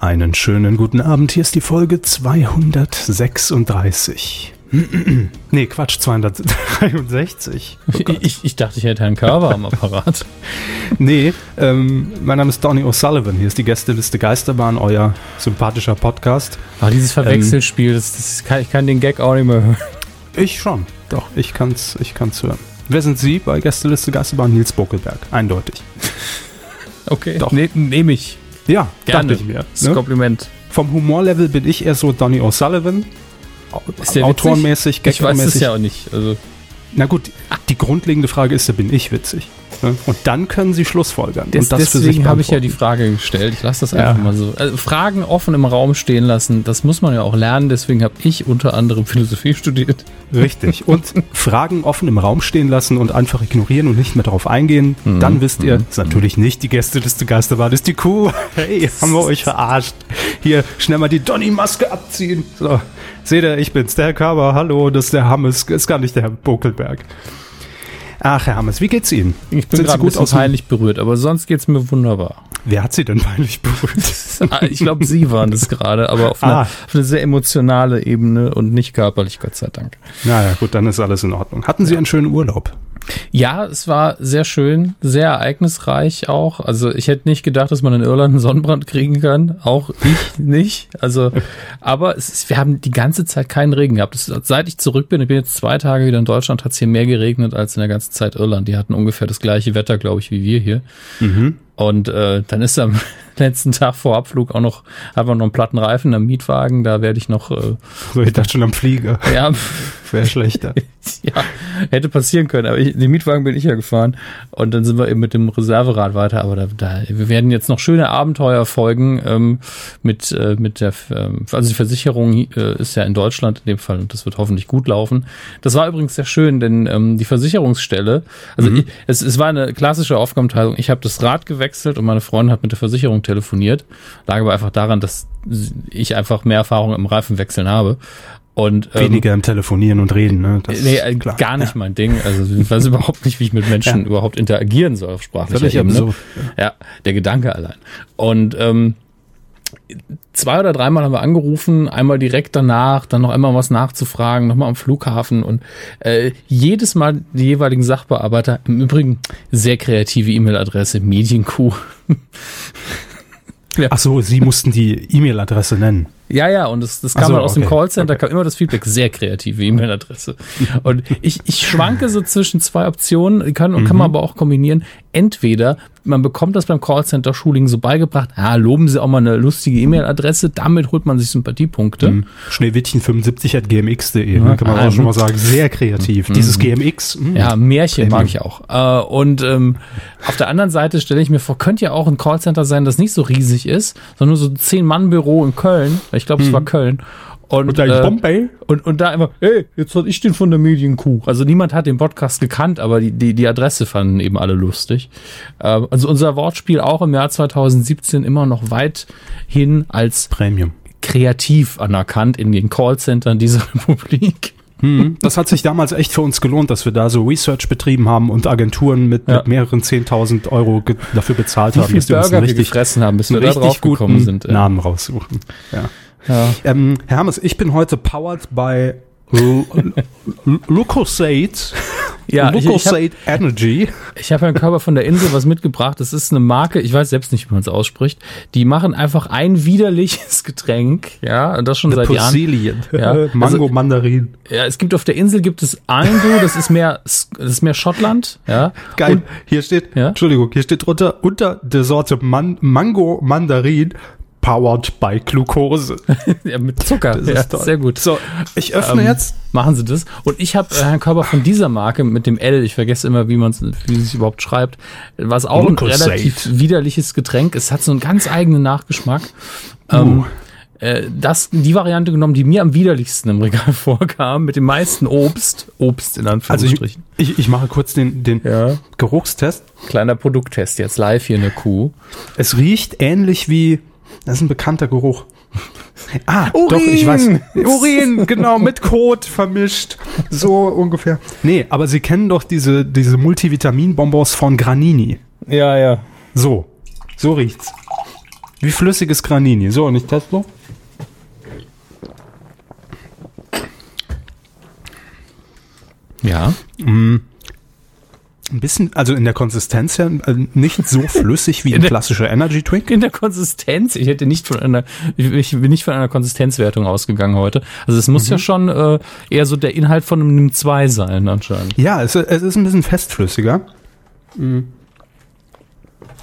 Einen schönen guten Abend. Hier ist die Folge 236. nee, Quatsch, 263. Oh ich, ich, dachte, ich hätte einen Körper am Apparat. nee, ähm, mein Name ist Donny O'Sullivan. Hier ist die Gästeliste Geisterbahn, euer sympathischer Podcast. Aber dieses Verwechselspiel, ähm, das, das kann, ich kann den Gag auch nicht mehr hören. Ich schon. Doch, ich kann's, ich kann's hören. Wer sind Sie bei Gästeliste Geisterbahn? Nils Bokelberg. Eindeutig. Okay, Doch. Ne, nehme ich. Ja, gerne. ich mir. Das ne? Kompliment. Vom Humorlevel bin ich eher so Donny O'Sullivan. Ist der Autorenmäßig, Ich weiß es ja auch nicht. Also. Na gut, die grundlegende Frage ist, da bin ich witzig. Ne? Und dann können sie Schlussfolgern. Des, deswegen habe ich ja die Frage gestellt. Ich lasse das einfach ja. mal so. Also Fragen offen im Raum stehen lassen, das muss man ja auch lernen. Deswegen habe ich unter anderem Philosophie studiert. Richtig. Und Fragen offen im Raum stehen lassen und einfach ignorieren und nicht mehr darauf eingehen. Mhm. Dann wisst ihr, mhm. ist natürlich nicht die Gästeliste Geisterbahn, ist die Kuh. Hey, haben wir euch verarscht. Hier, schnell mal die Donny-Maske abziehen. So, seht ihr, ich bin's, der Herr Körber. Hallo, das ist der Hammes, ist gar nicht der Herr Bokelberg. Ach, Herr Hammes, wie geht's Ihnen? Ich bin gerade gut aus peinlich berührt, aber sonst geht's mir wunderbar. Wer hat Sie denn peinlich berührt? Ah, ich glaube, Sie waren es gerade, aber auf, ah. eine, auf, eine, sehr emotionale Ebene und nicht körperlich, Gott sei Dank. Naja, gut, dann ist alles in Ordnung. Hatten Sie einen schönen Urlaub? Ja, es war sehr schön, sehr ereignisreich auch. Also ich hätte nicht gedacht, dass man in Irland einen Sonnenbrand kriegen kann. Auch ich nicht. Also, aber ist, wir haben die ganze Zeit keinen Regen gehabt. Das, seit ich zurück bin, ich bin jetzt zwei Tage wieder in Deutschland, hat es hier mehr geregnet als in der ganzen Zeit Irland. Die hatten ungefähr das gleiche Wetter, glaube ich, wie wir hier. Mhm. Und äh, dann ist am letzten Tag vor Abflug auch noch, haben wir noch einen platten Reifen am Mietwagen, da werde ich noch. Äh, so, ich dachte schon am Flieger. Ja. Wäre schlechter. ja, hätte passieren können, aber ich, den Mietwagen bin ich ja gefahren. Und dann sind wir eben mit dem Reserverad weiter. Aber da, da wir werden jetzt noch schöne Abenteuer folgen ähm, mit, äh, mit der, ähm, also die Versicherung äh, ist ja in Deutschland in dem Fall und das wird hoffentlich gut laufen. Das war übrigens sehr schön, denn ähm, die Versicherungsstelle, also mhm. ich, es, es war eine klassische Aufgabenteilung. Ich habe das Rad gewechselt und meine Freundin hat mit der Versicherung telefoniert. Lag aber einfach daran, dass ich einfach mehr Erfahrung im Reifenwechseln habe. Und, ähm, Weniger im Telefonieren und Reden, ne? Das nee, äh, gar nicht ja. mein Ding. Also ich weiß überhaupt nicht, wie ich mit Menschen ja. überhaupt interagieren soll auf sprachlicher Ebene. Absurd. Ja, der Gedanke allein. Und ähm, zwei oder dreimal haben wir angerufen, einmal direkt danach, dann noch einmal was nachzufragen, nochmal am Flughafen und äh, jedes Mal die jeweiligen Sachbearbeiter, im Übrigen sehr kreative E-Mail-Adresse, Medienkuh. ja. Ach so, Sie mussten die E-Mail-Adresse nennen. Ja, ja, und das, das kam so, halt aus okay. dem Callcenter, okay. kam immer das Feedback, sehr kreative E-Mail-Adresse. Und ich, ich schwanke so zwischen zwei Optionen, kann, mhm. kann man aber auch kombinieren. Entweder man bekommt das beim Callcenter Schuling so beigebracht, ja, loben Sie auch mal eine lustige E-Mail-Adresse, damit holt man sich Sympathiepunkte. Mhm. Schneewittchen75 at gmx.de, ne? kann man auch schon mal sagen, sehr kreativ. Mhm. Dieses GMX. Mh. Ja, Märchen Premium. mag ich auch. Äh, und ähm, auf der anderen Seite stelle ich mir vor, könnte ja auch ein Callcenter sein, das nicht so riesig ist, sondern nur so ein Zehn-Mann-Büro in Köln. Ich glaube, es war mhm. Köln. Und, und, äh, Bombay. Und, und da immer, hey, jetzt hatte ich den von der Medienkuh. Also niemand hat den Podcast gekannt, aber die, die, die Adresse fanden eben alle lustig. Äh, also unser Wortspiel auch im Jahr 2017 immer noch weithin als Premium kreativ anerkannt in den Callcentern dieser Republik. Hm, das hat sich damals echt für uns gelohnt, dass wir da so Research betrieben haben und Agenturen mit, ja. mit mehreren 10.000 Euro dafür bezahlt Wie haben, dass wir uns richtig, gefressen haben, bis wir da drauf gekommen sind. Namen raussuchen. Ja. Ja. Ähm, Herr Hammes, ich bin heute powered by Lucosade. Ja, Lucosade ich, ich hab, Energy. Ich habe einen Körper von der Insel was mitgebracht. Das ist eine Marke, ich weiß selbst nicht, wie man es ausspricht. Die machen einfach ein widerliches Getränk, ja, und das schon The seit Jahren. Ja. Mango, also, Mandarin. Ja, es gibt auf der Insel gibt es Alndu, das ist mehr, das ist mehr Schottland, ja. Geil. Und, hier steht, ja? Entschuldigung, hier steht drunter unter der Sorte Man Mango Mandarin powered by Glucose. ja, mit Zucker. Das ja, toll. Sehr gut. So, ich öffne ähm, jetzt. Machen Sie das. Und ich habe äh, Herrn Körper von dieser Marke mit dem L, ich vergesse immer, wie man es, wie es überhaupt schreibt, was auch Glucosate. ein relativ widerliches Getränk. Es hat so einen ganz eigenen Nachgeschmack. Uh. Ähm, äh, das, die Variante genommen, die mir am widerlichsten im Regal vorkam, mit dem meisten Obst. Obst in Anführungsstrichen. Also ich, ich, ich mache kurz den, den ja. Geruchstest. Kleiner Produkttest, jetzt live hier eine Kuh. Es riecht ähnlich wie das ist ein bekannter Geruch. Ah, Urin. doch, ich weiß. Urin, genau, mit Kot vermischt. So ungefähr. Nee, aber Sie kennen doch diese, diese Multivitamin-Bonbons von Granini. Ja, ja. So. So riecht's. Wie flüssiges Granini. So, und ich teste noch. Ja. Mm. Ein bisschen, also in der Konsistenz ja äh, nicht so flüssig wie ein klassischer Energy Drink. In der Konsistenz. Ich hätte nicht von einer, ich bin nicht von einer Konsistenzwertung ausgegangen heute. Also es muss mhm. ja schon äh, eher so der Inhalt von einem NIM 2 sein anscheinend. Ja, es, es ist ein bisschen festflüssiger. Mhm.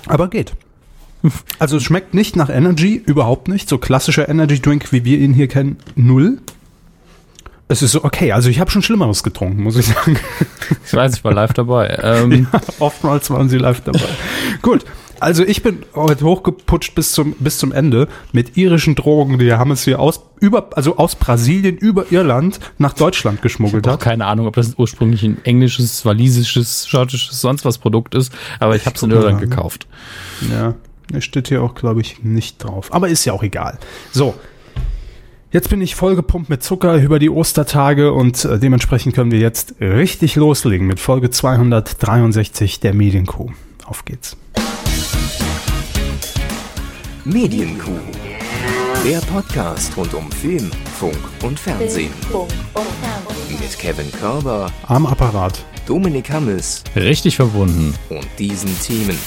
Aber geht. Also es schmeckt nicht nach Energy, überhaupt nicht. So klassischer Energy Drink, wie wir ihn hier kennen, null. Es ist so okay. Also ich habe schon Schlimmeres getrunken, muss ich sagen. Ich weiß, ich war live dabei. Ähm. Ja, oftmals waren sie live dabei. Gut. Also ich bin heute hochgeputscht bis zum, bis zum Ende mit irischen Drogen, die haben es hier aus, über, also aus Brasilien über Irland nach Deutschland geschmuggelt hat. Keine Ahnung, ob das ursprünglich ein englisches, walisisches, schottisches, sonst was Produkt ist, aber ich habe es in Irland gekauft. Ja, es steht hier auch, glaube ich, nicht drauf. Aber ist ja auch egal. So, Jetzt bin ich vollgepumpt mit Zucker über die Ostertage und äh, dementsprechend können wir jetzt richtig loslegen mit Folge 263 der Medienkuh. Auf geht's. Medienkuh. Der Podcast rund um Film, Funk und Fernsehen. Mit Kevin Körber am Apparat. Dominik Hammes. Richtig verbunden. Und diesen Themen.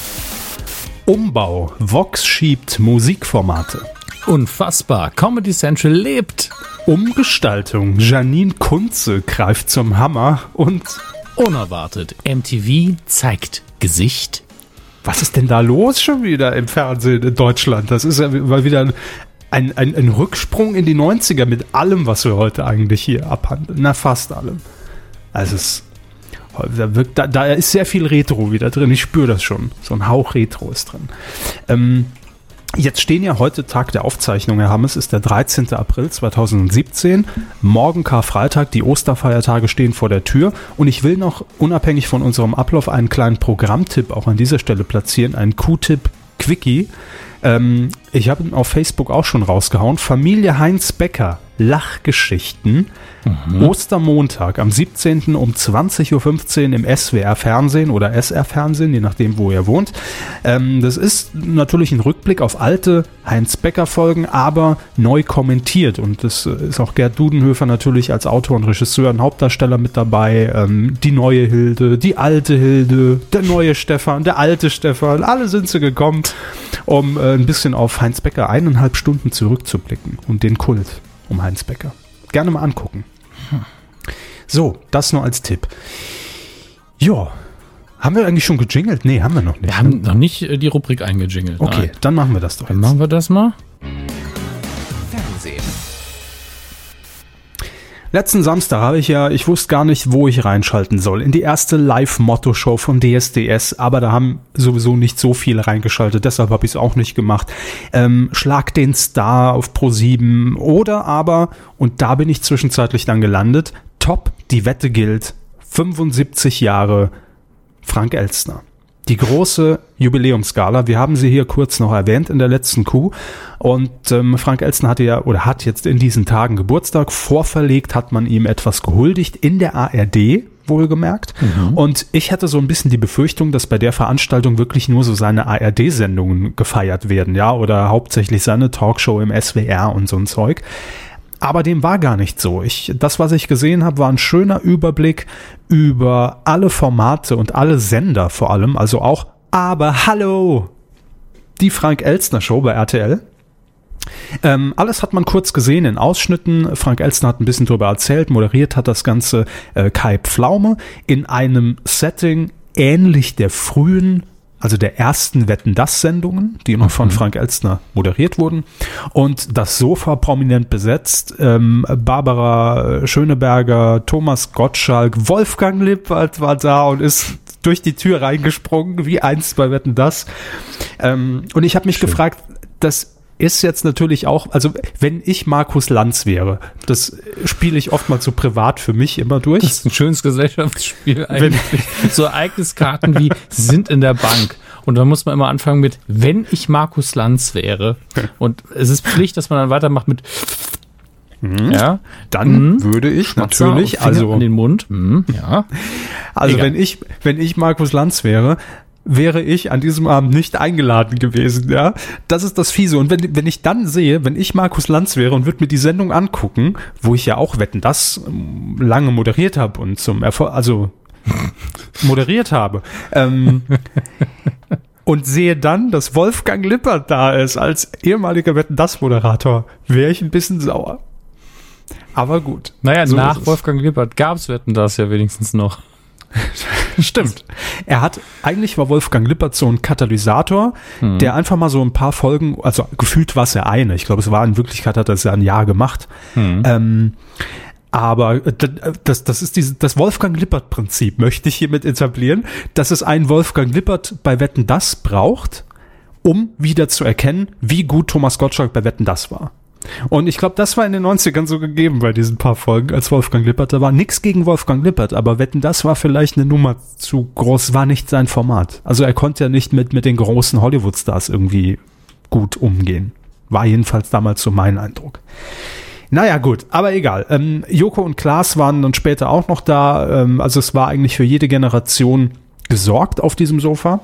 Umbau. Vox schiebt Musikformate. Unfassbar. Comedy Central lebt. Umgestaltung. Janine Kunze greift zum Hammer und unerwartet. MTV zeigt Gesicht. Was ist denn da los schon wieder im Fernsehen in Deutschland? Das ist ja mal wieder ein, ein, ein Rücksprung in die 90er mit allem, was wir heute eigentlich hier abhandeln. Na, fast allem. Also es da, wirkt, da, da ist sehr viel Retro wieder drin. Ich spüre das schon. So ein Hauch Retro ist drin. Ähm, Jetzt stehen ja heute Tag der Aufzeichnung, Herr Hammes, ist der 13. April 2017. Morgen Karfreitag, die Osterfeiertage stehen vor der Tür. Und ich will noch unabhängig von unserem Ablauf einen kleinen Programmtipp auch an dieser Stelle platzieren, einen Q-Tipp Quickie. Ähm, ich habe ihn auf Facebook auch schon rausgehauen. Familie Heinz Becker Lachgeschichten. Mhm. Ostermontag am 17. um 20.15 Uhr im SWR Fernsehen oder SR Fernsehen, je nachdem, wo ihr wohnt. Ähm, das ist natürlich ein Rückblick auf alte Heinz-Becker-Folgen, aber neu kommentiert. Und das ist auch Gerd Dudenhöfer natürlich als Autor und Regisseur und Hauptdarsteller mit dabei. Ähm, die neue Hilde, die alte Hilde, der neue Stefan, der alte Stefan, alle sind sie gekommen, um äh, ein bisschen auf Heinz Becker eineinhalb Stunden zurückzublicken und den Kult um Heinz Becker. Gerne mal angucken. So, das nur als Tipp. Ja, haben wir eigentlich schon gejingelt? Nee, haben wir noch nicht. Wir haben noch nicht äh, die Rubrik eingejingelt. Okay, nein. dann machen wir das doch. Dann jetzt. machen wir das mal. Letzten Samstag habe ich ja, ich wusste gar nicht, wo ich reinschalten soll. In die erste Live-Motto-Show von DSDS, aber da haben sowieso nicht so viele reingeschaltet, deshalb habe ich es auch nicht gemacht. Ähm, Schlag den Star auf Pro7 oder aber, und da bin ich zwischenzeitlich dann gelandet, Top, die Wette gilt, 75 Jahre Frank Elstner die große Jubiläumsgala. Wir haben sie hier kurz noch erwähnt in der letzten Kuh. Und ähm, Frank Elstner hatte ja oder hat jetzt in diesen Tagen Geburtstag. Vorverlegt hat man ihm etwas gehuldigt in der ARD, wohlgemerkt. Mhm. Und ich hatte so ein bisschen die Befürchtung, dass bei der Veranstaltung wirklich nur so seine ARD-Sendungen gefeiert werden, ja, oder hauptsächlich seine Talkshow im SWR und so ein Zeug. Aber dem war gar nicht so. Ich, das, was ich gesehen habe, war ein schöner Überblick über alle Formate und alle Sender vor allem. Also auch, aber hallo, die Frank Elstner Show bei RTL. Ähm, alles hat man kurz gesehen in Ausschnitten. Frank Elstner hat ein bisschen darüber erzählt, moderiert hat das Ganze äh, Kai Pflaume in einem Setting ähnlich der frühen also der ersten Wetten das Sendungen, die immer von mhm. Frank Elstner moderiert wurden. Und das Sofa prominent besetzt. Ähm, Barbara Schöneberger, Thomas Gottschalk, Wolfgang Lippert war da und ist durch die Tür reingesprungen, wie einst bei Wetten das. Ähm, und ich habe mich Schön. gefragt, das ist jetzt natürlich auch, also wenn ich Markus Lanz wäre, das spiele ich oft mal so privat für mich immer durch. Das ist ein schönes Gesellschaftsspiel eigentlich. Wenn, so Ereigniskarten wie sind in der Bank. Und dann muss man immer anfangen mit, wenn ich Markus Lanz wäre. Und es ist Pflicht, dass man dann weitermacht mit Mhm. Ja, dann mhm. würde ich Schmatzer natürlich also in den Mund. Mhm. Ja. Also Egal. wenn ich wenn ich Markus Lanz wäre, wäre ich an diesem Abend nicht eingeladen gewesen, ja. Das ist das Fiese. Und wenn, wenn ich dann sehe, wenn ich Markus Lanz wäre und würde mir die Sendung angucken, wo ich ja auch Wetten, das ähm, lange moderiert habe und zum Erfolg, also moderiert habe, ähm, und sehe dann, dass Wolfgang Lippert da ist als ehemaliger Wetten, das Moderator, wäre ich ein bisschen sauer. Aber gut. Naja, so nach Wolfgang Lippert gab es Wetten, das ja wenigstens noch. Stimmt. Er hat, eigentlich war Wolfgang Lippert so ein Katalysator, hm. der einfach mal so ein paar Folgen, also gefühlt war es ja eine. Ich glaube, es war in Wirklichkeit, hat er es ja ein Jahr gemacht. Hm. Ähm, aber das, das ist diese, das Wolfgang Lippert-Prinzip, möchte ich hiermit etablieren, dass es einen Wolfgang Lippert bei Wetten das braucht, um wieder zu erkennen, wie gut Thomas Gottschalk bei Wetten das war. Und ich glaube, das war in den 90ern so gegeben bei diesen paar Folgen, als Wolfgang Lippert. Da war nichts gegen Wolfgang Lippert, aber wetten, das war vielleicht eine Nummer zu groß, war nicht sein Format. Also er konnte ja nicht mit, mit den großen Hollywood-Stars irgendwie gut umgehen. War jedenfalls damals so mein Eindruck. Naja, gut, aber egal. Ähm, Joko und Klaas waren dann später auch noch da. Ähm, also es war eigentlich für jede Generation gesorgt auf diesem Sofa.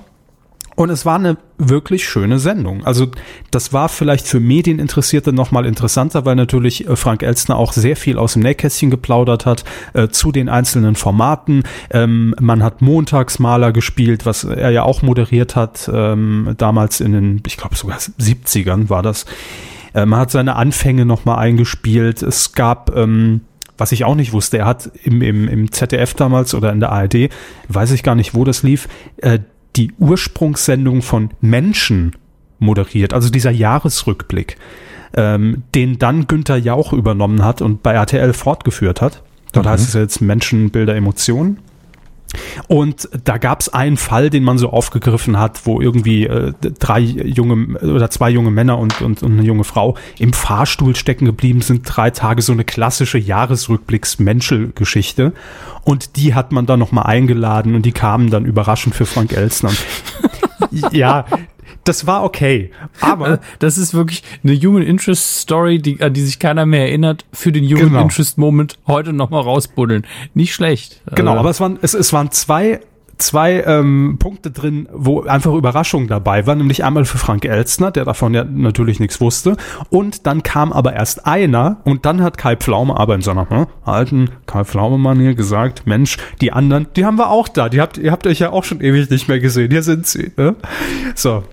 Und es war eine wirklich schöne Sendung. Also das war vielleicht für Medieninteressierte nochmal interessanter, weil natürlich äh, Frank Elstner auch sehr viel aus dem Nähkästchen geplaudert hat äh, zu den einzelnen Formaten. Ähm, man hat Montagsmaler gespielt, was er ja auch moderiert hat, ähm, damals in den, ich glaube sogar 70ern war das. Äh, man hat seine Anfänge nochmal eingespielt. Es gab... Ähm, was ich auch nicht wusste, er hat im, im, im ZDF damals oder in der ARD, weiß ich gar nicht, wo das lief, äh, die Ursprungssendung von Menschen moderiert, also dieser Jahresrückblick, ähm, den dann Günther Jauch übernommen hat und bei RTL fortgeführt hat. Dort mhm. heißt es jetzt Menschen, Bilder, Emotionen. Und da gab es einen Fall, den man so aufgegriffen hat, wo irgendwie äh, drei junge oder zwei junge Männer und, und, und, eine junge Frau im Fahrstuhl stecken geblieben sind, drei Tage, so eine klassische Jahresrückblicks-Menschel-Geschichte. Und die hat man dann nochmal eingeladen und die kamen dann überraschend für Frank Elsner. ja, das war okay. Aber äh, das ist wirklich eine Human Interest Story, die, an die sich keiner mehr erinnert, für den Human genau. Interest Moment heute nochmal rausbuddeln. Nicht schlecht. Genau, äh, aber es waren, es, es waren zwei zwei ähm, Punkte drin, wo einfach Überraschungen dabei waren, nämlich einmal für Frank Elstner, der davon ja natürlich nichts wusste, und dann kam aber erst einer und dann hat Kai Pflaume aber in seiner hm, alten Kai Pflaume-Manier gesagt, Mensch, die anderen, die haben wir auch da, die habt, ihr habt euch ja auch schon ewig nicht mehr gesehen, hier sind sie. Ne? So,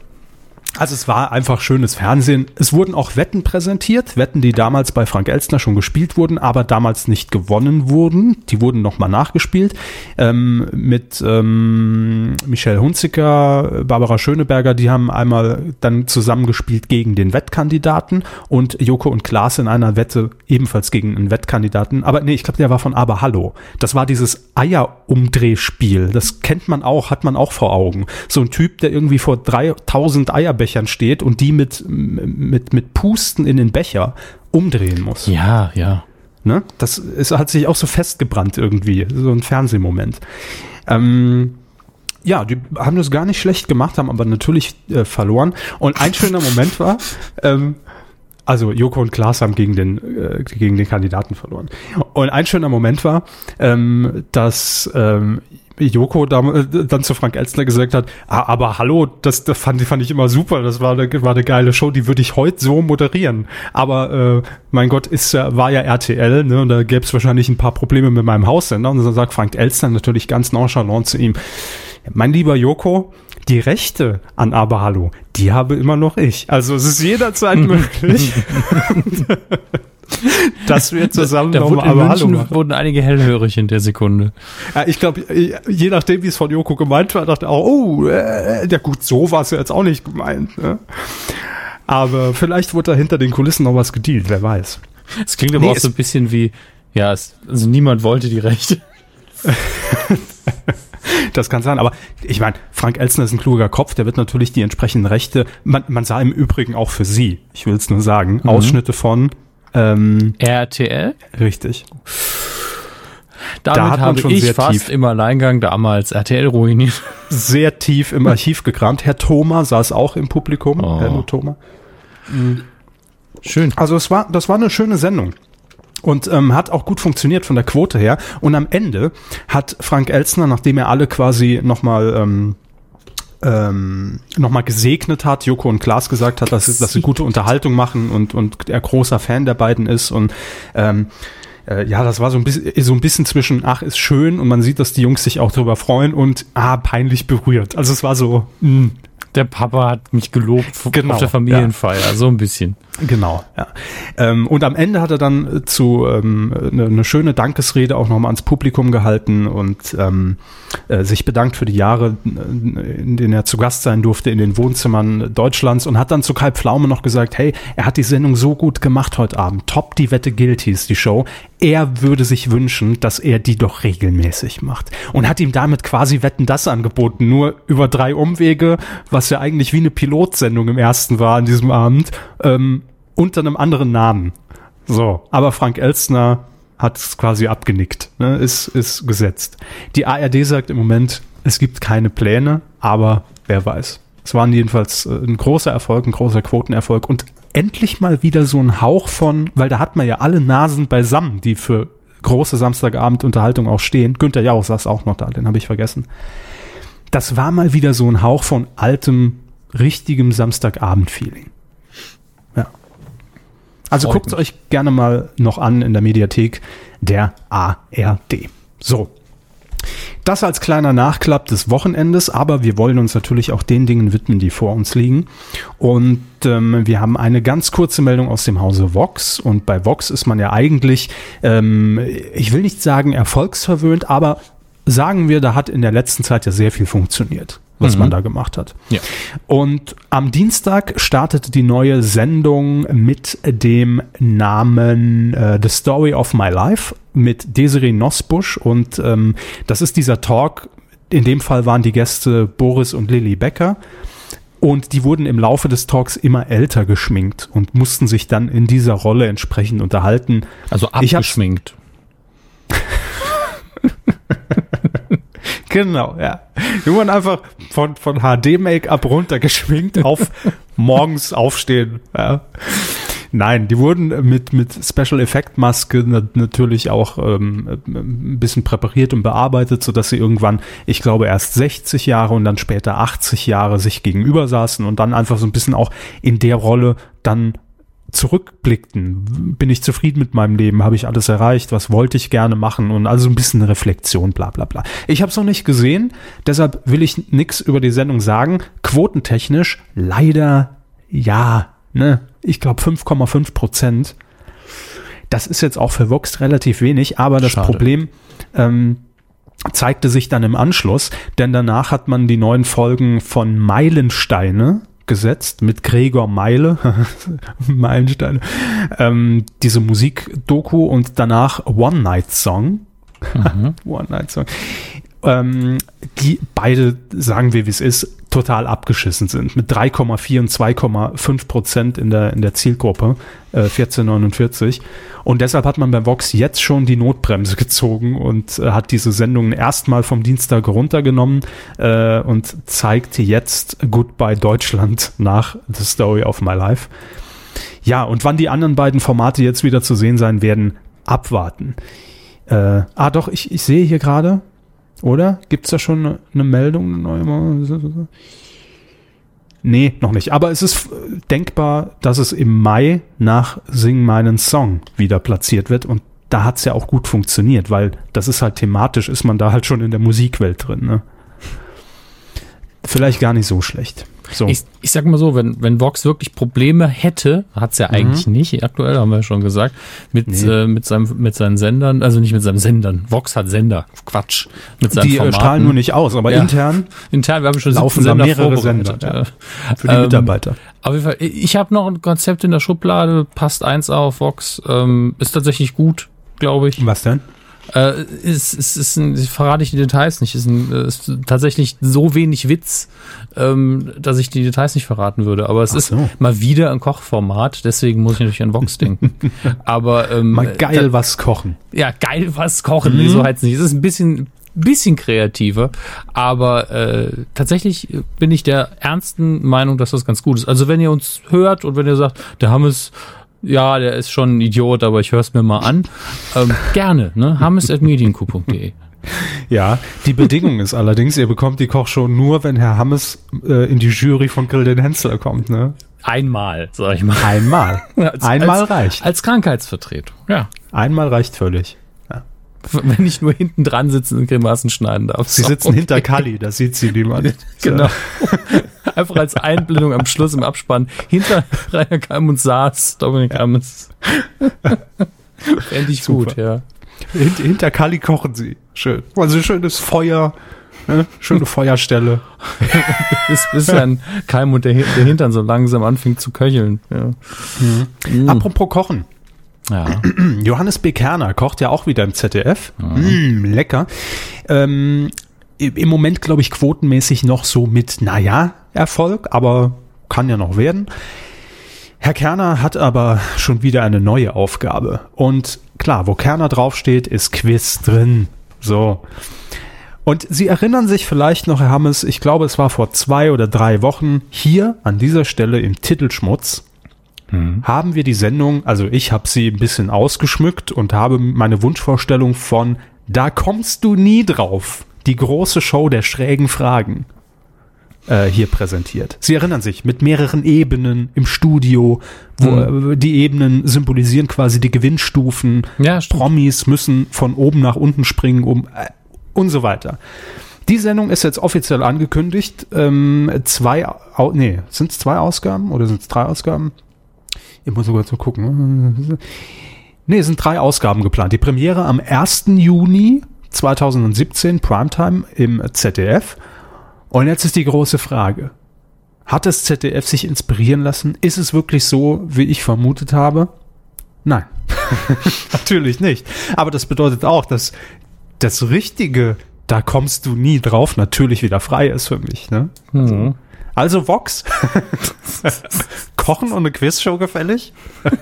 also es war einfach schönes Fernsehen. Es wurden auch Wetten präsentiert, Wetten, die damals bei Frank Elstner schon gespielt wurden, aber damals nicht gewonnen wurden. Die wurden nochmal nachgespielt ähm, mit ähm, Michelle Hunziker, Barbara Schöneberger. Die haben einmal dann zusammengespielt gegen den Wettkandidaten und Joko und Klaas in einer Wette ebenfalls gegen einen Wettkandidaten. Aber nee, ich glaube, der war von Aber Hallo. Das war dieses Eierumdrehspiel. Das kennt man auch, hat man auch vor Augen. So ein Typ, der irgendwie vor 3000 Eier Bechern steht und die mit, mit, mit Pusten in den Becher umdrehen muss. Ja, ja. Ne? Das ist, hat sich auch so festgebrannt irgendwie, so ein Fernsehmoment. Ähm, ja, die haben das gar nicht schlecht gemacht, haben aber natürlich äh, verloren. Und ein schöner Moment war, ähm, also Joko und Klaas haben gegen den, äh, gegen den Kandidaten verloren. Und ein schöner Moment war, ähm, dass ähm, Joko äh, dann zu Frank Elstner gesagt hat, ah, aber hallo, das, das fand, fand ich immer super, das war eine, war eine geile Show, die würde ich heute so moderieren. Aber äh, mein Gott, ist war ja RTL, ne, und da gäbe es wahrscheinlich ein paar Probleme mit meinem Haussender. Und dann sagt Frank Elstner natürlich ganz nonchalant zu ihm, mein lieber Joko, die Rechte an Aber Hallo, die habe immer noch ich. Also es ist jederzeit möglich. dass wir zusammen da nochmal aber Hallo machen. wurden einige hellhörig in der Sekunde. Ja, ich glaube, je nachdem, wie es von Joko gemeint war, dachte auch, oh, äh, ja gut, so war es ja jetzt auch nicht gemeint. Ne? Aber vielleicht wurde da hinter den Kulissen noch was gedealt, wer weiß. Es klingt aber nee, auch so ein bisschen wie, ja, es, also niemand wollte die Rechte. das kann sein, aber ich meine, Frank Elstner ist ein kluger Kopf, der wird natürlich die entsprechenden Rechte, man, man sah im Übrigen auch für sie, ich will es nur sagen, mhm. Ausschnitte von ähm, RTL? Richtig. Damit da habe ich fast tief, im Alleingang damals RTL ruiniert. Sehr tief im Archiv gekramt. Herr Thoma saß auch im Publikum. Oh. Herr Thoma. Mhm. Schön. Also es war, das war eine schöne Sendung. Und ähm, hat auch gut funktioniert von der Quote her. Und am Ende hat Frank Elstner, nachdem er alle quasi nochmal ähm, ähm, nochmal gesegnet hat, Joko und Klaas gesagt hat, dass, sie- dass sie gute Unterhaltung machen und, und er großer Fan der beiden ist und ähm, äh, ja, das war so ein bisschen so ein bisschen zwischen ach ist schön und man sieht, dass die Jungs sich auch drüber freuen und ah peinlich berührt. Also es war so mh, Der Papa hat mich gelobt Genau, auf der Familienfeier, so ein bisschen. Genau, ja. Ähm, und am Ende hat er dann äh, zu ähm, eine, eine schöne Dankesrede auch nochmal ans Publikum gehalten und ähm, äh, sich bedankt für die Jahre, äh, in denen er zu Gast sein durfte in den Wohnzimmern Deutschlands und hat dann zu Kai Pflaume noch gesagt, hey, er hat die Sendung so gut gemacht heute Abend. Top, die Wette gilt hieß die Show. Er würde sich wünschen, dass er die doch regelmäßig macht. Und hat ihm damit quasi Wetten das angeboten, nur über drei Umwege, was ja eigentlich wie eine Pilotsendung im ersten war an diesem Abend, ähm, unter einem anderen Namen. So, aber Frank Elstner hat es quasi abgenickt, ne? ist, ist gesetzt. Die ARD sagt im Moment, es gibt keine Pläne, aber wer weiß. Es war jedenfalls äh, ein großer Erfolg, ein großer Quotenerfolg und endlich mal wieder so ein Hauch von, weil da hat man ja alle Nasen beisammen, die für große Samstagabend-Unterhaltung auch stehen. Günther Jauch saß auch noch da, den habe ich vergessen. Das war mal wieder so ein Hauch von altem, richtigem Samstagabend-Feeling. Ja. Also guckt euch gerne mal noch an in der Mediathek der ARD. So. Das als kleiner Nachklapp des Wochenendes, aber wir wollen uns natürlich auch den Dingen widmen, die vor uns liegen. Und ähm, wir haben eine ganz kurze Meldung aus dem Hause Vox. Und bei Vox ist man ja eigentlich, ähm, ich will nicht sagen erfolgsverwöhnt, aber sagen wir, da hat in der letzten Zeit ja sehr viel funktioniert, was man da gemacht hat. Ja. Und am Dienstag startete die neue Sendung mit dem Namen äh, The Story of My Life mit Desiree Nosbusch. Und ähm, das ist dieser Talk. In dem Fall waren die Gäste Boris und Lilly Becker. Und die wurden im Laufe des Talks immer älter geschminkt und mussten sich dann in dieser Rolle entsprechend unterhalten. Also abgeschminkt. Genau, ja. Wir wurden einfach von, von HD-Make-up runtergeschminkt auf morgens aufstehen. Ja. Nein, die wurden mit, mit Special Effect Maske na, natürlich auch ähm, ein bisschen präpariert und bearbeitet, sodass sie irgendwann, ich glaube, erst 60 Jahre und dann später 80 Jahre sich gegenüber saßen und dann einfach so ein bisschen auch in der Rolle dann zurückblickten. Bin ich zufrieden mit meinem Leben? Habe ich alles erreicht? Was wollte ich gerne machen? Und also ein bisschen Reflexion, bla bla bla. Ich habe es noch nicht gesehen, deshalb will ich nichts über die Sendung sagen. Quotentechnisch leider ja, ne? Ich glaube 5,5 Prozent. Das ist jetzt auch für Vox relativ wenig, aber das Schade. Problem ähm, zeigte sich dann im Anschluss, denn danach hat man die neuen Folgen von Meilensteine gesetzt mit Gregor Meile, Meilensteine, ähm, diese Musikdoku und danach One Night Song. One Night Song. Ähm, die beide, sagen wir wie es ist, total abgeschissen sind. Mit 3,4 und 2,5 Prozent in der, in der Zielgruppe, äh, 1449. Und deshalb hat man bei Vox jetzt schon die Notbremse gezogen und äh, hat diese Sendungen erstmal vom Dienstag runtergenommen äh, und zeigt jetzt Goodbye Deutschland nach The Story of My Life. Ja, und wann die anderen beiden Formate jetzt wieder zu sehen sein werden, abwarten. Äh, ah, doch, ich, ich sehe hier gerade, oder? Gibt es da schon eine, Meldung? Nee, noch nicht. Aber es ist denkbar, dass es im Mai nach Sing meinen Song wieder platziert wird. Und da hat es ja auch gut funktioniert, weil das ist halt thematisch, ist man da halt schon in der Musikwelt drin. Ne? Vielleicht gar nicht so schlecht. So. Ich, ich sag mal so, wenn, wenn Vox wirklich Probleme hätte, hat's ja eigentlich nicht, aktuell haben wir ja schon gesagt, mit, Mhm. Nee. äh, mit, seinem, mit seinen Sendern, also nicht mit seinem Sendern, Vox hat Sender, Quatsch, mit seinen die äh, Formaten. strahlen nur nicht aus, aber Ja. intern Intern, wir haben schon Laufen 17 da Sender mehrere. Sender, ja. für die Ähm, Mitarbeiter. Auf jeden Fall, ich habe noch ein Konzept in der Schublade, passt eins auf Vox, ähm, ist tatsächlich gut, glaube ich. Was denn? Äh, ist, ist, ist ein, verrate ich die Details nicht. Ist, ein, äh, ist tatsächlich so wenig Witz, ähm, dass ich die Details nicht verraten würde. Aber es Ach ist so. mal wieder ein Kochformat, deswegen muss ich natürlich an Vox denken. Aber ähm, Mal geil da, was kochen. ja, geil was kochen, nee, so heißt nicht. Es ist ein bisschen bisschen kreativer, aber äh, tatsächlich bin ich der ernsten Meinung, dass das ganz gut ist. Also wenn ihr uns hört und wenn ihr sagt, der Hammes ja, der ist schon ein Idiot, aber ich höre es mir mal an. Ähm, gerne, ne? hammes.medienku.de. Ja, die Bedingung ist allerdings, ihr bekommt die Kochshow nur, wenn Herr Hammes äh, in die Jury von Grill den Hensler kommt, ne? Einmal, sag ich mal. Einmal. Als- Einmal als, reicht. Als Krankheitsvertretung. Ja. Einmal reicht völlig. Wenn ich nur hinten dran sitzen und Grimassen schneiden darf. Sie sitzen okay. hinter Kali, da sieht sie niemand. Genau. Einfach als Einblendung am Schluss im Abspann. Hinter Rainer Kalm und Saas, Dominik Hammes. Fände ich Super. gut, ja. Hint, hinter Kali kochen sie. Schön. Also schönes Feuer, ne? schöne Feuerstelle. Bis, bis dann Kalm und der, der Hintern so langsam anfängt zu köcheln. Ja. Mhm. Apropos Kochen. Ja. Johannes B. Kerner kocht ja auch wieder im ZDF. Mm, lecker. Ähm, Im Moment, glaube ich, quotenmäßig noch so mit, naja, Erfolg, aber kann ja noch werden. Herr Kerner hat aber schon wieder eine neue Aufgabe. Und klar, wo Kerner draufsteht, ist Quiz drin. So. Und Sie erinnern sich vielleicht noch, Herr Hammes, ich glaube, es war vor zwei oder drei Wochen, hier an dieser Stelle im Titelschmutz, haben wir die Sendung, also ich habe sie ein bisschen ausgeschmückt und habe meine Wunschvorstellung von Da kommst du nie drauf, die große Show der schrägen Fragen, äh, hier präsentiert. Sie erinnern sich, mit mehreren Ebenen im Studio, wo äh, die Ebenen symbolisieren quasi die Gewinnstufen. Ja. Promis müssen von oben nach unten springen, um äh, und so weiter. Die Sendung ist jetzt offiziell angekündigt. Ähm, zwei, nee, sind es zwei Ausgaben oder sind es drei Ausgaben? Muss sogar zu gucken. Nee, es sind drei Ausgaben geplant. Die Premiere am 1. Juni 2017, Primetime im ZDF. Und jetzt ist die große Frage. Hat das ZDF sich inspirieren lassen? Ist es wirklich so, wie ich vermutet habe? Nein. Natürlich nicht. Aber das bedeutet auch, dass das Richtige, da kommst du nie drauf, natürlich wieder frei ist für mich. Ne? Mhm. Also Vox, Kochen und eine Quizshow gefällig?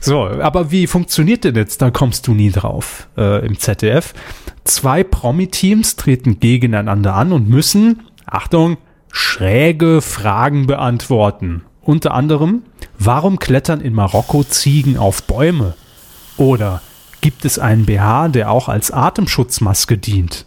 so, aber wie funktioniert denn jetzt, da kommst du nie drauf äh, im ZDF? Zwei Promi-Teams treten gegeneinander an und müssen, Achtung, schräge Fragen beantworten. Unter anderem, warum klettern in Marokko Ziegen auf Bäume? Oder gibt es einen BH, der auch als Atemschutzmaske dient?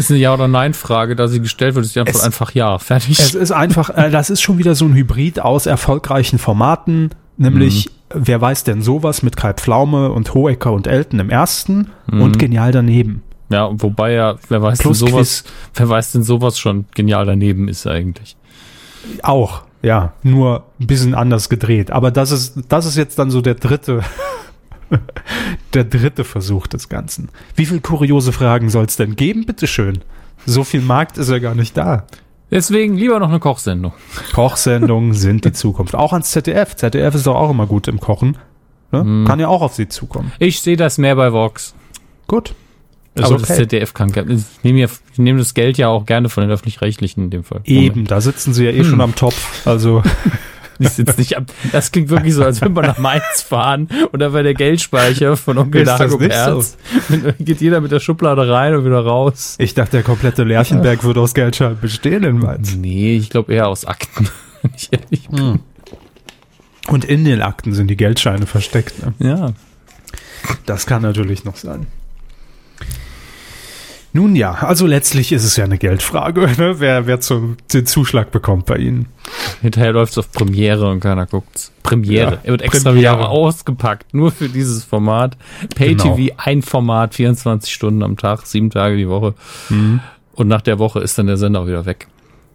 Ist eine Ja- oder Nein-Frage, da sie gestellt wird, ist die Antwort Es- einfach Ja. Fertig. Es ist einfach, äh, das ist schon wieder so ein Hybrid aus erfolgreichen Formaten, nämlich Wer weiß denn sowas mit Kai Pflaume und Hohecker und Elton im ersten und genial daneben. ja, wobei ja, wer weiß Plus denn sowas, wer weiß denn sowas schon genial daneben ist eigentlich. Auch, ja, nur ein bisschen anders gedreht. Aber das ist, das ist jetzt dann so der dritte, der dritte Versuch des Ganzen. Wie viel kuriose Fragen soll es denn geben? Bitteschön. So viel Markt ist ja gar nicht da. Deswegen lieber noch eine Kochsendung. Kochsendungen sind die Zukunft. Auch ans ZDF. ZDF ist doch auch immer gut im Kochen. Ne? Kann ja auch auf sie zukommen. Ich sehe das mehr bei Vox. Gut. Ist aber das okay. ZDF kann ich nehme ja, ich nehme das Geld ja auch gerne von den öffentlich-rechtlichen in dem Fall. Eben, da sitzen sie ja eh schon am Topf. Also, Ich sitz nicht ab. Das klingt wirklich so, als wenn wir nach Mainz fahren und da war der Geldspeicher von Onkel Dagobert. Dann Geht jeder mit der Schublade rein und wieder raus. ich dachte, der komplette Lerchenberg würde aus Geldscheinen bestehen in Mainz. Nee, ich glaube eher aus Akten. Ich ehrlich bin. Und in den Akten sind die Geldscheine versteckt. Ne? Ja. Das kann natürlich noch sein. Nun ja, also letztlich ist es ja eine Geldfrage, ne? wer, wer zum, den Zuschlag bekommt bei Ihnen. Hinterher läuft's auf Premiere und keiner guckt's. Premiere. Ja, er wird extra Premiere. wieder ausgepackt, nur für dieses Format. Pay-TV, Genau. ein Format, 24 Stunden am Tag, sieben Tage die Woche. Mhm. Und nach der Woche ist dann der Sender auch wieder weg.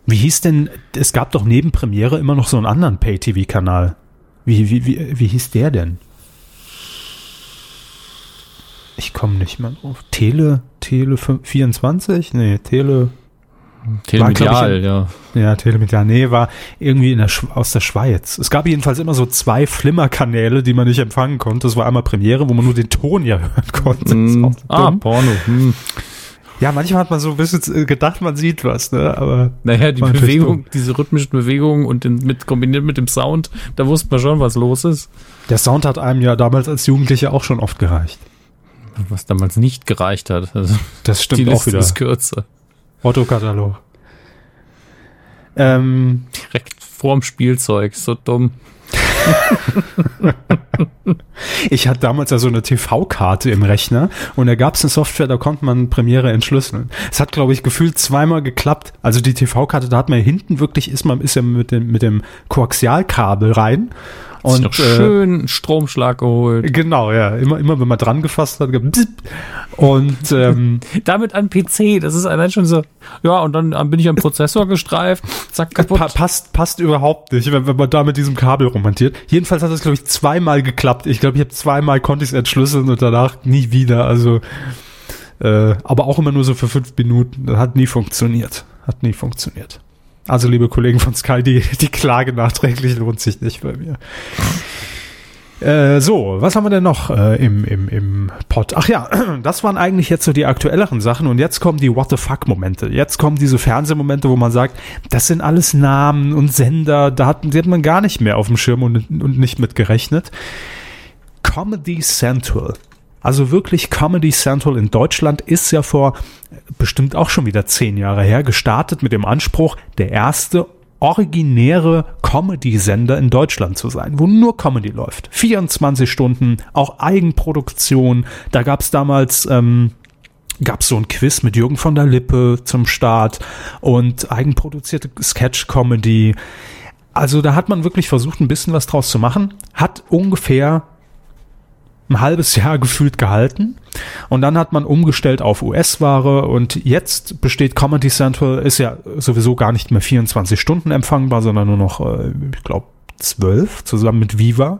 Wie hieß denn, es gab doch neben Premiere immer noch so einen anderen Pay-TV-Kanal. Wie, wie, wie, wie hieß der denn? Ich komme nicht mal drauf. Tele, Tele 24? Nee, Tele, Telemedial, ja. ja, Telemedial, nee, war irgendwie in der, Sch- aus der Schweiz. Es gab jedenfalls immer so zwei Flimmerkanäle, die man nicht empfangen konnte. Das war einmal Premiere, wo man nur den Ton ja hören konnte. Mm, ah, dumm. Porno. Hm. Ja, manchmal hat man so ein bisschen gedacht, man sieht was, ne? Aber Naja, die Bewegung, diese rhythmischen Bewegungen und den, mit, kombiniert mit dem Sound, da wusste man schon, was los ist. der Sound hat einem ja damals als Jugendlicher auch schon oft gereicht. Was damals nicht gereicht hat. Also, Das die stimmt auch Liste wieder. ist kürzer. Otto-Katalog. Ähm, Direkt vorm Spielzeug, so dumm. ich hatte damals ja so eine TV-Karte im Rechner und da gab es eine Software, da konnte man Premiere entschlüsseln. Es hat, glaube ich, gefühlt zweimal geklappt. Also die TV-Karte, da hat man ja hinten wirklich, ist man ist ja mit dem, mit dem Koaxialkabel rein und noch äh, schön Stromschlag geholt. Genau, ja. Immer, immer wenn man dran gefasst hat, und ähm, damit an PC, das ist allein schon so, ja, und dann bin ich am Prozessor gestreift, zack, kaputt. Pa passt, passt überhaupt nicht, wenn, wenn man da mit diesem Kabel romantiert. Jedenfalls hat das, glaube ich, zweimal geklappt. Ich glaube, ich habe zweimal konnte ich es entschlüsseln und danach nie wieder. Also, äh, aber auch immer nur so für fünf Minuten. Das hat nie funktioniert. Hat nie funktioniert. Also, liebe Kollegen von Sky, die, die Klage nachträglich lohnt sich nicht bei mir. Äh, so, was haben wir denn noch äh, im, im, im Pod? Ach ja, das waren eigentlich jetzt so die aktuelleren Sachen und jetzt kommen die What the fuck Momente. Jetzt kommen diese Fernsehmomente, wo man sagt, das sind alles Namen und Sender, da hat, die hat man gar nicht mehr auf dem Schirm und, und nicht mit gerechnet. Comedy Central also wirklich Comedy Central in Deutschland ist ja vor bestimmt auch schon wieder zehn Jahre her gestartet mit dem Anspruch, der erste originäre Comedy-Sender in Deutschland zu sein, wo nur Comedy läuft. 24 Stunden, auch Eigenproduktion. Da gab es damals ähm, gab es so ein Quiz mit Jürgen von der Lippe zum Start und eigenproduzierte Sketch-Comedy. Also da hat man wirklich versucht, ein bisschen was draus zu machen. Hat ungefähr ein halbes Jahr gefühlt gehalten und dann hat man umgestellt auf US-Ware und jetzt besteht Comedy Central, ist ja sowieso gar nicht mehr 24 Stunden empfangbar, sondern nur noch, äh, ich glaube, 12 zusammen mit Viva.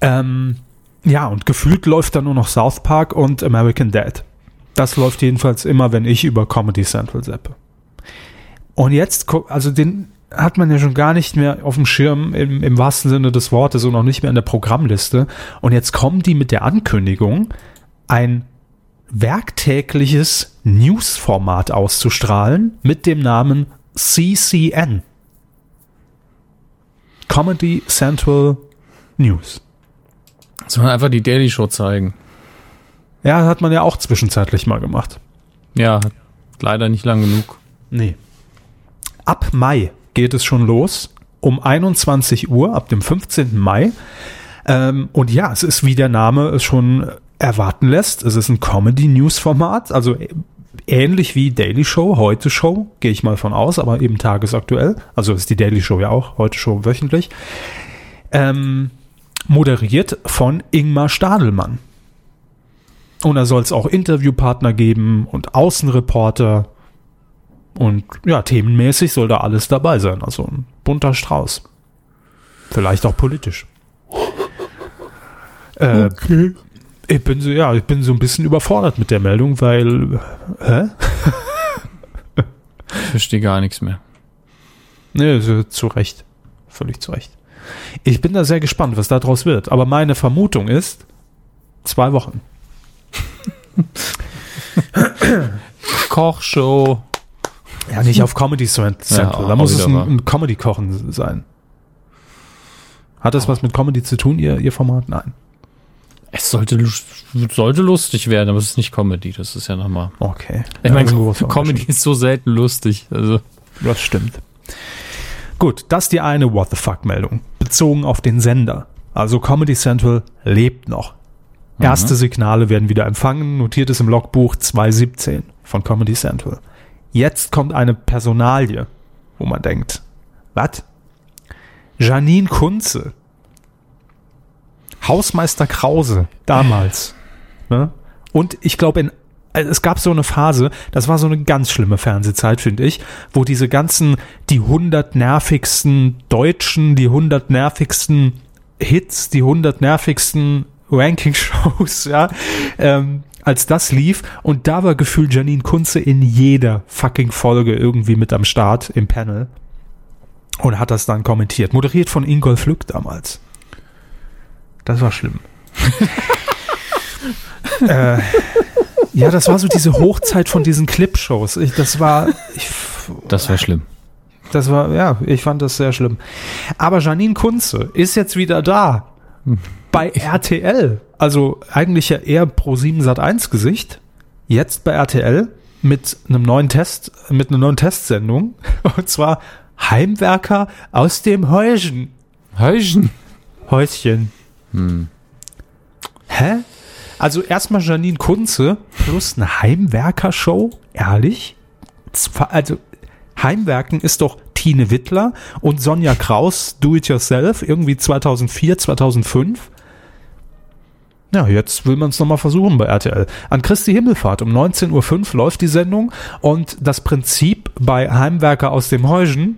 Ähm, ja, und gefühlt läuft da nur noch South Park und American Dad. Das läuft jedenfalls immer, wenn ich über Comedy Central seppe. Und jetzt, also den, hat man ja schon gar nicht mehr auf dem Schirm im, im wahrsten Sinne des Wortes und auch nicht mehr in der Programmliste. Und jetzt kommen die mit der Ankündigung, ein werktägliches Newsformat auszustrahlen mit dem Namen CCN. Comedy Central News. Soll man einfach die Daily Show zeigen? Ja, hat man ja auch zwischenzeitlich mal gemacht. Ja, leider nicht lang genug. Nee. Ab Mai geht es schon los um 21 Uhr ab dem 15. Mai. Ähm, und ja, es ist, wie der Name es schon erwarten lässt, es ist ein Comedy-News-Format, also ähnlich wie Daily Show, Heute Show, gehe ich mal von aus, aber eben tagesaktuell. Also ist die Daily Show ja auch, Heute Show wöchentlich. Ähm, moderiert von Ingmar Stadelmann. Und da soll es auch Interviewpartner geben und Außenreporter und ja, themenmäßig soll da alles dabei sein. Also ein bunter Strauß. Vielleicht auch politisch. Äh, okay. Ich bin so, ja, ich bin so ein bisschen überfordert mit der Meldung, weil, hä? ich verstehe gar nichts mehr. Nee, so, zu Recht. Völlig zu Recht. Ich bin da sehr gespannt, was daraus wird. Aber meine Vermutung ist, zwei Wochen. Kochshow. Ja, nicht auf Comedy Central. Ja, da muss es ein, ein Comedy-Kochen sein. Hat das was mit Comedy zu tun, ihr, ihr Format? Nein. Es sollte, sollte lustig werden, aber es ist nicht Comedy. Das ist ja nochmal. Okay. Ich ja, meine, Comedy ist so selten lustig. Also. Das stimmt. Gut, das ist die eine What the fuck-Meldung. Bezogen auf den Sender. Also Comedy Central lebt noch. Mhm. Erste Signale werden wieder empfangen. Notiert es im Logbuch 217 von Comedy Central. Jetzt kommt eine Personalie, wo man denkt, was? Janine Kunze. Hausmeister Krause, damals. ne? Und ich glaube, also es gab so eine Phase, das war so eine ganz schlimme Fernsehzeit, finde ich, wo diese ganzen, die hundert nervigsten Deutschen, die hundert nervigsten Hits, die hundert nervigsten Ranking-Shows, ja, ähm, als das lief und da war gefühlt Janine Kunze in jeder fucking Folge irgendwie mit am Start im Panel und hat das dann kommentiert. Moderiert von Ingolf Lück damals. Das war schlimm. äh, ja, das war so diese Hochzeit von diesen Clipshows. Ich, das war. Ich, das war schlimm. Das war, ja, ich fand das sehr schlimm. Aber Janine Kunze ist jetzt wieder da. Hm. Bei RTL also eigentlich ja eher pro 7 Sat 1 Gesicht. Jetzt bei RTL mit einem neuen Test, mit einer neuen Testsendung. Und zwar Heimwerker aus dem Häuschen. Häuschen. Häuschen. Hä? Also erstmal Janine Kunze plus eine Heimwerker-Show? Ehrlich? Also Heimwerken ist doch Tine Wittler und Sonja Kraus Do It Yourself irgendwie 2004, 2005. Ja, jetzt will man es nochmal versuchen bei RTL. An Christi Himmelfahrt um 19.05 Uhr läuft die Sendung und das Prinzip bei Heimwerker aus dem Heuschen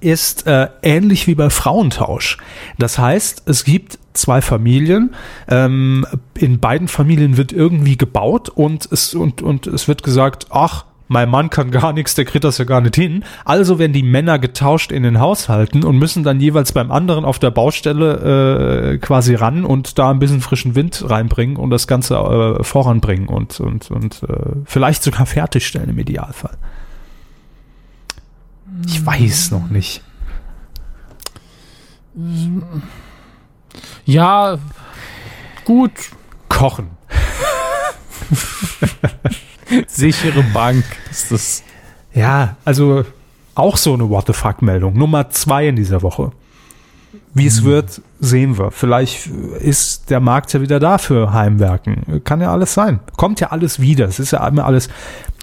ist äh, ähnlich wie bei Frauentausch. Das heißt, es gibt zwei Familien. Ähm, in beiden Familien wird irgendwie gebaut und es, und, und es wird gesagt, ach, mein Mann kann gar nichts, der kriegt das ja gar nicht hin. Also werden die Männer getauscht in den Haushalten und müssen dann jeweils beim anderen auf der Baustelle äh, quasi ran und da ein bisschen frischen Wind reinbringen und das Ganze äh, voranbringen und, und, und äh, vielleicht sogar fertigstellen im Idealfall. Ich weiß noch nicht. Ja, gut. Kochen. Sichere Bank ist das. Ja, also auch so eine What the fuck Meldung. Nummer zwei in dieser Woche. Wie es wird, sehen wir. Vielleicht ist der Markt ja wieder da für Heimwerken. Kann ja alles sein. Kommt ja alles wieder. Es ist ja immer alles,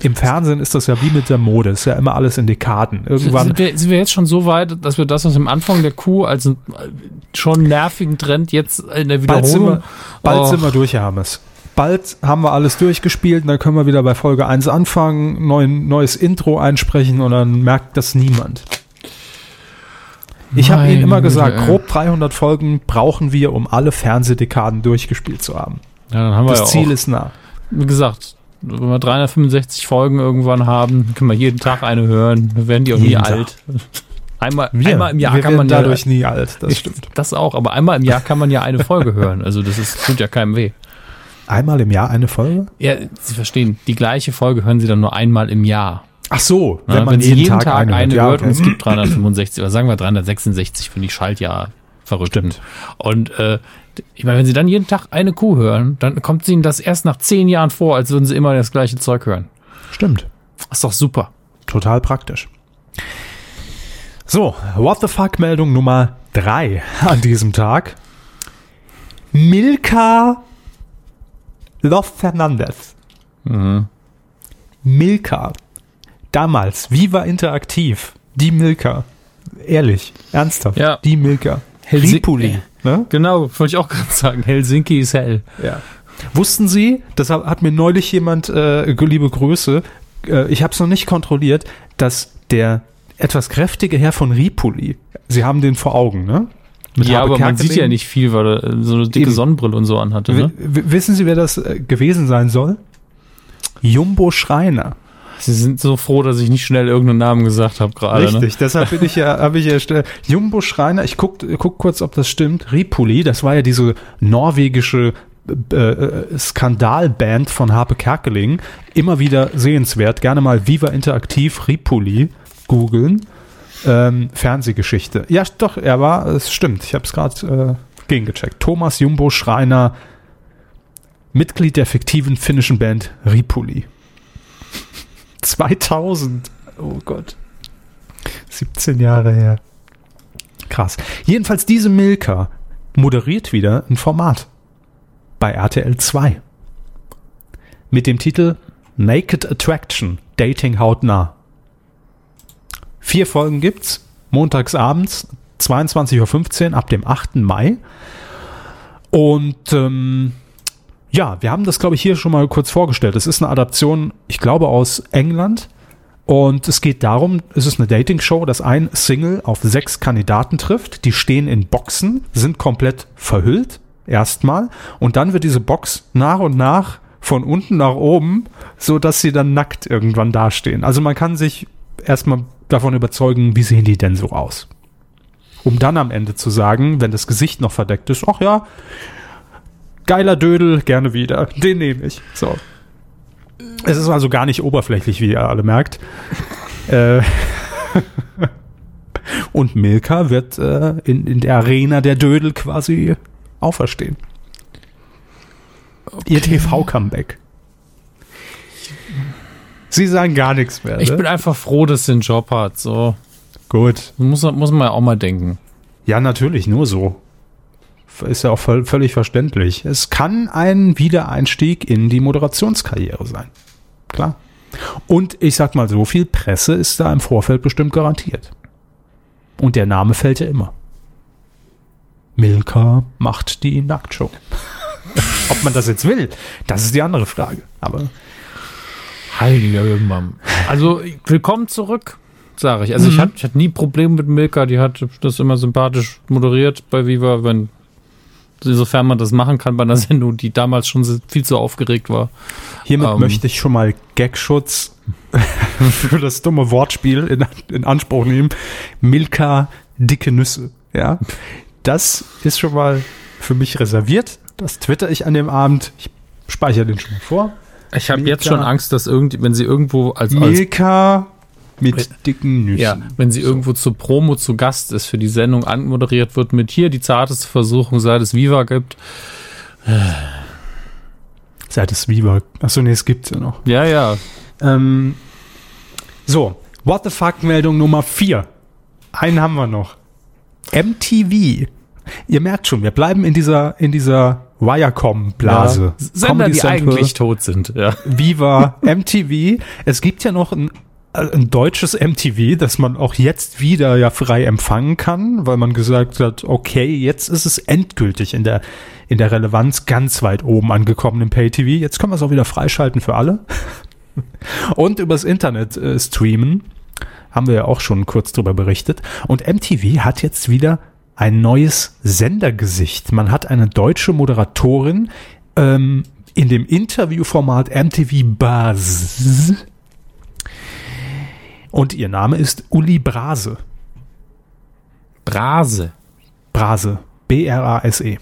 im Fernsehen ist das ja wie mit der Mode. Es ist ja immer alles in Dekaden. Irgendwann, Sind wir, sind wir jetzt schon so weit, dass wir das, was am Anfang der Kuh als äh, schon nervigen Trend jetzt in der bald sind Wiederholung. wir, bald Oh. sind wir durch, Herr Hammes. Bald haben wir alles durchgespielt und dann können wir wieder bei Folge 1 anfangen, neuen, neues Intro einsprechen und dann merkt das niemand. Ich habe Ihnen immer gesagt, grob 300 Folgen brauchen wir, um alle Fernsehdekaden durchgespielt zu haben. Ja, haben wir Das ja Ziel auch, ist nah. wie gesagt, wenn wir 365 Folgen irgendwann haben, können wir jeden Tag eine hören. Dann werden die auch nie Jeden Tag. alt. Einmal, Wir, einmal im Jahr wir kann man ja dadurch nie alt, das stimmt. Das auch, aber einmal im Jahr kann man ja eine Folge hören. Also das ist, tut ja keinem weh. Einmal im Jahr eine Folge? Ja, Sie verstehen, die gleiche Folge hören Sie dann nur einmal im Jahr. Ach so, Ja, wenn man Sie jeden, Tag, eine, eine hört. Ja, und es okay. gibt 365 oder sagen wir 366 für die Schaltjahr verrückt. Stimmt. Und äh, ich meine, wenn Sie dann jeden Tag eine Kuh hören, dann kommt Ihnen das erst nach zehn Jahren vor, als würden Sie immer das gleiche Zeug hören. Stimmt. Ist doch super. Total praktisch. So, What the fuck Meldung Nummer drei an diesem Tag. Milka Love Fernandez. Milka. Damals, Viva Interaktiv. Die Milka. Ehrlich, ernsthaft. Ja. Die Milka. Helsi- Ripuli. Ne? Genau, wollte ich auch gerade sagen. Helsinki ist hell. Ja. Wussten Sie, das hat hat mir neulich jemand, äh, liebe Grüße, äh, ich habe es noch nicht kontrolliert, dass der etwas kräftige Herr von Ripoli, Sie haben den vor Augen, ne? Mit ja, Habe aber man sieht ja nicht viel, weil er äh, so eine dicke Eben. Sonnenbrille und so anhatte. Ne? Wissen Sie, wer das äh, gewesen sein soll? Jumbo Schreiner. Sie sind so froh, dass ich nicht schnell irgendeinen Namen gesagt habe gerade. Ne? Richtig, deshalb bin ich ja, habe ich ja. Jumbo Schreiner, ich guck, guck kurz, ob das stimmt. Ripuli, das war ja diese norwegische äh, äh, Skandalband von Harpe Kerkeling. Immer wieder sehenswert. Gerne mal Viva Interaktiv Ripuli googeln. Ähm, Fernsehgeschichte. Ja, doch, er war, es stimmt. Ich habe es gerade äh, gegengecheckt. Thomas Jumbo Schreiner, Mitglied der fiktiven finnischen Band Ripuli. 2000. Oh Gott. 17 Jahre her. Krass. Jedenfalls diese Milka moderiert wieder ein Format bei RTL 2 mit dem Titel Naked Attraction Dating hautnah. Vier Folgen gibt's, montags abends 22.15 Uhr ab dem 8. Mai. Und ähm, ja, wir haben das, glaube ich, hier schon mal kurz vorgestellt. Es ist eine Adaption, ich glaube, aus England. Und es geht darum, es ist eine Dating-Show, dass ein Single auf sechs Kandidaten trifft. Die stehen in Boxen, sind komplett verhüllt, erstmal. Und dann wird diese Box nach und nach von unten nach oben, so dass sie dann nackt irgendwann dastehen. Also man kann sich erstmal davon überzeugen, wie sehen die denn so aus. Um dann am Ende zu sagen, wenn das Gesicht noch verdeckt ist, ach ja, geiler Dödel, gerne wieder. Den nehme ich. So. Es ist also gar nicht oberflächlich, wie ihr alle merkt. äh, und Milka wird äh, in, in der Arena der Dödel quasi auferstehen. Ihr TV-Comeback. Sie sagen gar nichts mehr. Ich ne? bin einfach froh, dass sie einen Job hat. So Gut. muss, muss man ja auch mal denken. Ja, natürlich, nur so. Ist ja auch voll, völlig verständlich. Es kann ein Wiedereinstieg in die Moderationskarriere sein. Klar. Und ich sag mal, so viel Presse ist da im Vorfeld bestimmt garantiert. Und der Name fällt ja immer. Milka macht die Nacktshow. Ob man das jetzt will, das ist die andere Frage. Aber Heiliger irgendwann. Also, willkommen zurück, sage ich. Also, Mhm. ich hatte ich hatte nie Probleme mit Milka. Die hat das immer sympathisch moderiert bei Viva, wenn, insofern man das machen kann bei einer Sendung, die damals schon viel zu aufgeregt war. hiermit Ähm. möchte ich schon mal Gagschutz für das dumme Wortspiel in, in Anspruch nehmen. Milka dicke Nüsse. Ja, das ist schon mal für mich reserviert. Das twitter ich an dem Abend. Ich speichere den schon mal vor. Ich habe jetzt schon Angst, dass irgendwie, wenn sie irgendwo als, als Milka mit dicken Nüssen. ja, wenn sie irgendwo zur Promo zu Gast ist, für die Sendung anmoderiert wird mit hier die zarteste Versuchung, seit es Viva gibt. Seit es Viva. Achso, nee, es gibt's ja noch. Ja, ja. Ähm, so, What the fuck Meldung Nummer 4. Einen haben wir noch. MTV. Ihr merkt schon, wir bleiben in dieser, in dieser Viacom-Blase. Ja. Sender, Comedy die Central, eigentlich tot sind. Ja. Viva, MTV. Es gibt ja noch ein, äh, ein deutsches MTV, das man auch jetzt wieder ja frei empfangen kann, weil man gesagt hat, okay, jetzt ist es endgültig in der, in der Relevanz ganz weit oben angekommen im Pay-TV. Jetzt können wir es auch wieder freischalten für alle. Und übers Internet äh, streamen. Haben wir ja auch schon kurz drüber berichtet. Und MTV hat jetzt wieder ein neues Sendergesicht. Man hat eine deutsche Moderatorin ähm, in dem Interviewformat MTV Buzz. Und ihr Name ist Uli Brase. Brase. Brase. B-R-A-S-E.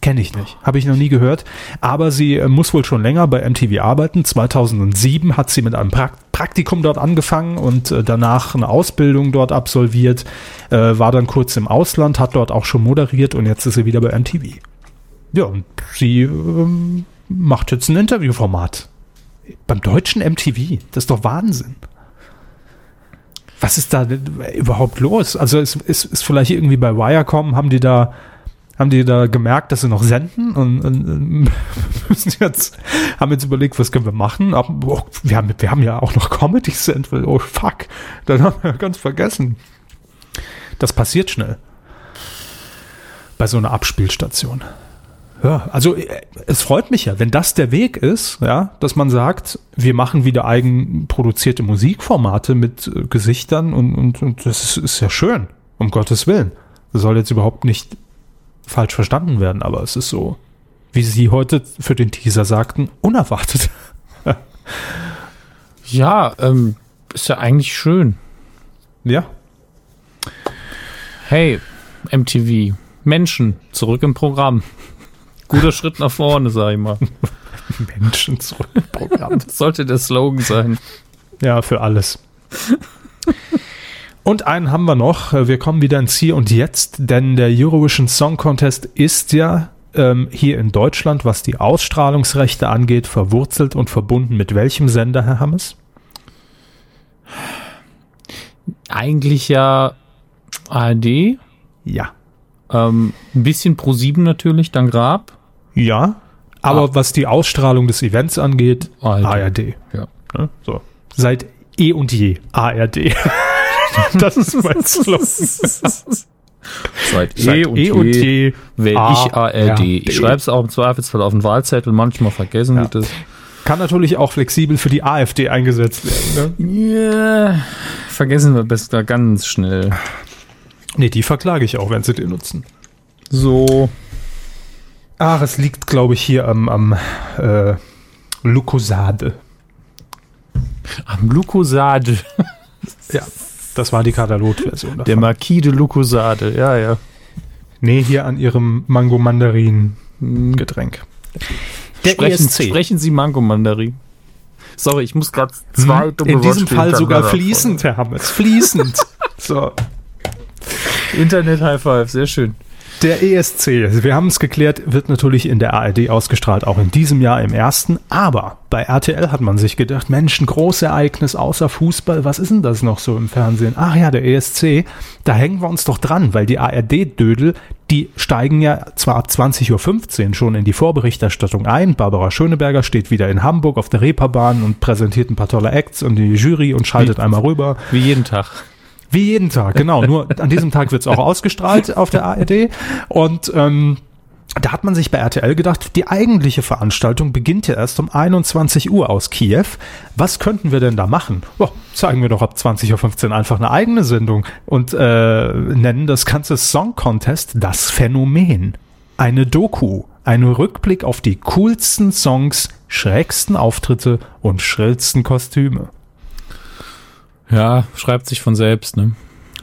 Kenne ich nicht. Habe ich noch nie gehört. Aber sie äh, muss wohl schon länger bei MTV arbeiten. 2007 hat sie mit einem Prak Praktikum dort angefangen und äh, danach eine Ausbildung dort absolviert. Äh, war dann kurz im Ausland, hat dort auch schon moderiert und jetzt ist sie wieder bei MTV. Ja, und sie ähm, macht jetzt ein Interviewformat. Beim deutschen MTV. Das ist doch Wahnsinn. Was ist da überhaupt los? Also ist, ist, ist vielleicht irgendwie bei Wirecom, haben die da haben die da gemerkt, dass sie noch senden und, und, und müssen jetzt, haben jetzt überlegt, was können wir machen? Aber, oh, wir, haben, wir haben ja auch noch Comedy Central. Oh fuck, dann haben wir ganz vergessen. Das passiert schnell. Bei so einer Abspielstation. Ja, also äh, es freut mich ja, wenn das der Weg ist, ja, dass man sagt, wir machen wieder eigenproduzierte Musikformate mit äh, Gesichtern und, und, und das ist, ist ja schön, um Gottes Willen. Das soll jetzt überhaupt nicht falsch verstanden werden, aber es ist so, wie Sie heute für den Teaser sagten, unerwartet. Ja, ähm, ist ja eigentlich schön. Ja. Hey, MTV, Menschen, zurück im Programm. Guter Schritt nach vorne, sag ich mal. Menschen zurück im Programm. Das sollte der Slogan sein. Ja, für alles. Und einen haben wir noch. Wir kommen wieder ins Hier und Jetzt, denn der Eurovision Song Contest ist ja ähm, hier in Deutschland, was die Ausstrahlungsrechte angeht, verwurzelt und verbunden mit welchem Sender, Herr Hammes? Eigentlich ja ARD, Ja. ähm, ein bisschen Pro 7 natürlich, dann Grab. Ja. Aber was die Ausstrahlung des Events angeht, ARD. ARD. Ja. Ne? So. Seit eh und je ARD. das ist mein Slogan. Seit Seit eh und je, wähle ich ARD. Ich schreibe es auch im Zweifelsfall auf den Wahlzettel, manchmal vergessen Ja. die das. Kann natürlich auch flexibel für die AfD eingesetzt werden. Ne? Ja, vergessen wir besser ganz schnell. Nee, die verklage ich auch, wenn sie den nutzen. So. Ach, es liegt, glaube ich, hier am, am äh, Lucosade. Am Lucosade. Ja, das war die Katalog-Version. Der. Marquis de Lucosade, ja, ja. Nee, hier an ihrem Mango-Mandarin-Getränk. Der Sprechen, sprechen Sie Mango-Mandarin. Sorry, ich muss gerade zwei dumme In diesem Fall sogar fließend, Herr Hammes. Fließend. so. Internet High Five, sehr schön. Der ESC, wir haben es geklärt, wird natürlich in der ARD ausgestrahlt, auch in diesem Jahr im ersten. Aber bei RTL hat man sich gedacht, Mensch, ein Großereignis außer Fußball, was ist denn das noch so im Fernsehen? Ach ja, der ESC, da hängen wir uns doch dran, weil die ARD-Dödel, die steigen ja zwar ab 20.15 Uhr schon in die Vorberichterstattung ein. Barbara Schöneberger steht wieder in Hamburg auf der Reeperbahn und präsentiert ein paar tolle Acts und die Jury und schaltet wie, einmal rüber. Wie jeden Tag. Wie jeden Tag, genau. Nur an diesem Tag wird es auch ausgestrahlt auf der ARD. Und ähm, da hat man sich bei RTL gedacht, die eigentliche Veranstaltung beginnt ja erst um 21 Uhr aus Kiew. Was könnten wir denn da machen? Oh, zeigen wir doch ab 20.15 Uhr einfach eine eigene Sendung und äh, nennen das ganze Song Contest das Phänomen. Eine Doku, ein Rückblick auf die coolsten Songs, schrägsten Auftritte und schrillsten Kostüme. Ja, schreibt sich von selbst, ne?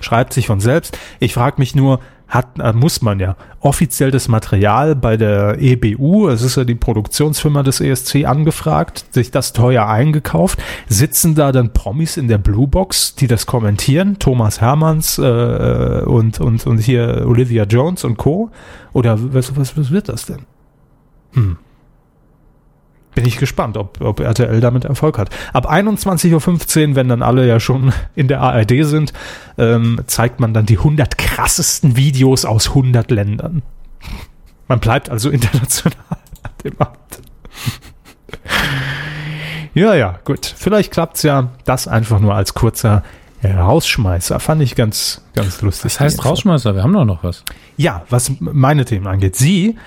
Schreibt sich von selbst. Ich frage mich nur, hat, äh, muss man ja offiziell das Material bei der EBU, es ist ja die Produktionsfirma des ESC, angefragt, sich das teuer eingekauft. Sitzen da dann Promis in der Bluebox, die das kommentieren? Thomas Hermanns äh, und, und, und hier Olivia Jones und Co. Oder was, was, was wird das denn? Hm bin ich gespannt, ob, ob RTL damit Erfolg hat. Ab 21.15 Uhr, wenn dann alle ja schon in der ARD sind, ähm, zeigt man dann die 100 krassesten Videos aus 100 Ländern. Man bleibt also international an dem Amt. ja, ja, gut. Vielleicht klappt's ja. Das einfach nur als kurzer Rausschmeißer. Fand ich ganz, ganz lustig. Das heißt Rausschmeißer, wir haben doch noch was. Ja, was meine Themen angeht. Sie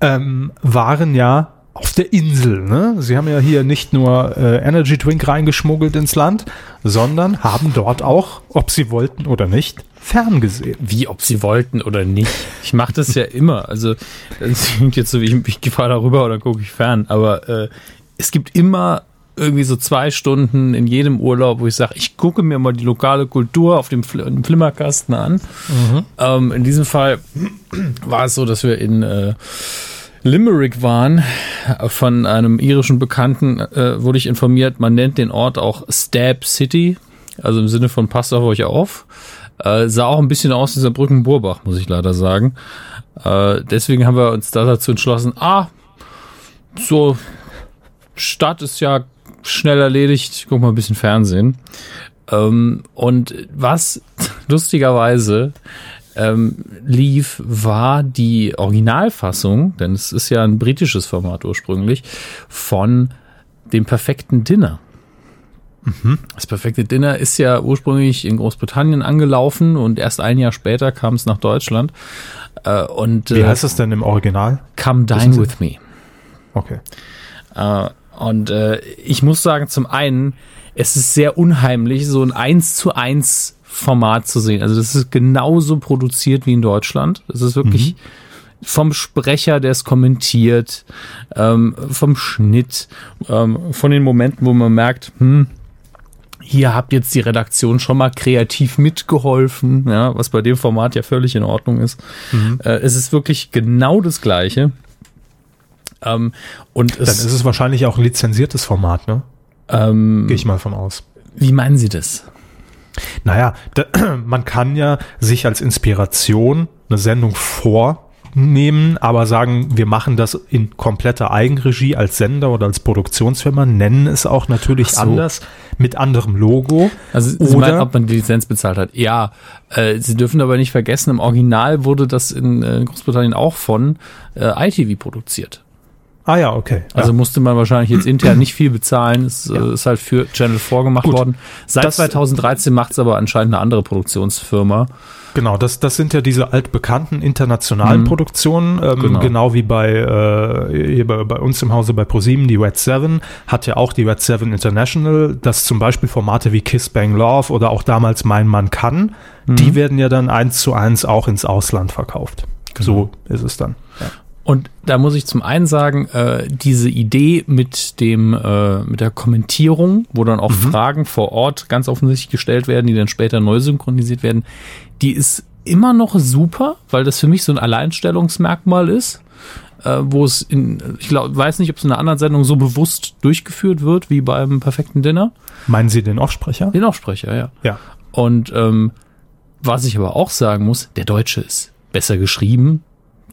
ähm, waren ja auf der Insel. Ne? Sie haben ja hier nicht nur äh, Energy Drink reingeschmuggelt ins Land, sondern haben dort auch, ob sie wollten oder nicht, ferngesehen. Wie, ob sie wollten oder nicht? Ich mache das ja immer. Also es klingt jetzt so, wie ich, ich fahre darüber oder gucke ich fern. Aber äh, es gibt immer irgendwie so zwei Stunden in jedem Urlaub, wo ich sage, ich gucke mir mal die lokale Kultur auf dem, Fl dem Flimmerkasten an. Mhm. Ähm, in diesem Fall war es so, dass wir in äh, Limerick waren. Von einem irischen Bekannten äh, wurde ich informiert, man nennt den Ort auch Stab City, also im Sinne von passt auf euch auf. Äh, sah auch ein bisschen aus dieser Brückenburbach, muss ich leider sagen. Äh, deswegen haben wir uns da dazu entschlossen, ah, so Stadt ist ja schnell erledigt, guck mal ein bisschen Fernsehen. Ähm, und was lustigerweise ähm, lief, war die Originalfassung, denn es ist ja ein britisches Format ursprünglich, von dem perfekten Dinner. Mhm. Das perfekte Dinner ist ja ursprünglich in Großbritannien angelaufen und erst ein Jahr später kam es nach Deutschland. Äh, und, Wie äh, heißt es denn im Original? Come Dine With Me. Okay. Äh, und äh, ich muss sagen, zum einen, es ist sehr unheimlich, so ein 1 zu 1 Format zu sehen. Also das ist genauso produziert wie in Deutschland. Das ist wirklich mhm. vom Sprecher, der es kommentiert, ähm, vom Schnitt, ähm, von den Momenten, wo man merkt, hm, hier habt jetzt die Redaktion schon mal kreativ mitgeholfen, ja, was bei dem Format ja völlig in Ordnung ist. Mhm. Äh, es ist wirklich genau das Gleiche. Ähm, und Dann ist es wahrscheinlich auch ein lizenziertes Format, ne? Ähm, Gehe ich mal von aus. Wie meinen Sie das? Naja, da, man kann ja sich als Inspiration eine Sendung vornehmen, aber sagen, wir machen das in kompletter Eigenregie als Sender oder als Produktionsfirma, nennen es auch natürlich so. anders mit anderem Logo. Also Sie oder meinen, ob man die Lizenz bezahlt hat. Ja, äh, Sie dürfen aber nicht vergessen, im Original wurde das in, äh, in Großbritannien auch von äh, ITV produziert. Ah ja, okay. Also ja. musste man wahrscheinlich jetzt intern nicht viel bezahlen. Es ja. ist halt für Channel 4 gemacht Gut. worden. Seit das, 2013 macht es aber anscheinend eine andere Produktionsfirma. Genau, das, das sind ja diese altbekannten internationalen mhm. Produktionen, ähm, genau. genau. wie bei, äh, hier bei, bei uns im Hause bei ProSieben, die Red 7, hat ja auch die Red 7 International, dass zum Beispiel Formate wie Kiss Bang Love oder auch damals Mein Mann kann, mhm. die werden ja dann eins zu eins auch ins Ausland verkauft. Genau. So ist es dann. Ja. Und da muss ich zum einen sagen, äh, diese Idee mit dem äh, mit der Kommentierung, wo dann auch mhm. Fragen vor Ort ganz offensichtlich gestellt werden, die dann später neu synchronisiert werden, die ist immer noch super, weil das für mich so ein Alleinstellungsmerkmal ist, äh, wo es in ich glaub, weiß nicht, ob es in einer anderen Sendung so bewusst durchgeführt wird wie beim perfekten Dinner. Meinen Sie den Offsprecher? Den Offsprecher, ja. Ja. Und ähm, was ich aber auch sagen muss, der Deutsche ist besser geschrieben,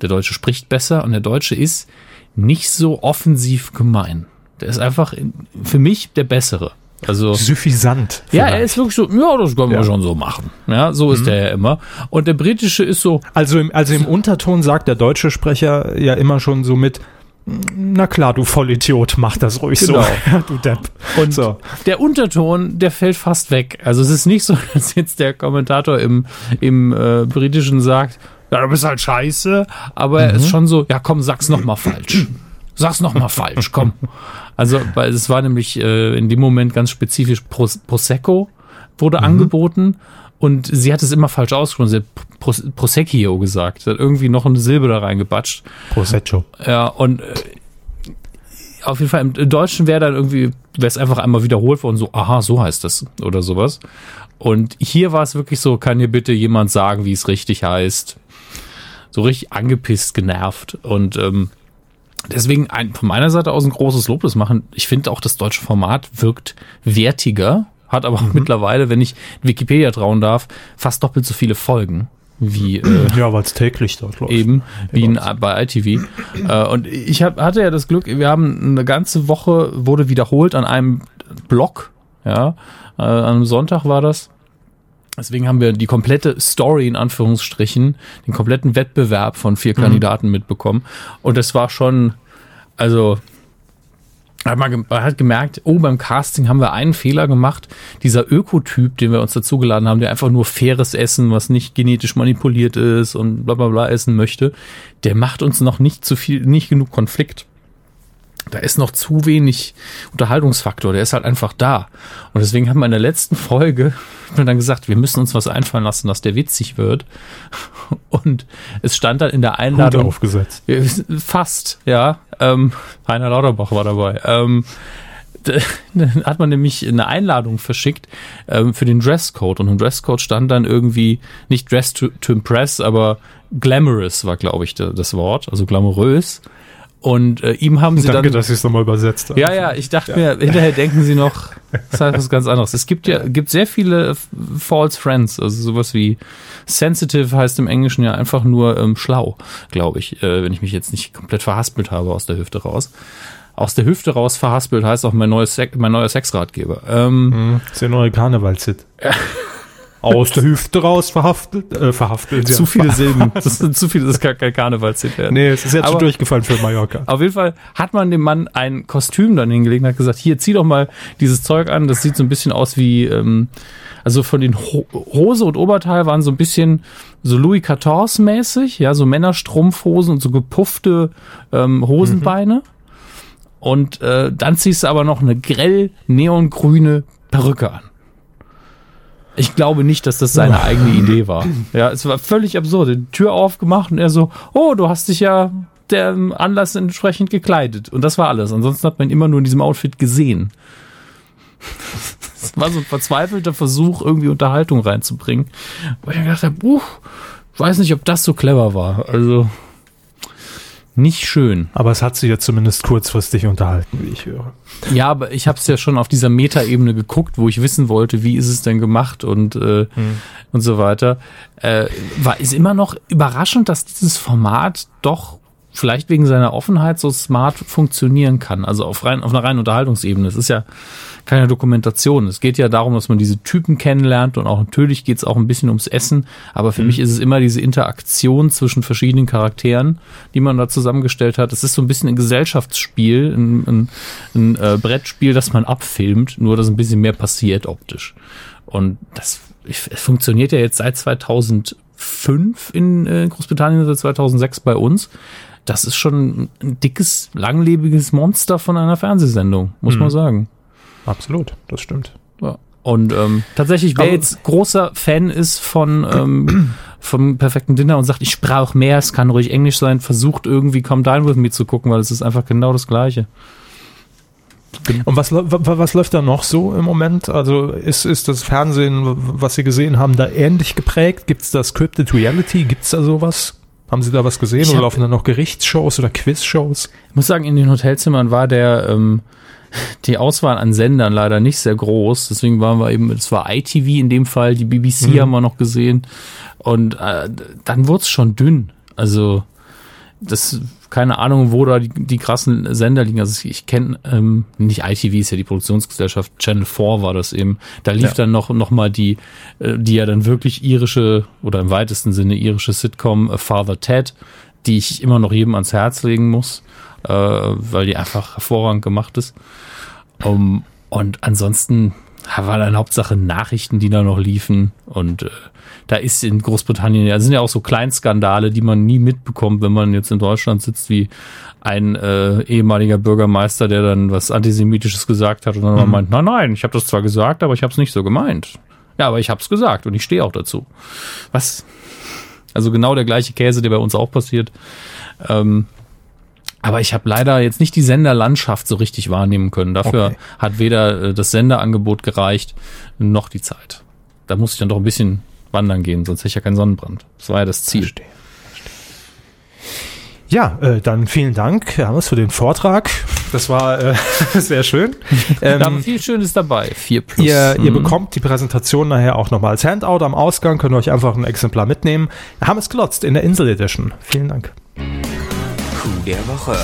Der Deutsche spricht besser und der Deutsche ist nicht so offensiv gemein. Der ist einfach in, für mich der bessere. Also Suffisant. ja, er ist wirklich so, ja, das können wir Ja. schon so machen. Ja, so ist er ja immer. Und der britische ist so, Also im, also im Unterton sagt der deutsche Sprecher ja immer schon so mit, na klar, du Vollidiot, mach das ruhig Genau. so. Du Depp. Und so. der Unterton, der fällt fast weg. Also es ist nicht so, dass jetzt der Kommentator im, im äh, Britischen sagt, ja, du bist halt scheiße, aber er ist schon so, ja komm, sag's nochmal falsch. Sag's nochmal falsch, komm. Also, weil es war nämlich äh, in dem Moment ganz spezifisch Pros Prosecco wurde angeboten und sie hat es immer falsch ausgesprochen. Sie hat Pros Prosecchio gesagt. Sie hat irgendwie noch eine Silbe da reingebatscht. Prosecco. Ja, und äh, auf jeden Fall im Deutschen wäre dann irgendwie, wäre es einfach einmal wiederholt worden, so, aha, so heißt das oder sowas. Und hier war es wirklich so, kann hier bitte jemand sagen, wie es richtig heißt? So richtig angepisst, genervt. Und ähm, deswegen ein, von meiner Seite aus ein großes Lob das machen. Ich finde auch, das deutsche Format wirkt wertiger, hat aber auch mittlerweile, wenn ich Wikipedia trauen darf, fast doppelt so viele Folgen wie äh, Ja, weil es täglich dort läuft. eben wie in, bei ITV. äh, und ich hab, hatte ja das Glück, wir haben eine ganze Woche wurde wiederholt an einem Blog, ja, äh, an einem Sonntag war das. Deswegen haben wir die komplette Story in Anführungsstrichen, den kompletten Wettbewerb von vier Kandidaten mitbekommen. Und das war schon, also hat man, ge- man hat gemerkt, oh, beim Casting haben wir einen Fehler gemacht. Dieser Ökotyp, den wir uns dazugeladen haben, der einfach nur faires Essen, was nicht genetisch manipuliert ist und bla bla bla essen möchte, der macht uns noch nicht zu viel, nicht genug Konflikt. Da ist noch zu wenig Unterhaltungsfaktor, der ist halt einfach da. Und deswegen haben wir in der letzten Folge wir dann gesagt, wir müssen uns was einfallen lassen, dass der witzig wird. Und es stand dann in der Hut Einladung, aufgesetzt. ja, Fast, ja. Ähm, Heiner Lauterbach war dabei. Ähm, da dann hat man nämlich eine Einladung verschickt ähm, für den Dresscode und im Dresscode stand dann irgendwie nicht Dress to, to Impress, aber glamorous war, glaube ich, da- das Wort, also glamourös. Und äh, ihm haben sie Danke, dann dass ich es nochmal übersetzt habe. ja, ja, ich dachte mir, hinterher denken sie noch, das heißt was ganz anderes. Es gibt ja, gibt sehr viele False Friends, also sowas wie sensitive heißt im Englischen ja einfach nur ähm, schlau, glaube ich, äh, wenn ich mich jetzt nicht komplett verhaspelt habe aus der Hüfte raus. Aus der Hüfte raus verhaspelt heißt auch mein, neues Sek mein neuer Sexratgeber. Ähm, Mhm. Ist der neue Karnevalshit. Aus der Hüfte raus verhaftet. Äh, verhaftet. ja. zu viele Silben. Das sind zu viele, das kann kein Karnevalshit werden. Nee, es ist jetzt Aber- schon durchgefallen für Mallorca. Auf jeden Fall hat man dem Mann ein Kostüm dann hingelegt und hat gesagt, hier, zieh doch mal dieses Zeug an. Das sieht so ein bisschen aus wie, ähm, also von den Ho Hose und Oberteil waren so ein bisschen so Louis XIV mäßig, ja, so Männerstrumpfhosen und so gepuffte ähm, Hosenbeine. Und äh, dann ziehst du aber noch eine grell neongrüne Perücke an. Ich glaube nicht, dass das seine eigene Idee war. Ja, es war völlig absurd. Die Tür aufgemacht und er so, oh, du hast dich ja dem Anlass entsprechend gekleidet. Und das war alles. Ansonsten hat man ihn immer nur in diesem Outfit gesehen. Es war so ein verzweifelter Versuch, irgendwie Unterhaltung reinzubringen. Wo ich mir gedacht habe, uh, ich weiß nicht, ob das so clever war. Also, nicht schön. Aber es hat sich jetzt zumindest kurzfristig unterhalten, wie ich höre. Ja, aber ich habe es ja schon auf dieser Metaebene geguckt, wo ich wissen wollte, wie ist es denn gemacht und äh, und so weiter. Äh, war ist immer noch überraschend, dass dieses Format doch vielleicht wegen seiner Offenheit so smart funktionieren kann. Also auf rein auf einer reinen Unterhaltungsebene. Es ist ja keine Dokumentation. Es geht ja darum, dass man diese Typen kennenlernt und auch natürlich geht es auch ein bisschen ums Essen. Aber für mich ist es immer diese Interaktion zwischen verschiedenen Charakteren, die man da zusammengestellt hat. Es ist so ein bisschen ein Gesellschaftsspiel, ein, ein, ein äh, Brettspiel, das man abfilmt, nur dass ein bisschen mehr passiert optisch. Und das ich, es funktioniert ja jetzt seit 2005 in äh, Großbritannien, seit 2006 bei uns. Das ist schon ein dickes, langlebiges Monster von einer Fernsehsendung, muss man sagen. Absolut, das stimmt. Ja. Und ähm, tatsächlich, wer jetzt großer Fan ist von ähm, vom perfekten Dinner und sagt, ich brauche mehr, es kann ruhig Englisch sein, versucht irgendwie Come Dine With Me zu gucken, weil es ist einfach genau das Gleiche. Und was, was läuft da noch so im Moment? Also ist, ist das Fernsehen, was Sie gesehen haben, da ähnlich geprägt? Gibt es da Scripted Reality? Gibt es da sowas? Haben Sie da was gesehen? Oder laufen da noch Gerichtsshows oder Quizshows? Ich muss sagen, in den Hotelzimmern war der ähm, die Auswahl an Sendern leider nicht sehr groß. Deswegen waren wir eben, es war ITV in dem Fall, die BBC haben wir noch gesehen. Und äh, dann wurde es schon dünn. Also das, keine Ahnung, wo da die, die krassen Sender liegen. Also ich kenne, ähm, nicht ITV ist ja die Produktionsgesellschaft, Channel 4 war das eben. Da lief ja. dann noch, noch mal die, äh, die ja dann wirklich irische oder im weitesten Sinne irische Sitcom äh, Father Ted, die ich immer noch jedem ans Herz legen muss, äh, weil die einfach hervorragend gemacht ist. Um, und ansonsten war dann Hauptsache Nachrichten, die da noch liefen und äh, da ist in Großbritannien, ja, sind ja auch so Kleinskandale, die man nie mitbekommt, wenn man jetzt in Deutschland sitzt, wie ein äh, ehemaliger Bürgermeister, der dann was Antisemitisches gesagt hat und dann mhm. meint, nein, nein, ich habe das zwar gesagt, aber ich habe es nicht so gemeint. Ja, aber ich habe es gesagt und ich stehe auch dazu. Was? Also genau der gleiche Käse, der bei uns auch passiert. Ähm, aber ich habe leider jetzt nicht die Senderlandschaft so richtig wahrnehmen können. Dafür okay. hat weder äh, das Senderangebot gereicht, noch die Zeit. Da muss ich dann doch ein bisschen wandern gehen, sonst hätte ich ja keinen Sonnenbrand. Das war ja das Ziel. Verstehe. Ja, äh, dann vielen Dank, Hermes, für den Vortrag. Das war äh, sehr schön. Ähm, da war viel Schönes dabei. Vier plus. Ihr, mhm. ihr bekommt die Präsentation nachher auch nochmal als Handout am Ausgang. Könnt ihr euch einfach ein Exemplar mitnehmen. Hermes Glotzt in der Insel Edition. Vielen Dank. Kuh der Woche.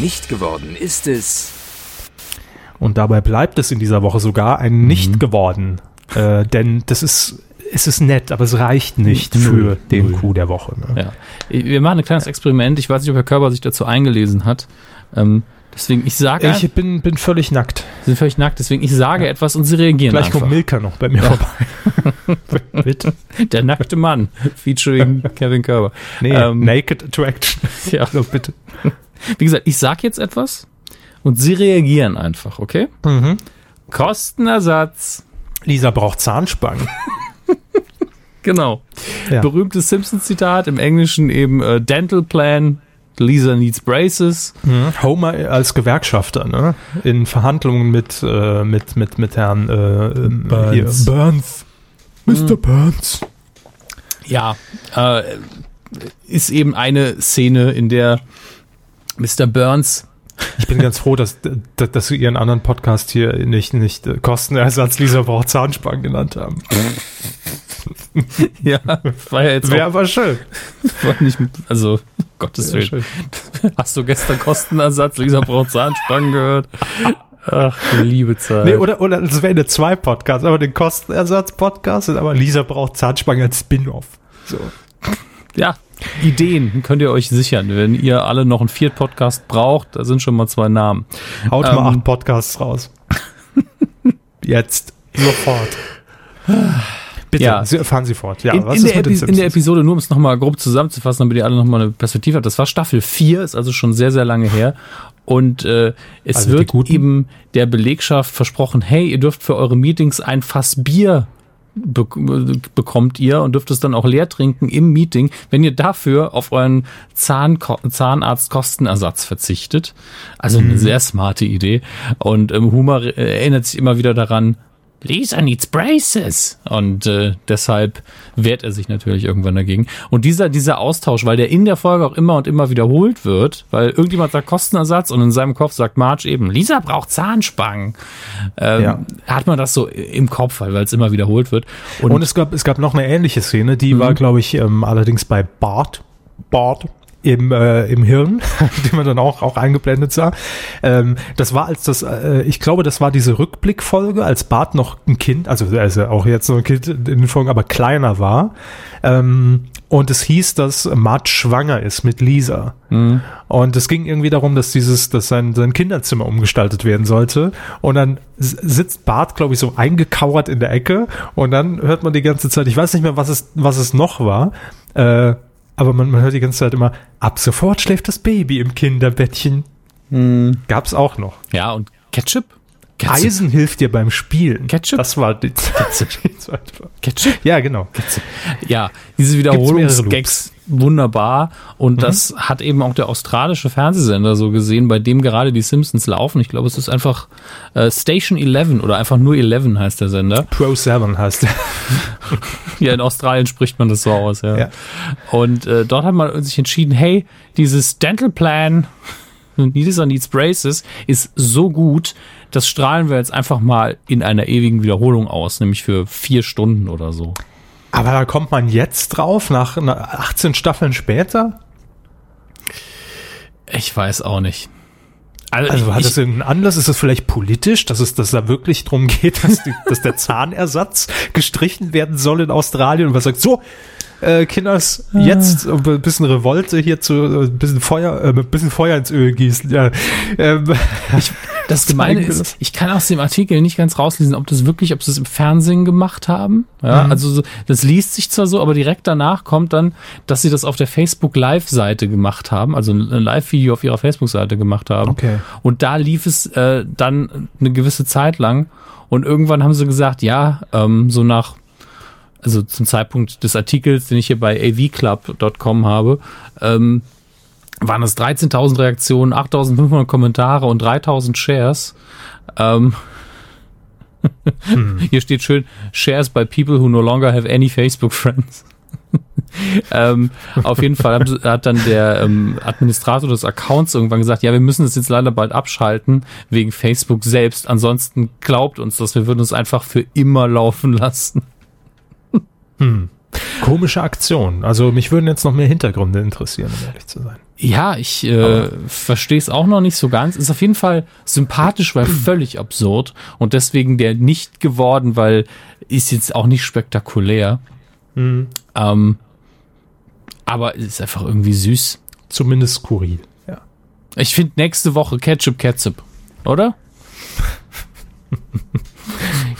Nicht geworden ist es. Und dabei bleibt es in dieser Woche sogar ein mhm. Nicht geworden. Äh, denn das ist es ist nett, aber es reicht nicht null, für den null. Coup der Woche. Ne? Ja. Wir machen ein kleines Experiment. Ich weiß nicht, ob Herr Körber sich dazu eingelesen hat. Ähm, deswegen, ich sage. Ich bin, bin völlig nackt. Sie sind völlig nackt, deswegen ich sage ja. etwas und Sie reagieren Gleich einfach. kommt Milka noch bei mir ja. vorbei. Bitte. Der nackte Mann, featuring Kevin Körber. Nee, ähm, Naked Attraction. Ja. So, bitte. Wie gesagt, ich sage jetzt etwas und Sie reagieren einfach, okay? Mhm. Kostenersatz. Lisa braucht Zahnspangen. Genau. Ja. Berühmtes Simpsons-Zitat, im Englischen eben äh, Dental Plan, Lisa needs braces. Mhm. Homer als Gewerkschafter, ne? In Verhandlungen mit, äh, mit, mit, mit Herrn äh, Burns. Burns. Mr. Mhm. Burns. Ja, äh, ist eben eine Szene, in der Mr. Burns ich bin ganz froh, dass, dass, dass Sie Ihren anderen Podcast hier nicht, nicht äh, Kostenersatz Lisa braucht Zahnspangen genannt haben. ja, war ja jetzt Wäre aber schön. War nicht, also, Gottes Willen. Hast du gestern Kostenersatz Lisa braucht Zahnspangen gehört? Ach, liebe Zeit. Nee, oder, oder es wäre eine zwei Podcasts, aber den Kostenersatz-Podcast, aber Lisa braucht Zahnspangen als Spin-off. So. Ja, Ideen könnt ihr euch sichern. Wenn ihr alle noch einen Viert-Podcast braucht, da sind schon mal zwei Namen. Haut ähm, mal acht Podcasts raus. Jetzt. Sofort. Bitte, ja. fahren Sie fort. Ja, in, in, der in, der Episode, nur um es nochmal grob zusammenzufassen, damit ihr alle nochmal eine Perspektive habt, das war Staffel 4, ist also schon sehr, sehr lange her. Und äh, es also wird eben der Belegschaft versprochen, hey, ihr dürft für eure Meetings ein Fass Bier be bekommt ihr und dürft es dann auch leer trinken im Meeting, wenn ihr dafür auf euren Zahn Zahnarztkostenersatz verzichtet. Also eine mhm. sehr smarte Idee. Und ähm, Humor erinnert sich immer wieder daran, Lisa needs braces. Und äh, deshalb wehrt er sich natürlich irgendwann dagegen. Und dieser, dieser Austausch, weil der in der Folge auch immer und immer wiederholt wird, weil irgendjemand sagt Kostenersatz und in seinem Kopf sagt Marge eben, Lisa braucht Zahnspangen. Ähm, ja. Hat man das so im Kopf, weil es immer wiederholt wird. Und, und, es, gab, es gab noch eine ähnliche Szene, die mhm. war, glaube ich, ähm, allerdings bei Bart. Bart im, äh, im Hirn, die man dann auch, auch eingeblendet sah. Ähm, das war als das, äh, ich glaube, das war diese Rückblickfolge, als Bart noch ein Kind, also, also auch jetzt noch ein Kind in den Folgen, aber kleiner war. Ähm, und es hieß, dass Matt schwanger ist mit Lisa. Mhm. Und es ging irgendwie darum, dass dieses, dass sein, sein Kinderzimmer umgestaltet werden sollte. Und dann sitzt Bart, glaube ich, so eingekauert in der Ecke. Und dann hört man die ganze Zeit, ich weiß nicht mehr, was es, was es noch war. Äh, aber man, man hört die ganze Zeit immer, ab sofort schläft das Baby im Kinderbettchen. Hm. Gab's auch noch. Ja, und Ketchup? Ketchup. Eisen hilft dir beim Spielen. Ketchup? Das war die Ketchup. Ketchup? Ja, genau. Ketchup. Ja, diese Wiederholungsgags wunderbar. Und mhm. das hat eben auch der australische Fernsehsender so gesehen, bei dem gerade die Simpsons laufen. Ich glaube, es ist einfach äh, Station 11 oder einfach nur 11 heißt der Sender. Pro 7 heißt der. ja, in Australien spricht man das so aus, ja. ja. Und äh, dort hat man sich entschieden, hey, dieses Dental Plan Nidisa Needs Braces ist so gut, das strahlen wir jetzt einfach mal in einer ewigen Wiederholung aus, nämlich für vier Stunden oder so. Aber da kommt man jetzt drauf, nach 18 Staffeln später? Ich weiß auch nicht. Also, also hat ich, das irgendeinen Anlass? Ist es vielleicht politisch, dass es dass da wirklich drum geht, dass, die, dass der Zahnersatz gestrichen werden soll in Australien und was sagt, so, äh, Kinders, ah. jetzt ein bisschen Revolte hier zu, ein bisschen Feuer, äh, bisschen Feuer ins Öl gießen. Ja. Ähm, ich, das Gemeine ist, ich kann aus dem Artikel nicht ganz rauslesen, ob das wirklich, ob sie es im Fernsehen gemacht haben. Ja, mhm. also das liest sich zwar so, aber direkt danach kommt dann, dass sie das auf der Facebook Live-Seite gemacht haben, also ein Live-Video auf ihrer Facebook-Seite gemacht haben. Okay. Und da lief es äh, dann eine gewisse Zeit lang. Und irgendwann haben sie gesagt, ja, ähm, so nach also zum Zeitpunkt des Artikels, den ich hier bei avclub.com habe, ähm, waren es 13.000 Reaktionen, 8.500 Kommentare und 3.000 Shares. Ähm, hm. Hier steht schön, Shares by people who no longer have any Facebook friends. ähm, auf jeden Fall hat dann der ähm, Administrator des Accounts irgendwann gesagt, ja, wir müssen das jetzt leider bald abschalten, wegen Facebook selbst. Ansonsten glaubt uns das, wir würden uns einfach für immer laufen lassen. Hm. Komische Aktion. Also mich würden jetzt noch mehr Hintergründe interessieren, um ehrlich zu sein. Ja, ich äh, verstehe es auch noch nicht so ganz. Ist auf jeden Fall sympathisch, weil völlig absurd und deswegen der nicht geworden, weil ist jetzt auch nicht spektakulär. Mhm. Ähm, aber ist einfach irgendwie süß. Zumindest skurril, ja. Ich finde nächste Woche Ketchup Ketchup, oder?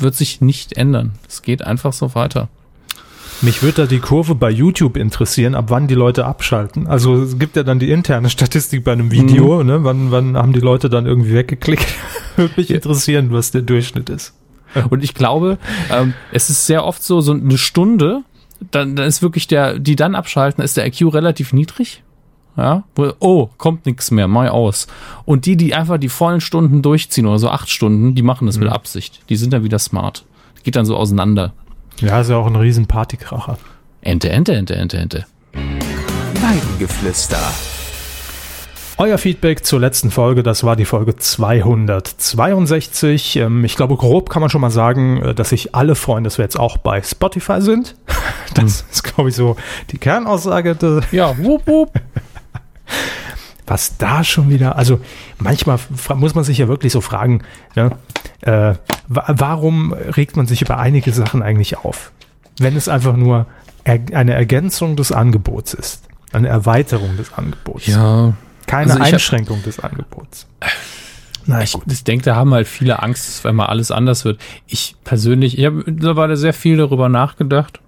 wird sich nicht ändern. Es geht einfach so weiter. Mich würde da die Kurve bei YouTube interessieren, ab wann die Leute abschalten. Also es gibt ja dann die interne Statistik bei einem Video, mhm. ne? Wann, wann haben die Leute dann irgendwie weggeklickt? würde mich interessieren, was der Durchschnitt ist. Und ich glaube, ähm, es ist sehr oft so, so eine Stunde, dann, dann ist wirklich der, die dann abschalten, ist der IQ relativ niedrig. Ja, wo, oh, kommt nichts mehr, mal aus. Und die, die einfach die vollen Stunden durchziehen oder so acht Stunden, die machen das mhm. mit Absicht. Die sind dann wieder smart. Geht dann so auseinander. Ja, ist ja auch ein riesen Partykracher. Ente, Ente, Ente, Ente, Ente. Weidengeflüster. Euer Feedback zur letzten Folge, das war die Folge 262. Ähm, ich glaube, grob kann man schon mal sagen, äh, dass sich alle freuen, dass wir jetzt auch bei Spotify sind. Das hm. ist, glaube ich, so die Kernaussage. Ja, wupp, wupp. Was da schon wieder, also manchmal muss man sich ja wirklich so fragen, ne, äh, warum regt man sich über einige Sachen eigentlich auf? Wenn es einfach nur er eine Ergänzung des Angebots ist, eine Erweiterung des Angebots. Ja. Keine also Einschränkung hab, des Angebots. Nein, ich, ich denke, da haben halt viele Angst, wenn mal alles anders wird. Ich persönlich, ich habe mittlerweile sehr viel darüber nachgedacht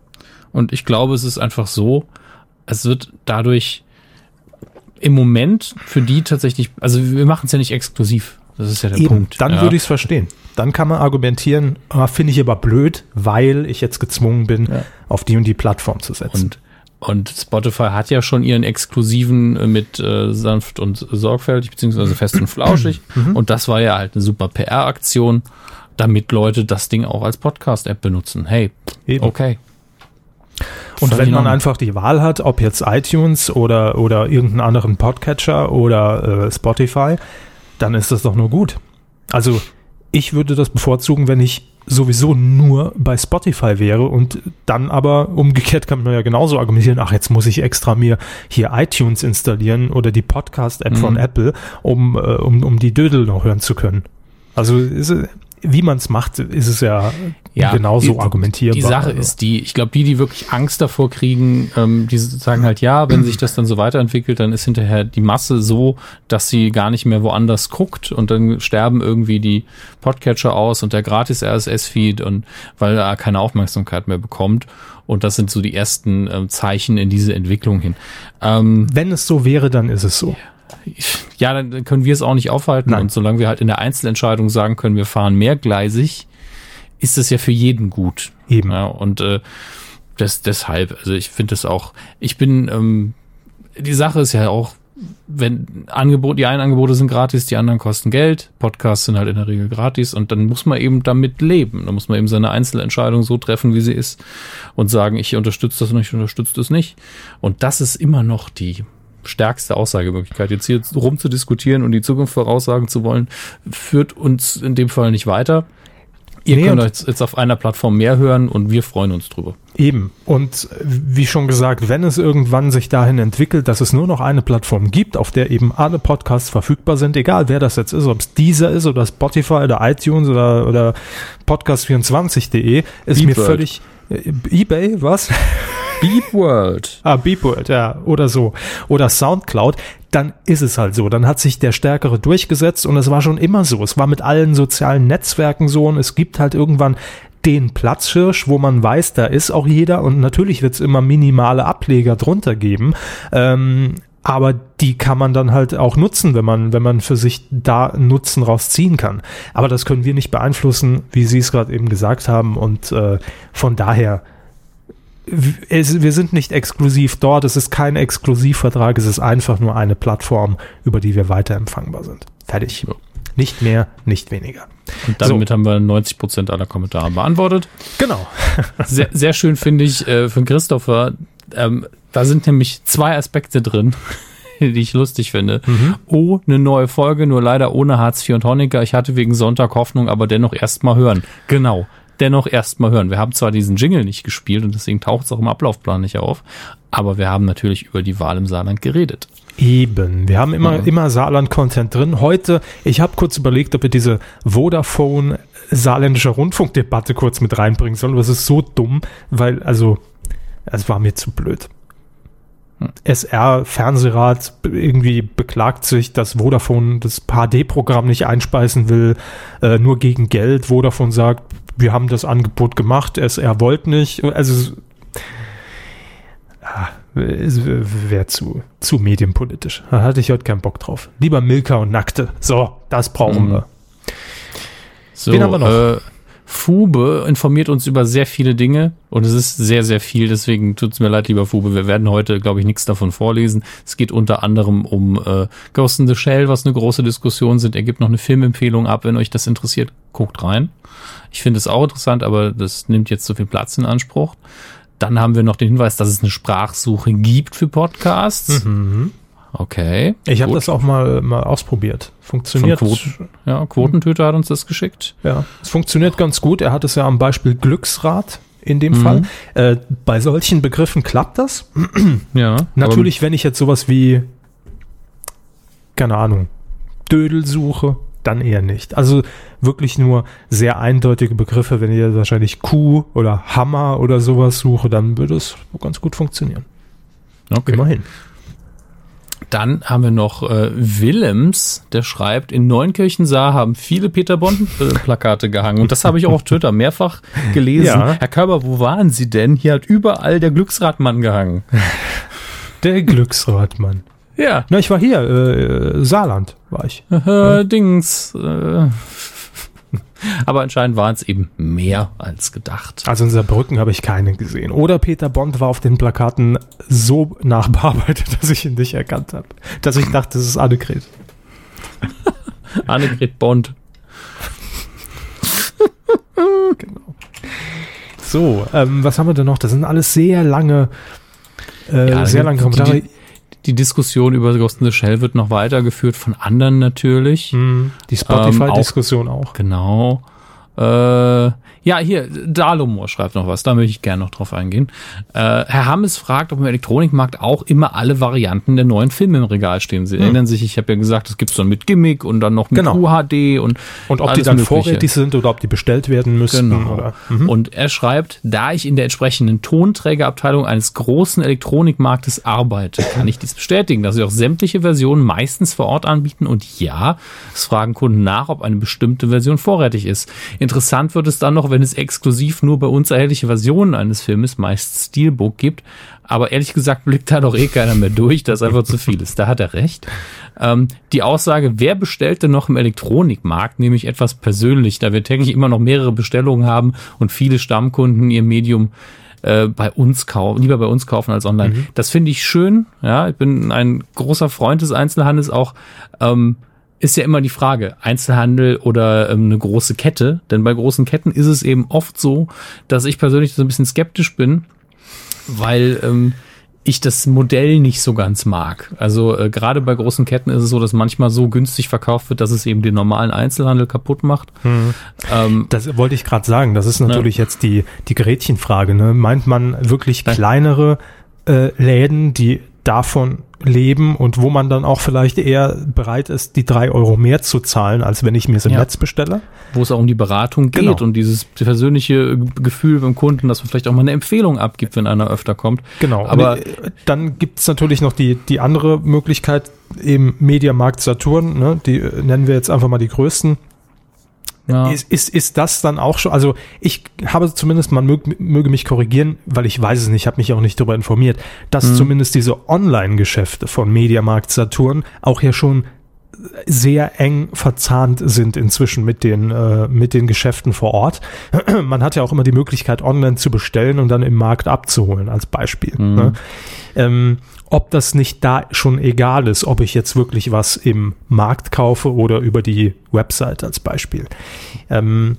und ich glaube, es ist einfach so, es wird dadurch im Moment für die tatsächlich, also wir machen es ja nicht exklusiv. Das ist ja der Eben, Punkt. Dann ja. würde ich es verstehen. Dann kann man argumentieren, ah, finde ich aber blöd, weil ich jetzt gezwungen bin, ja. auf die und die Plattform zu setzen. Und und Spotify hat ja schon ihren exklusiven äh, mit äh, sanft und sorgfältig, beziehungsweise fest und flauschig. Mhm. Und das war ja halt eine super PR-Aktion, damit Leute das Ding auch als Podcast-App benutzen. Hey, Eben. okay. Und wenn man einfach die Wahl hat, ob jetzt iTunes oder, oder irgendeinen anderen Podcatcher oder äh, Spotify, dann ist das doch nur gut. Also ich würde das bevorzugen, wenn ich sowieso nur bei Spotify wäre und dann aber umgekehrt kann man ja genauso argumentieren, ach, jetzt muss ich extra mir hier iTunes installieren oder die Podcast-App mhm. von Apple, um, äh, um, um die Dödel noch hören zu können. Also ist, wie man es macht, ist es ja, ja genauso die, argumentierbar. Die Sache also. ist die, ich glaube, die, die wirklich Angst davor kriegen, ähm, die sagen halt, ja, wenn sich das dann so weiterentwickelt, dann ist hinterher die Masse so, dass sie gar nicht mehr woanders guckt und dann sterben irgendwie die Podcatcher aus und der gratis RSS-Feed und weil er keine Aufmerksamkeit mehr bekommt. Und das sind so die ersten ähm, Zeichen in diese Entwicklung hin. Ähm, wenn es so wäre, dann ist es so ja, dann können wir es auch nicht aufhalten. Nein. Und solange wir halt in der Einzelentscheidung sagen können, wir fahren mehrgleisig, ist das ja für jeden gut. Eben. Ja, und äh, das, deshalb, also ich finde es auch, ich bin, ähm, die Sache ist ja auch, wenn Angebot, die einen Angebote sind gratis, die anderen kosten Geld. Podcasts sind halt in der Regel gratis und dann muss man eben damit leben. Da muss man eben seine Einzelentscheidung so treffen, wie sie ist und sagen, ich unterstütze das und ich unterstütze das nicht. Und das ist immer noch die stärkste Aussagemöglichkeit. Jetzt hier rum zu diskutieren und die Zukunft voraussagen zu wollen, führt uns in dem Fall nicht weiter. Ihr nee, könnt euch jetzt auf einer Plattform mehr hören und wir freuen uns drüber. Eben. Und wie schon gesagt, wenn es irgendwann sich dahin entwickelt, dass es nur noch eine Plattform gibt, auf der eben alle Podcasts verfügbar sind, egal wer das jetzt ist, ob es dieser ist oder Spotify oder iTunes oder, oder podcast24.de, ist Beep mir völlig äh, eBay, was? Beep World. Ah, Beep World, ja, oder so. Oder Soundcloud, dann ist es halt so. Dann hat sich der Stärkere durchgesetzt und es war schon immer so. Es war mit allen sozialen Netzwerken so und es gibt halt irgendwann den Platzhirsch, wo man weiß, da ist auch jeder und natürlich wird es immer minimale Ableger drunter geben. Ähm, aber die kann man dann halt auch nutzen, wenn man, wenn man für sich da Nutzen rausziehen kann. Aber das können wir nicht beeinflussen, wie Sie es gerade eben gesagt haben. Und äh, von daher es, wir sind nicht exklusiv dort, es ist kein Exklusivvertrag, es ist einfach nur eine Plattform, über die wir weiter empfangbar sind. Fertig. Nicht mehr, nicht weniger. Und damit so. haben wir 90 Prozent aller Kommentare beantwortet. Genau. sehr, sehr schön finde ich äh, von Christopher, ähm, da sind nämlich zwei Aspekte drin, die ich lustig finde. Mhm. Oh, eine neue Folge, nur leider ohne Hartz IV und Honecker. Ich hatte wegen Sonntag Hoffnung, aber dennoch erst mal hören. Genau dennoch erstmal hören. Wir haben zwar diesen Jingle nicht gespielt und deswegen taucht es auch im Ablaufplan nicht auf, aber wir haben natürlich über die Wahl im Saarland geredet. Eben. Wir haben immer, mhm. immer Saarland-Content drin. Heute, ich habe kurz überlegt, ob wir diese Vodafone saarländische Rundfunkdebatte kurz mit reinbringen sollen. Aber es ist so dumm, weil, also, es war mir zu blöd. Hm. SR Fernsehrat irgendwie beklagt sich, dass Vodafone das HD-Programm nicht einspeisen will, äh, nur gegen Geld. Vodafone sagt, wir haben das Angebot gemacht, es, er wollte nicht. Also ah, es wäre zu, zu medienpolitisch. Da hatte ich heute keinen Bock drauf. Lieber Milka und Nackte. So, das brauchen mhm. wir. So, Wen haben wir noch? Äh, Fube informiert uns über sehr viele Dinge und es ist sehr, sehr viel. Deswegen tut es mir leid, lieber Fube. Wir werden heute, glaube ich, nichts davon vorlesen. Es geht unter anderem um äh, Ghost in the Shell, was eine große Diskussion sind. Er gibt noch eine Filmempfehlung ab. Wenn euch das interessiert, guckt rein. Ich finde es auch interessant, aber das nimmt jetzt zu viel Platz in Anspruch. Dann haben wir noch den Hinweis, dass es eine Sprachsuche gibt für Podcasts. Mhm. Okay. Ich habe das auch mal, mal ausprobiert. Funktioniert. Quoten, ja, Quotentöter hat uns das geschickt. Ja, es funktioniert ganz gut. Er hat es ja am Beispiel Glücksrad in dem mhm. Fall. Äh, bei solchen Begriffen klappt das. ja. Natürlich, wenn ich jetzt sowas wie, keine Ahnung, Dödel suche, dann eher nicht. Also wirklich nur sehr eindeutige Begriffe. Wenn ihr wahrscheinlich Kuh oder Hammer oder sowas suche, dann würde es ganz gut funktionieren. Okay. Immerhin. Dann haben wir noch äh, Willems, der schreibt, in Neunkirchen-Saar haben viele Peter Bond-Plakate gehangen. Und das habe ich auch auf Twitter mehrfach gelesen. Ja. Herr Körber, wo waren Sie denn? Hier hat überall der Glücksradmann gehangen. Der Glücksradmann. Ja. Na, ich war hier, äh, Saarland war ich. Äh, Dings. Äh. Aber anscheinend waren es eben mehr als gedacht. Also in Saarbrücken habe ich keinen gesehen. Oder Peter Bond war auf den Plakaten so nachbearbeitet, dass ich ihn nicht erkannt habe. Dass ich dachte, das ist Annegret. Annegret Bond. genau. So, ähm, was haben wir denn noch? Das sind alles sehr lange, äh, ja, sehr lange Kommentare. Die, die Diskussion über Ghost in the Shell wird noch weitergeführt von anderen natürlich. Mhm. Die Spotify-Diskussion ähm, auch, auch. Genau. Äh, ja, hier, Dalomor schreibt noch was, da möchte ich gerne noch drauf eingehen. Äh, Herr Hammes fragt, ob im Elektronikmarkt auch immer alle Varianten der neuen Filme im Regal stehen. Sie hm. erinnern sich, ich habe ja gesagt, es gibt dann mit Gimmick und dann noch mit genau. UHD und Und ob die dann mögliche. vorrätig sind oder ob die bestellt werden müssen. Genau. Mhm. Und er schreibt, da ich in der entsprechenden Tonträgerabteilung eines großen Elektronikmarktes arbeite, kann ich dies bestätigen, dass sie auch sämtliche Versionen meistens vor Ort anbieten und ja, es fragen Kunden nach, ob eine bestimmte Version vorrätig ist. Interessant wird es dann noch, wenn es exklusiv nur bei uns erhältliche Versionen eines Filmes, meist Steelbook, gibt. Aber ehrlich gesagt blickt da doch eh keiner mehr durch, dass einfach zu viel ist. Da hat er recht. Ähm, die Aussage, wer bestellt denn noch im Elektronikmarkt, nämlich etwas persönlich, da wir täglich immer noch mehrere Bestellungen haben und viele Stammkunden ihr Medium äh, bei uns kaufen, lieber bei uns kaufen als online. Mhm. Das finde ich schön. Ja, ich bin ein großer Freund des Einzelhandels auch. Ähm, ist ja immer die Frage, Einzelhandel oder ähm, eine große Kette. Denn bei großen Ketten ist es eben oft so, dass ich persönlich so ein bisschen skeptisch bin, weil ähm, ich das Modell nicht so ganz mag. Also äh, gerade bei großen Ketten ist es so, dass manchmal so günstig verkauft wird, dass es eben den normalen Einzelhandel kaputt macht. Mhm. Ähm, das wollte ich gerade sagen. Das ist natürlich ja. jetzt die, die Gerätchenfrage. Ne? Meint man wirklich kleinere äh, Läden, die davon leben und wo man dann auch vielleicht eher bereit ist, die drei Euro mehr zu zahlen, als wenn ich mir es im ja. Netz bestelle. Wo es auch um die Beratung geht genau. und dieses persönliche Gefühl beim Kunden, dass man vielleicht auch mal eine Empfehlung abgibt, wenn einer öfter kommt. Genau. Aber äh, dann gibt es natürlich noch die, die andere Möglichkeit, eben Mediamarkt Saturn, ne? die äh, nennen wir jetzt einfach mal die größten ja. Ist, ist, ist das dann auch schon, also ich habe zumindest, man mög, möge mich korrigieren, weil ich weiß es nicht, ich habe mich auch nicht darüber informiert, dass mhm. zumindest diese Online-Geschäfte von Mediamarkt Saturn auch ja schon sehr eng verzahnt sind inzwischen mit den, äh, mit den Geschäften vor Ort. Man hat ja auch immer die Möglichkeit, online zu bestellen und dann im Markt abzuholen, als Beispiel. Mhm. Ne? Ähm, ob das nicht da schon egal ist, ob ich jetzt wirklich was im Markt kaufe oder über die Website als Beispiel. Ähm,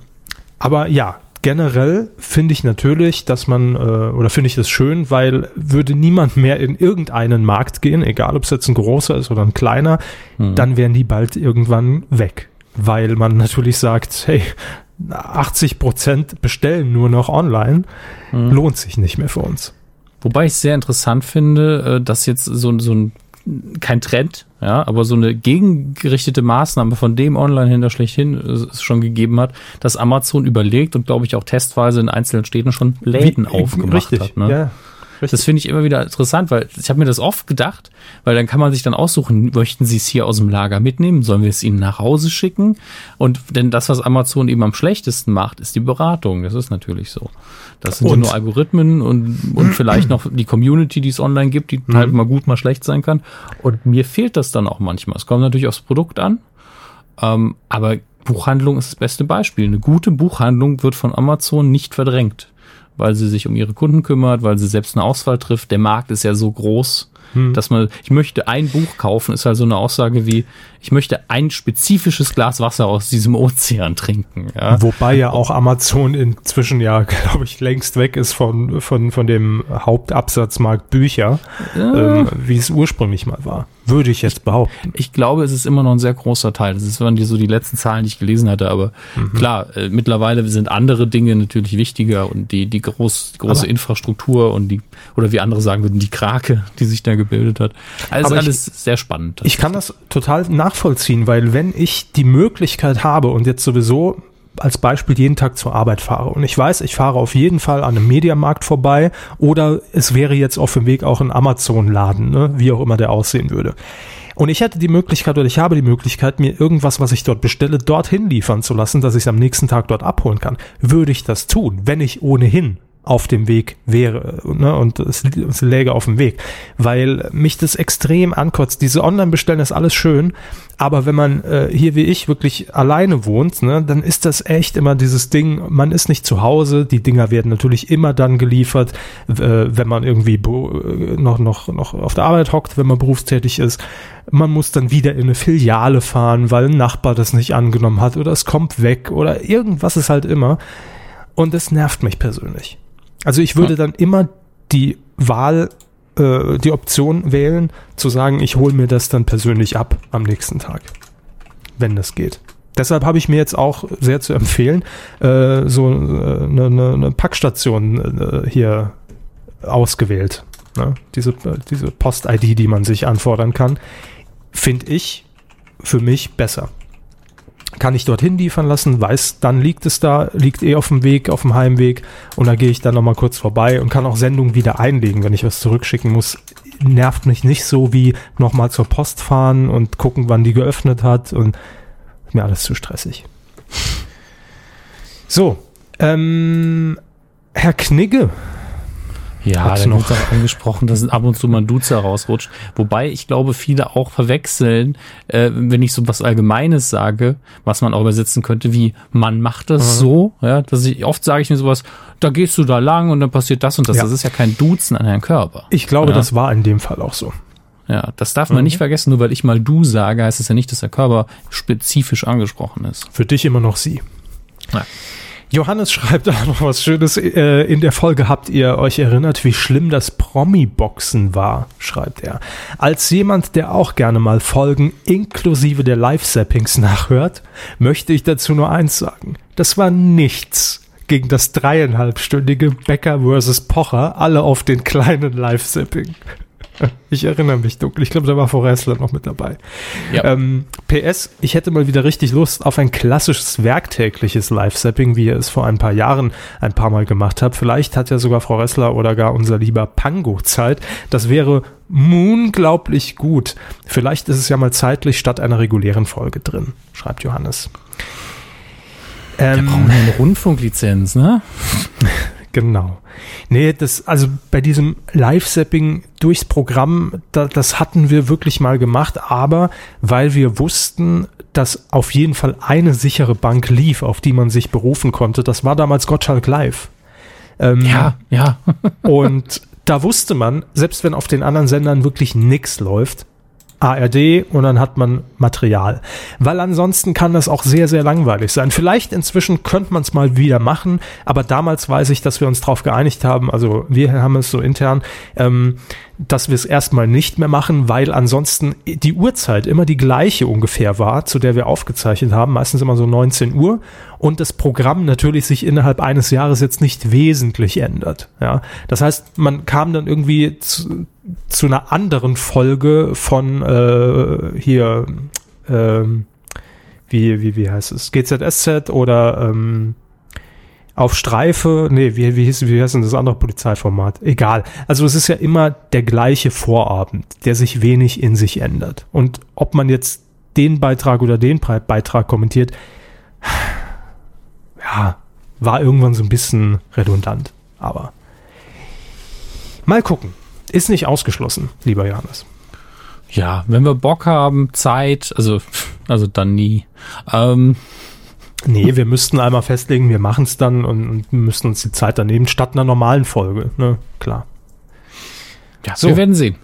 aber ja, generell finde ich natürlich, dass man, äh, oder finde ich das schön, weil würde niemand mehr in irgendeinen Markt gehen, egal ob es jetzt ein großer ist oder ein kleiner, mhm. dann wären die bald irgendwann weg. Weil man natürlich sagt, hey, 80 Prozent bestellen nur noch online, mhm. lohnt sich nicht mehr für uns. Wobei ich sehr interessant finde, äh, dass jetzt so, so ein kein Trend, ja, aber so eine gegengerichtete Maßnahme von dem Online-Händler schlechthin äh, es schon gegeben hat, dass Amazon überlegt und glaube ich auch testweise in einzelnen Städten schon Läden Wie, aufgemacht richtig, hat. Ne? Ja. Richtig. Das finde ich immer wieder interessant, weil ich habe mir das oft gedacht, weil dann kann man sich dann aussuchen, möchten Sie es hier aus dem Lager mitnehmen, sollen wir es Ihnen nach Hause schicken? Und denn das, was Amazon eben am schlechtesten macht, ist die Beratung. Das ist natürlich so. Das sind und? ja nur Algorithmen und, und vielleicht noch die Community, die es online gibt, die mhm. halt mal gut, mal schlecht sein kann. Und mir fehlt das dann auch manchmal. Es kommt natürlich aufs Produkt an, ähm, aber Buchhandlung ist das beste Beispiel. Eine gute Buchhandlung wird von Amazon nicht verdrängt weil sie sich um ihre Kunden kümmert, weil sie selbst eine Auswahl trifft. Der Markt ist ja so groß, hm. dass man, ich möchte ein Buch kaufen, ist halt so eine Aussage wie, ich möchte ein spezifisches Glas Wasser aus diesem Ozean trinken. Ja. Wobei ja auch Amazon inzwischen ja, glaube ich, längst weg ist von, von, von dem Hauptabsatzmarkt Bücher, ja. ähm, wie es ursprünglich mal war. Würde ich jetzt behaupten. Ich glaube, es ist immer noch ein sehr großer Teil. Das waren die so die letzten Zahlen, die ich gelesen hatte. Aber mhm. klar, äh, mittlerweile sind andere Dinge natürlich wichtiger und die, die, groß, die große aber Infrastruktur und die, oder wie andere sagen würden, die Krake, die sich da gebildet hat. Also alles ich, sehr spannend. Ich kann das total nachvollziehen, weil wenn ich die Möglichkeit habe und jetzt sowieso als Beispiel jeden Tag zur Arbeit fahre und ich weiß, ich fahre auf jeden Fall an einem Mediamarkt vorbei oder es wäre jetzt auf dem Weg auch ein Amazon-Laden, ne, wie auch immer der aussehen würde. Und ich hätte die Möglichkeit oder ich habe die Möglichkeit, mir irgendwas, was ich dort bestelle, dorthin liefern zu lassen, dass ich es am nächsten Tag dort abholen kann. Würde ich das tun, wenn ich ohnehin auf dem Weg wäre ne, und es, es läge auf dem Weg, weil mich das extrem ankotzt. Diese Online-Bestellen ist alles schön, aber wenn man äh, hier wie ich wirklich alleine wohnt, ne, dann ist das echt immer dieses Ding, man ist nicht zu Hause, die Dinger werden natürlich immer dann geliefert, äh, wenn man irgendwie äh, noch, noch, noch auf der Arbeit hockt, wenn man berufstätig ist. Man muss dann wieder in eine Filiale fahren, weil ein Nachbar das nicht angenommen hat oder es kommt weg oder irgendwas ist halt immer. Und das nervt mich persönlich. Also ich würde dann immer die Wahl, äh, die Option wählen, zu sagen, ich hole mir das dann persönlich ab am nächsten Tag, wenn das geht. Deshalb habe ich mir jetzt auch sehr zu empfehlen, äh, so äh, eine, eine, eine Packstation äh, hier ausgewählt. Ne? Diese, diese Post-ID, die man sich anfordern kann, finde ich für mich besser kann ich dorthin liefern lassen, weiß, dann liegt es da, liegt eh auf dem Weg, auf dem Heimweg und da gehe ich dann nochmal kurz vorbei und kann auch Sendungen wieder einlegen, wenn ich was zurückschicken muss. Nervt mich nicht so wie nochmal zur Post fahren und gucken, wann die geöffnet hat und mir alles zu stressig. So, ähm, Herr Knigge. Ja, Hat's da noch- auch angesprochen, dass ab und zu mal ein Duzer rausrutscht. Wobei ich glaube, viele auch verwechseln, äh, wenn ich so was Allgemeines sage, was man auch übersetzen könnte, wie man macht Mhm. das so, ja, dass ich oft sage ich mir sowas, da gehst du da lang und dann passiert das und das. Ja. Das ist ja kein Duzen an Herrn Körper. Ich glaube, Ja. das war in dem Fall auch so. Ja, das darf man nicht vergessen, nur weil ich mal du sage, heißt es ja nicht, dass der Körper spezifisch angesprochen ist. Für dich immer noch sie. Ja. Johannes schreibt auch noch was Schönes. Äh, In der Folge habt ihr euch erinnert, wie schlimm das Promi-Boxen war, schreibt er. Als jemand, der auch gerne mal Folgen inklusive der Live-Zappings nachhört, möchte ich dazu nur eins sagen. Das war nichts gegen das dreieinhalbstündige Becker vs. Pocher, alle auf den kleinen Live-Zapping. Ich erinnere mich dunkel. Ich glaube, da war Forrestler noch mit dabei. Ja. Ähm, PS, ich hätte mal wieder richtig Lust auf ein klassisches werktägliches Live-Sapping, wie ihr es vor ein paar Jahren ein paar Mal gemacht habt. Vielleicht hat ja sogar Frau Ressler oder gar unser lieber Pango Zeit. Das wäre unglaublich gut. Vielleicht ist es ja mal zeitlich statt einer regulären Folge drin, schreibt Johannes. Wir Ähm, brauchen eine Rundfunklizenz, ne? Genau. Nee, das, also bei diesem Live-Sapping durchs Programm, da, das hatten wir wirklich mal gemacht, aber weil wir wussten, dass auf jeden Fall eine sichere Bank lief, auf die man sich berufen konnte, das war damals Gottschalk Live. Ähm, Ja, ja. und da wusste man, selbst wenn auf den anderen Sendern wirklich nichts läuft, ARD und dann hat man Material. Weil ansonsten kann das auch sehr, sehr langweilig sein. Vielleicht inzwischen könnte man es mal wieder machen, aber damals weiß ich, dass wir uns darauf geeinigt haben, also wir haben es so intern, ähm, dass wir es erstmal nicht mehr machen, weil ansonsten die Uhrzeit immer die gleiche ungefähr war, zu der wir aufgezeichnet haben, meistens immer so 19 Uhr und das Programm natürlich sich innerhalb eines Jahres jetzt nicht wesentlich ändert. Ja, das heißt, man kam dann irgendwie zu, zu einer anderen Folge von äh, hier ähm, wie wie wie heißt es GZSZ oder ähm, auf Streife, nee, wie, wie, hieß, wie heißt denn das andere Polizeiformat? Egal. Also es ist ja immer der gleiche Vorabend, der sich wenig in sich ändert. Und ob man jetzt den Beitrag oder den Beitrag kommentiert, ja, war irgendwann so ein bisschen redundant. Aber mal gucken. Ist nicht ausgeschlossen, lieber Johannes. Ja, wenn wir Bock haben, Zeit, also, also dann nie. Ähm, Nee, wir müssten einmal festlegen, wir machen es dann und, und müssten uns die Zeit daneben statt einer normalen Folge. Ne? Klar. ja, So. wir werden sehen.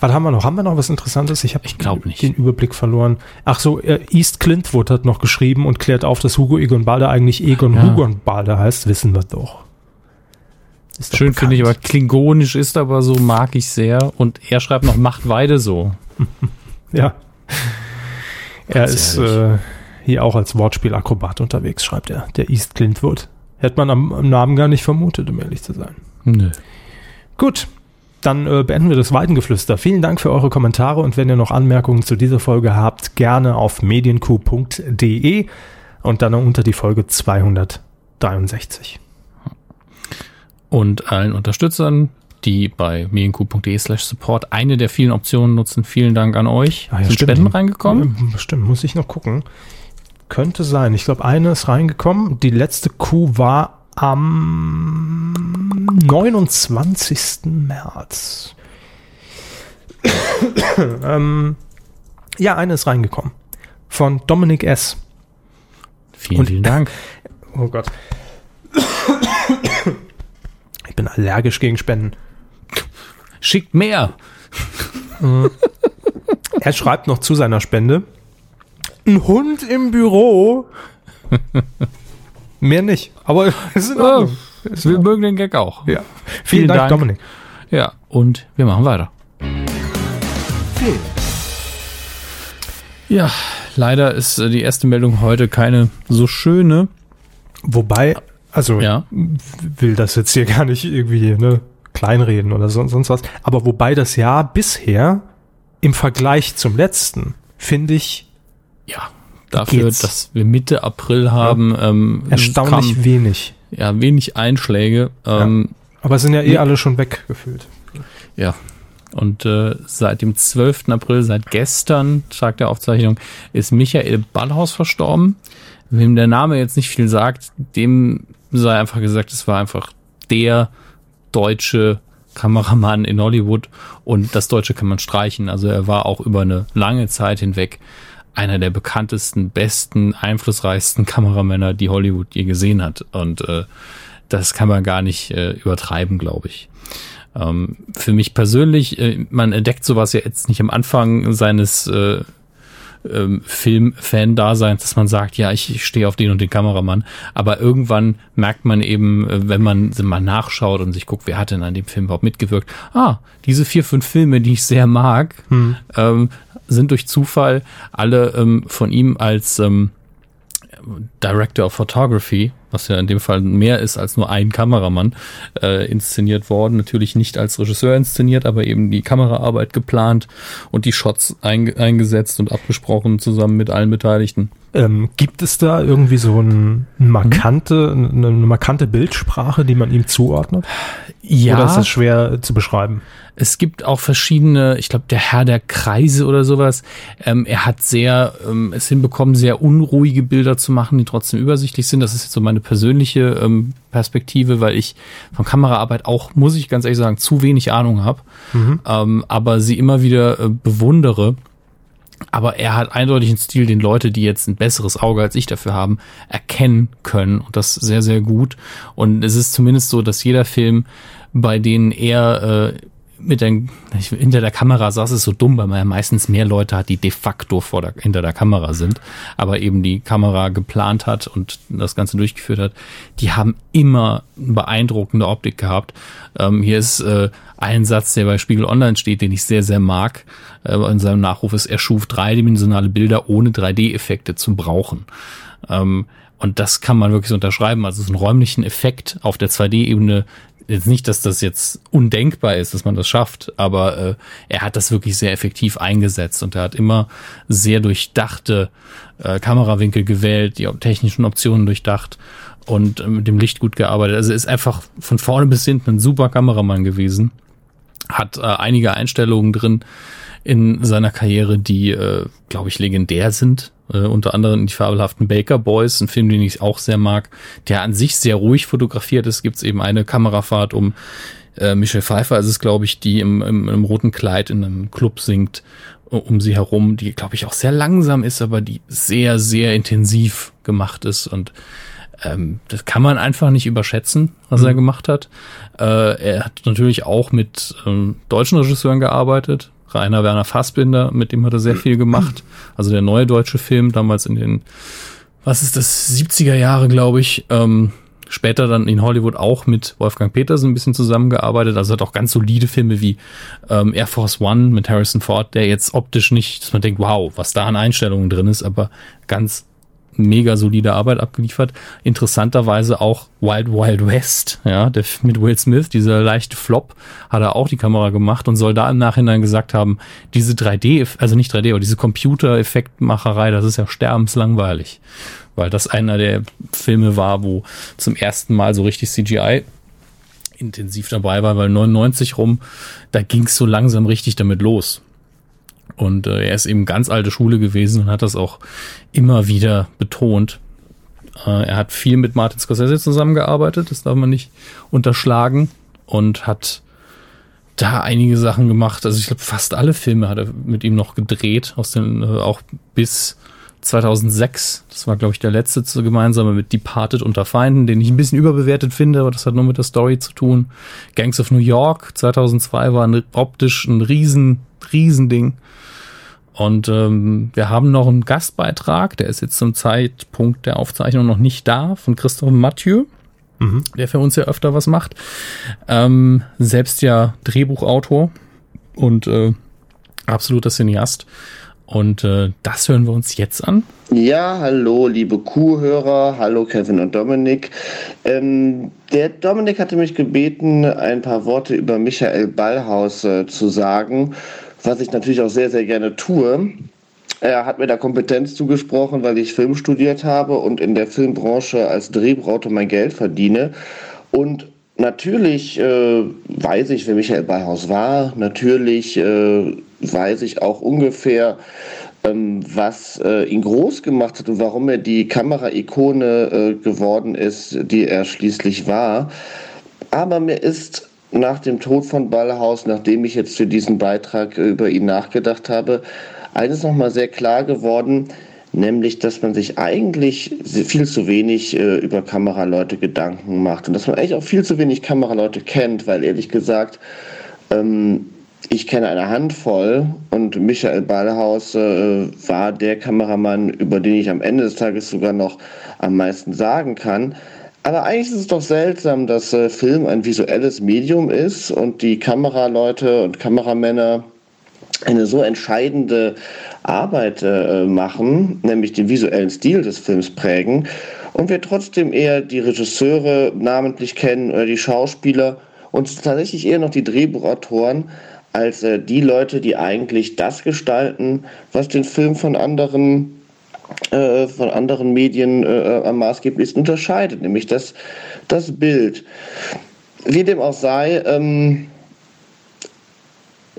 Was haben wir noch? Haben wir noch was Interessantes? Ich habe den Überblick verloren. Ach so, äh, East Clintwood hat noch geschrieben und klärt auf, dass Hugo Egon Balder eigentlich Egon Ja. Hugon Balder heißt. Wissen wir doch. Ist Schön finde ich, aber klingonisch ist aber so, mag ich sehr. Und er schreibt noch, macht Weide so. Ja. Er ist äh, hier auch als Wortspielakrobat unterwegs, schreibt er. Der East Clintwood. Hätte man am, am Namen gar nicht vermutet, um ehrlich zu sein. Nö. Gut, dann äh, beenden wir das Weidengeflüster. Vielen Dank für eure Kommentare und wenn ihr noch Anmerkungen zu dieser Folge habt, gerne auf medienq.de und dann unter die Folge 263. Und allen Unterstützern, die bei medienku.de slash support eine der vielen Optionen nutzen, vielen Dank an euch. Ah ja, Sind stimmt. Spenden reingekommen? Ähm, Stimmt, muss ich noch gucken. Könnte sein. Ich glaube, eine ist reingekommen. Die letzte Kuh war am 29. März. ähm, ja, eine ist reingekommen. Von Dominik S. Vielen, Und- vielen Dank. Oh Gott. Ich bin allergisch gegen Spenden. Schickt mehr. Er schreibt noch zu seiner Spende. Ein Hund im Büro. Mehr nicht. Aber ist in Ordnung. In Wir mögen den Gag auch. Ja. Vielen, Vielen Dank, Dank. Dominik. Ja, und wir machen weiter. Ja, leider ist äh, die erste Meldung heute keine so schöne. Wobei, also Ja. will das jetzt hier gar nicht irgendwie ne, kleinreden oder so, sonst was. Aber wobei das Jahr bisher im Vergleich zum letzten, finde ich, Ja, dafür, Geht's. dass wir Mitte April haben, ähm, erstaunlich kam, wenig. ja, wenig Einschläge. Ähm, Aber sind ja eh alle schon weggefühlt. ja. Und äh, seit dem 12. April, seit gestern, Tag der Aufzeichnung, ist Michael Ballhaus verstorben. Wem der Name jetzt nicht viel sagt, dem sei einfach gesagt, es war einfach der deutsche Kameramann in Hollywood und das Deutsche kann man streichen. Also er war auch über eine lange Zeit hinweg einer der bekanntesten, besten, einflussreichsten Kameramänner, die Hollywood je gesehen hat. Und äh, das kann man gar nicht äh, übertreiben, glaube ich. Ähm, für mich persönlich, äh, man entdeckt sowas ja jetzt nicht am Anfang seines äh, ähm, Film-Fan-Daseins, dass man sagt, ja, ich, ich stehe auf den und den Kameramann. Aber irgendwann merkt man eben, äh, wenn man mal nachschaut und sich guckt, wer hat denn an dem Film überhaupt mitgewirkt? Ah, diese vier, fünf Filme, die ich sehr mag, hm. ähm, sind durch Zufall alle ähm, von ihm als ähm, Director of Photography, was ja in dem Fall mehr ist als nur ein Kameramann, äh, inszeniert worden. Natürlich nicht als Regisseur inszeniert, aber eben die Kameraarbeit geplant und die Shots ein, eingesetzt und abgesprochen zusammen mit allen Beteiligten. Ähm, gibt es da irgendwie so ein markante, eine, eine markante Bildsprache, die man ihm zuordnet? Ja. Oder ist das schwer zu beschreiben? Es gibt auch verschiedene, ich glaube, der Herr der Kreise oder sowas. Ähm, er hat sehr ähm, es hinbekommen, sehr unruhige Bilder zu machen, die trotzdem übersichtlich sind. Das ist jetzt so meine persönliche ähm, Perspektive, weil ich von Kameraarbeit auch, muss ich ganz ehrlich sagen, zu wenig Ahnung habe, mhm. ähm, aber sie immer wieder äh, bewundere. Aber er hat eindeutig einen Stil, den Leute, die jetzt ein besseres Auge als ich dafür haben, erkennen können. Und das sehr, sehr gut. Und es ist zumindest so, dass jeder Film, bei denen er äh, mit den, hinter der Kamera saß es so dumm, weil man ja meistens mehr Leute hat, die de facto vor der, hinter der Kamera sind, aber eben die Kamera geplant hat und das Ganze durchgeführt hat. Die haben immer beeindruckende Optik gehabt. Ähm, hier ist äh, ein Satz, der bei Spiegel Online steht, den ich sehr, sehr mag. Äh, in seinem Nachruf ist, er schuf dreidimensionale Bilder ohne 3D-Effekte zu brauchen. Ähm, und das kann man wirklich so unterschreiben. Also es ist ein räumlichen Effekt auf der 2D-Ebene, jetzt nicht, dass das jetzt undenkbar ist, dass man das schafft, aber äh, er hat das wirklich sehr effektiv eingesetzt und er hat immer sehr durchdachte äh, Kamerawinkel gewählt, die technischen Optionen durchdacht und äh, mit dem Licht gut gearbeitet. Also er ist einfach von vorne bis hinten ein super Kameramann gewesen, hat äh, einige Einstellungen drin in seiner Karriere, die, äh, glaube ich, legendär sind. Äh, unter anderem die fabelhaften Baker Boys, ein Film, den ich auch sehr mag, der an sich sehr ruhig fotografiert ist. Gibt es eben eine Kamerafahrt um äh, Michelle Pfeiffer, ist es, glaube ich, die im, im, im roten Kleid in einem Club singt um sie herum, die, glaube ich, auch sehr langsam ist, aber die sehr, sehr intensiv gemacht ist und ähm, das kann man einfach nicht überschätzen, was mhm. er gemacht hat. Äh, er hat natürlich auch mit ähm, deutschen Regisseuren gearbeitet, Rainer Werner Fassbinder, mit dem hat er sehr viel gemacht. Also der neue deutsche Film, damals in den, was ist das, 70er Jahre, glaube ich. Ähm, später dann in Hollywood auch mit Wolfgang Petersen ein bisschen zusammengearbeitet. Also hat auch ganz solide Filme wie ähm, Air Force One mit Harrison Ford, der jetzt optisch nicht, dass man denkt, wow, was da an Einstellungen drin ist, aber ganz mega solide Arbeit abgeliefert. Interessanterweise auch Wild Wild West, ja, der, mit Will Smith, dieser leichte Flop, hat er auch die Kamera gemacht und soll da im Nachhinein gesagt haben, diese 3D, also nicht 3D, aber diese Computer-Effektmacherei, das ist ja sterbenslangweilig. Weil das einer der Filme war, wo zum ersten Mal so richtig CGI intensiv dabei war, weil 99 rum, da ging es so langsam richtig damit los. Und äh, er ist eben ganz alte Schule gewesen und hat das auch immer wieder betont. Äh, er hat viel mit Martin Scorsese zusammengearbeitet, das darf man nicht unterschlagen. Und hat da einige Sachen gemacht. Also ich glaube, fast alle Filme hat er mit ihm noch gedreht, aus den, äh, auch bis 2006. Das war, glaube ich, der letzte gemeinsame mit Departed unter Feinden, den ich ein bisschen überbewertet finde, aber das hat nur mit der Story zu tun. Gangs of New York 2002 war ein, optisch ein riesen, riesen. Und ähm, wir haben noch einen Gastbeitrag, der ist jetzt zum Zeitpunkt der Aufzeichnung noch nicht da, von Christoph Mathieu, mhm. der für uns ja öfter was macht. Ähm, selbst ja Drehbuchautor und äh, absoluter Cineast. Und äh, das hören wir uns jetzt an. Ja, hallo, liebe Kuhhörer, hallo Kevin und Dominik. Ähm, der Dominik hatte mich gebeten, ein paar Worte über Michael Ballhaus äh, zu sagen was ich natürlich auch sehr, sehr gerne tue. Er hat mir da Kompetenz zugesprochen, weil ich Film studiert habe und in der Filmbranche als Drehbuchautor mein Geld verdiene. Und natürlich äh, weiß ich, wer Michael Ballhaus war. Natürlich äh, weiß ich auch ungefähr, ähm, was äh, ihn groß gemacht hat und warum er die Kameraikone äh, geworden ist, die er schließlich war. Aber mir ist nach dem Tod von Ballhaus, nachdem ich jetzt für diesen Beitrag äh, über ihn nachgedacht habe, eines nochmal sehr klar geworden, nämlich dass man sich eigentlich viel zu wenig äh, über Kameraleute Gedanken macht und dass man eigentlich auch viel zu wenig Kameraleute kennt, weil ehrlich gesagt, ähm, ich kenne eine Handvoll und Michael Ballhaus äh, war der Kameramann, über den ich am Ende des Tages sogar noch am meisten sagen kann. Aber eigentlich ist es doch seltsam, dass äh, Film ein visuelles Medium ist und die Kameraleute und Kameramänner eine so entscheidende Arbeit äh, machen, nämlich den visuellen Stil des Films prägen, und wir trotzdem eher die Regisseure namentlich kennen oder die Schauspieler und tatsächlich eher noch die Drehbuchautoren als äh, die Leute, die eigentlich das gestalten, was den Film von anderen äh, von anderen Medien äh, am maßgeblichsten unterscheidet, nämlich das, das Bild. Wie dem auch sei, ähm,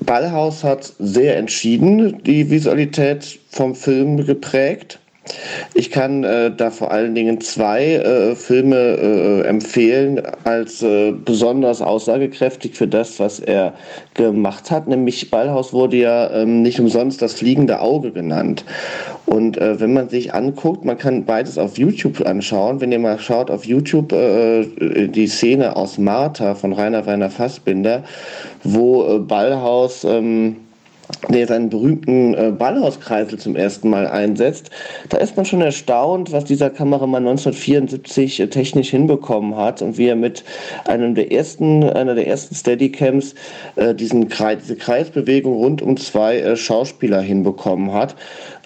Ballhaus hat sehr entschieden die Visualität vom Film geprägt. Ich kann äh, da vor allen Dingen zwei äh, Filme äh, empfehlen als äh, besonders aussagekräftig für das, was er gemacht hat. Nämlich Ballhaus wurde ja ähm, nicht umsonst das fliegende Auge genannt. Und äh, wenn man sich anguckt, man kann beides auf YouTube anschauen. Wenn ihr mal schaut auf YouTube äh, die Szene aus Martha von Rainer Werner Fassbinder, wo Ballhaus ähm, der seinen berühmten äh, Ballhauskreisel zum ersten Mal einsetzt, da ist man schon erstaunt, was dieser Kameramann 1974 äh, technisch hinbekommen hat und wie er mit einem der ersten, einer der ersten Steadycams äh, diesen Kreis, diese Kreisbewegung rund um zwei äh, Schauspieler hinbekommen hat.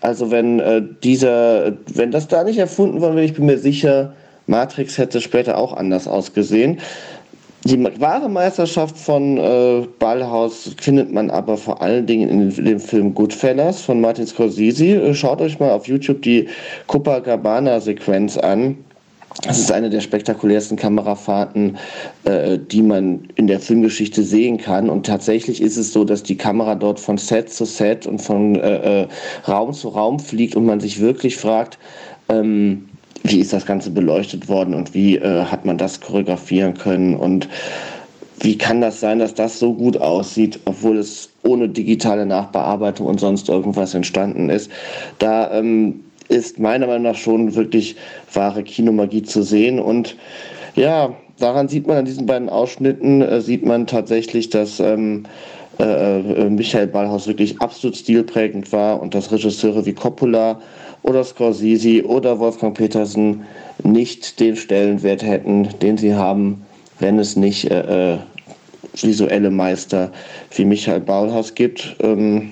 Also wenn äh, dieser, wenn das da nicht erfunden worden wäre, ich bin mir sicher, Matrix hätte später auch anders ausgesehen. Die wahre Meisterschaft von äh, Ballhaus findet man aber vor allen Dingen in dem Film Goodfellas von Martin Scorsese. Äh, schaut euch mal auf YouTube die Copacabana-Sequenz an. Das ist eine der spektakulärsten Kamerafahrten, äh, die man in der Filmgeschichte sehen kann. Und tatsächlich ist es so, dass die Kamera dort von Set zu Set und von äh, äh Raum zu Raum fliegt und man sich wirklich fragt, ähm, wie ist das Ganze beleuchtet worden und wie äh, hat man das choreografieren können und wie kann das sein, dass das so gut aussieht, obwohl es ohne digitale Nachbearbeitung und sonst irgendwas entstanden ist. Da ähm, ist meiner Meinung nach schon wirklich wahre Kinomagie zu sehen und ja, daran sieht man an diesen beiden Ausschnitten, äh, sieht man tatsächlich, dass ähm, äh, äh Michael Ballhaus wirklich absolut stilprägend war und dass Regisseure wie Coppola oder Scorsese oder Wolfgang Petersen nicht den Stellenwert hätten, den sie haben, wenn es nicht äh, äh visuelle Meister wie Michael Ballhaus gibt. Ähm,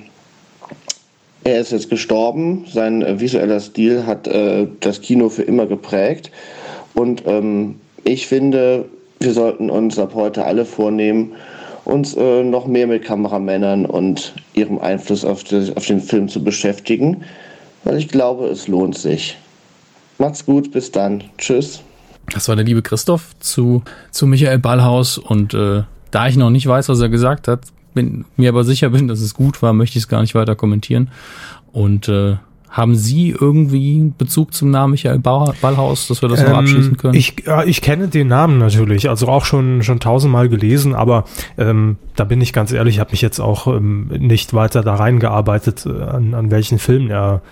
er ist jetzt gestorben, sein äh, visueller Stil hat äh, das Kino für immer geprägt. Und ähm, ich finde, wir sollten uns ab heute alle vornehmen, uns äh, noch mehr mit Kameramännern und ihrem Einfluss auf, die, auf den Film zu beschäftigen weil ich glaube, es lohnt sich. Macht's gut, bis dann. Tschüss. Das war der liebe Christoph zu, zu Michael Ballhaus und äh, da ich noch nicht weiß, was er gesagt hat, bin mir aber sicher bin, dass es gut war, möchte ich es gar nicht weiter kommentieren. Und äh, haben Sie irgendwie Bezug zum Namen Michael Ballhaus, dass wir das ähm, noch abschließen können? Ich, ja, ich kenne den Namen natürlich, also auch schon schon tausendmal gelesen, aber ähm, da bin ich ganz ehrlich, habe mich jetzt auch ähm, nicht weiter da reingearbeitet, äh, an, an welchen Filmen er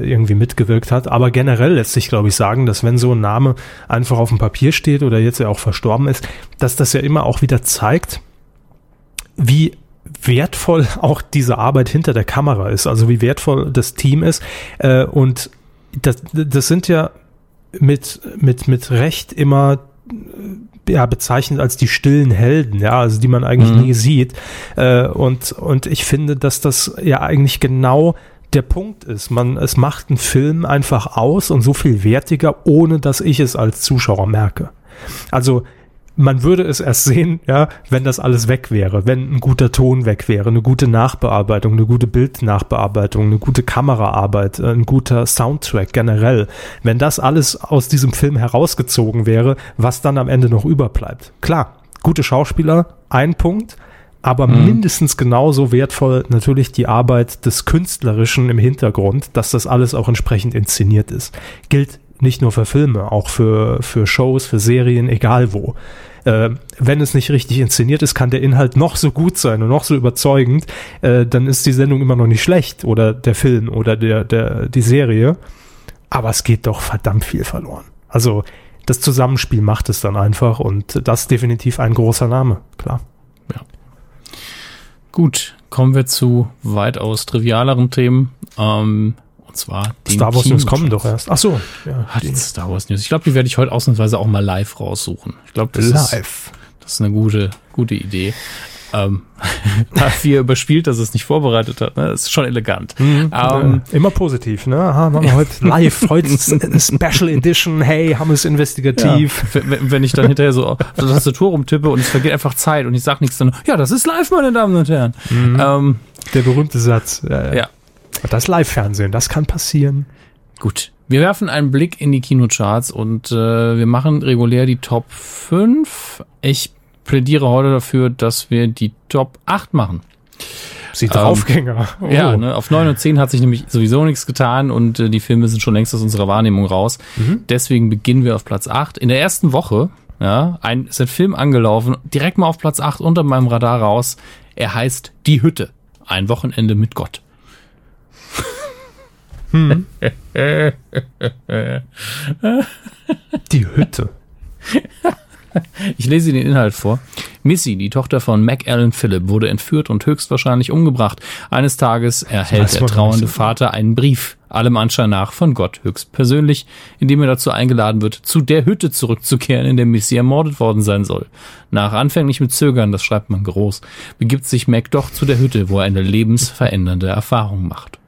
irgendwie mitgewirkt hat. Aber generell lässt sich, glaube ich, sagen, dass wenn so ein Name einfach auf dem Papier steht oder jetzt ja auch verstorben ist, dass das ja immer auch wieder zeigt, wie wertvoll auch diese Arbeit hinter der Kamera ist, also wie wertvoll das Team ist. Äh, und das, das sind ja mit, mit, mit Recht immer äh, ja, bezeichnet als die stillen Helden, ja, also die man eigentlich mhm. nie sieht. Äh, und, und ich finde, dass das ja eigentlich genau der Punkt ist. Man, es macht einen Film einfach aus und so viel wertiger, ohne dass ich es als Zuschauer merke. Also man würde es erst sehen, ja, wenn das alles weg wäre, wenn ein guter Ton weg wäre, eine gute Nachbearbeitung, eine gute Bildnachbearbeitung, eine gute Kameraarbeit, ein guter Soundtrack generell. Wenn das alles aus diesem Film herausgezogen wäre, was dann am Ende noch überbleibt. Klar, gute Schauspieler, ein Punkt, aber mhm. mindestens genauso wertvoll natürlich die Arbeit des Künstlerischen im Hintergrund, dass das alles auch entsprechend inszeniert ist. Gilt nicht nur für Filme, auch für, für Shows, für Serien, egal wo. äh, wenn es nicht richtig inszeniert ist, kann der Inhalt noch so gut sein und noch so überzeugend, äh, dann ist die Sendung immer noch nicht schlecht oder der Film oder der, der, die Serie. Aber es geht doch verdammt viel verloren. Also das Zusammenspiel macht es dann einfach und das ist definitiv ein großer Name, klar. Ja. Gut, kommen wir zu weitaus trivialeren Themen. Ähm, und zwar den Star Wars News kommen doch erst. Ach so, ja, die Star Wars News. Ich glaube, die werde ich heute ausnahmsweise auch mal live raussuchen. Ich glaube, das live. ist das ist eine gute gute Idee. Ähm, er überspielt, dass es nicht vorbereitet hat. Ne? Das ist schon elegant. Mhm, ähm, immer positiv. Ne? Aha, machen wir heute live. heute Special Edition. Hey, haben wir es investigativ. Ja, wenn, wenn, ich dann hinterher so auf der Tastatur rumtippe und es vergeht einfach Zeit und ich sage nichts, dann, ja, das ist live, meine Damen und Herren. Mhm. Ähm, Der berühmte Satz. Äh, ja. Das Live-Fernsehen, das kann passieren. Gut. Wir werfen einen Blick in die Kinocharts und äh, wir machen regulär die Top 5. Ich plädiere heute dafür, dass wir die Top 8 machen. Sie Draufgänger. Ähm, oh. Ja, ne, auf 9 und 10 hat sich nämlich sowieso nichts getan und äh, die Filme sind schon längst aus unserer Wahrnehmung raus. Mhm. Deswegen beginnen wir auf Platz 8. In der ersten Woche ja, ein, ist ein Film angelaufen, direkt mal auf Platz 8 unter meinem Radar raus. Er heißt Die Hütte. Ein Wochenende mit Gott. Hm. Die Hütte. Ich lese den Inhalt vor. Missy, die Tochter von Mac Allen Phillip, wurde entführt und höchstwahrscheinlich umgebracht. Eines Tages erhält der trauernde Vater einen Brief, allem Anschein nach von Gott höchstpersönlich, in dem er dazu eingeladen wird, zu der Hütte zurückzukehren, in der Missy ermordet worden sein soll. Nach anfänglichem Zögern, das schreibt man groß, begibt sich Mac doch zu der Hütte, wo er eine lebensverändernde Erfahrung macht.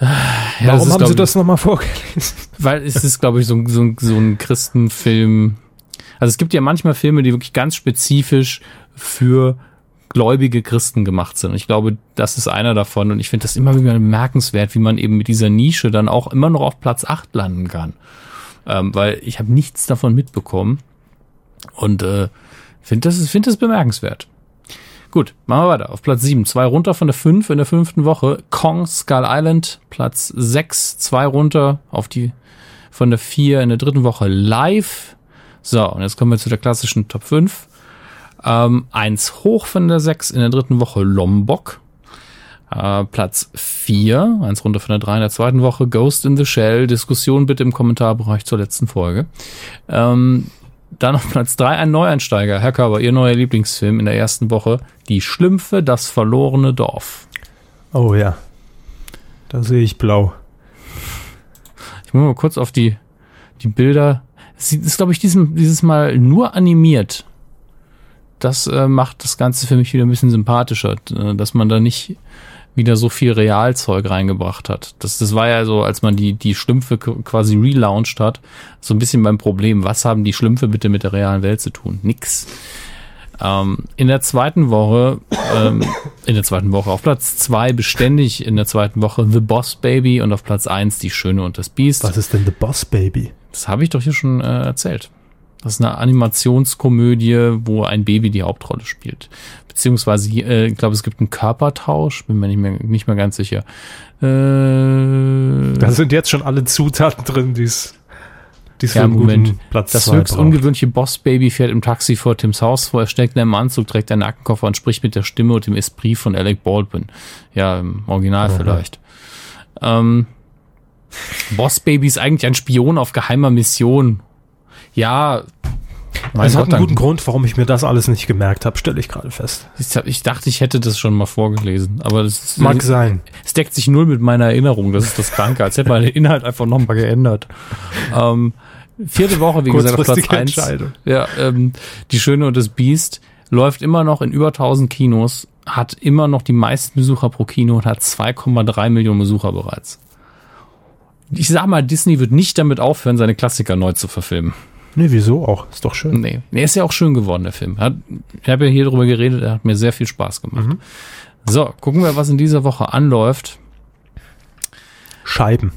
Ja, Warum ist, haben Sie das nochmal vorgelesen? Weil es ist, glaube ich, so, so, so ein Christenfilm. Also es gibt ja manchmal Filme, die wirklich ganz spezifisch für gläubige Christen gemacht sind. Ich glaube, das ist einer davon und ich finde das immer wieder bemerkenswert, wie man eben mit dieser Nische dann auch immer noch auf Platz 8 landen kann. Ähm, weil ich habe nichts davon mitbekommen und äh, finde das, find das bemerkenswert. Gut, machen wir weiter. Auf Platz 7, zwei runter von der 5 in der fünften Woche. Kong Skull Island, Platz 6, zwei runter auf die von der 4 in der dritten Woche live. So, und jetzt kommen wir zu der klassischen Top 5. Ähm, eins hoch von der 6 in der dritten Woche Lombok. Äh, Platz 4, eins runter von der 3 in der zweiten Woche, Ghost in the Shell. Diskussion bitte im Kommentarbereich zur letzten Folge. Ähm, dann auf Platz 3 ein Neueinsteiger. Herr Körber, Ihr neuer Lieblingsfilm in der ersten Woche. Die Schlümpfe, das verlorene Dorf. Oh ja. Da sehe ich blau. Ich muss mal kurz auf die, die Bilder. Es ist, glaube ich, diesem, dieses Mal nur animiert. Das äh, macht das Ganze für mich wieder ein bisschen sympathischer, äh, dass man da nicht wieder so viel Realzeug reingebracht hat. Das, das war ja so, als man die, die Schlümpfe quasi relaunched hat, so ein bisschen beim Problem, was haben die Schlümpfe bitte mit der realen Welt zu tun? Nix. Ähm, in der zweiten Woche, ähm, in der zweiten Woche auf Platz zwei beständig in der zweiten Woche The Boss Baby und auf Platz eins Die Schöne und das Biest. Was ist denn The Boss Baby? Das habe ich doch hier schon äh, erzählt. Das ist eine Animationskomödie, wo ein Baby die Hauptrolle spielt. Beziehungsweise, äh, ich glaube, es gibt einen Körpertausch, bin mir nicht mehr, nicht mehr ganz sicher. Äh, da sind jetzt schon alle Zutaten drin, die es die ja, Moment. Platz das höchst braucht. ungewöhnliche Boss-Baby fährt im Taxi vor Tims Haus vor. Er steckt in einem Anzug, trägt einen Nackenkoffer und spricht mit der Stimme und dem Esprit von Alec Baldwin. Ja, im Original Aha. vielleicht. Ähm, Boss-Baby ist eigentlich ein Spion auf geheimer Mission. Ja, mein es hat einen guten Grund, warum ich mir das alles nicht gemerkt habe, stelle ich gerade fest. Ich, dachte, ich hätte das schon mal vorgelesen, aber das mag sein. Es deckt sich null mit meiner Erinnerung. Das ist das Kranke. Als hätte man den Inhalt einfach nochmal geändert. Ähm, vierte Woche, wie gesagt, auf Platz eins. Ja, ähm, die Schöne und das Biest läuft immer noch in über 1000 Kinos, hat immer noch die meisten Besucher pro Kino und hat 2,3 Millionen Besucher bereits. Ich sag mal, Disney wird nicht damit aufhören, seine Klassiker neu zu verfilmen. Nee, wieso auch? Ist doch schön. Nee, nee ist ja auch schön geworden, der Film. Hat, ich habe ja hier drüber geredet, er hat mir sehr viel Spaß gemacht. Mhm. So, gucken wir, was in dieser Woche anläuft. Scheiben.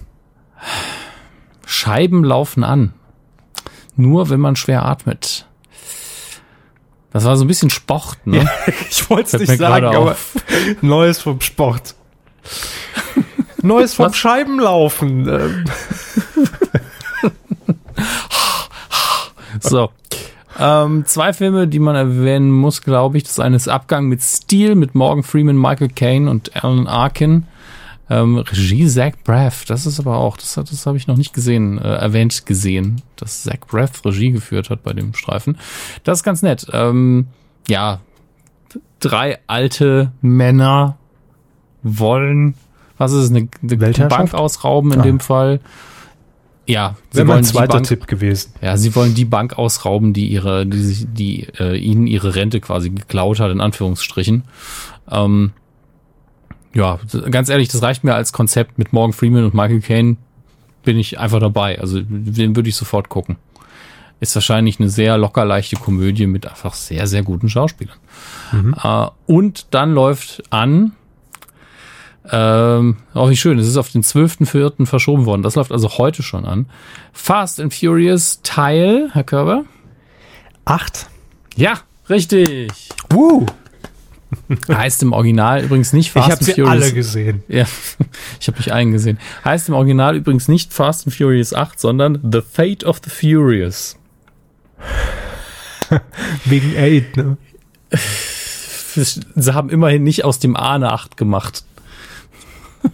Scheiben laufen an. Nur wenn man schwer atmet. Das war so ein bisschen Sport, ne? Ja, ich wollte es nicht sagen, aber Neues vom Sport. Neues vom Was? Scheibenlaufen. So. Ähm, zwei Filme, die man erwähnen muss, glaube ich. Das eine ist Abgang mit Steel mit Morgan Freeman, Michael Caine und Alan Arkin. Ähm, Regie Zach Braff, das ist aber auch, das, das habe ich noch nicht gesehen, äh, erwähnt gesehen, dass Zach Braff Regie geführt hat bei dem Streifen. Das ist ganz nett. Ähm, ja, drei alte Männer wollen, was ist es, eine, eine Bank ausrauben in ah. dem Fall. Ja, sie wollen mein zweiter Bank, Tipp gewesen. Ja, sie wollen die Bank ausrauben, die ihre, die, sich, die äh, ihnen ihre Rente quasi geklaut hat, in Anführungsstrichen. Ähm, ja, ganz ehrlich, das reicht mir als Konzept mit Morgan Freeman und Michael Caine. Bin ich einfach dabei. Also den würde ich sofort gucken. Ist wahrscheinlich eine sehr locker leichte Komödie mit einfach sehr, sehr guten Schauspielern. Mhm. Äh, und dann läuft an, ähm, auch wie schön, es ist auf den 12.04. verschoben worden. Das läuft also heute schon an. Fast and Furious Teil, Herr Körber? Acht. Ja, richtig. Woo. Heißt im Original übrigens nicht Fast ich and Furious. Ich habe alle gesehen. Ja, ich habe mich einen gesehen. Heißt im Original übrigens nicht Fast and Furious 8, sondern The Fate of the Furious. Wegen 8, ne? Sie haben immerhin nicht aus dem A eine 8 gemacht.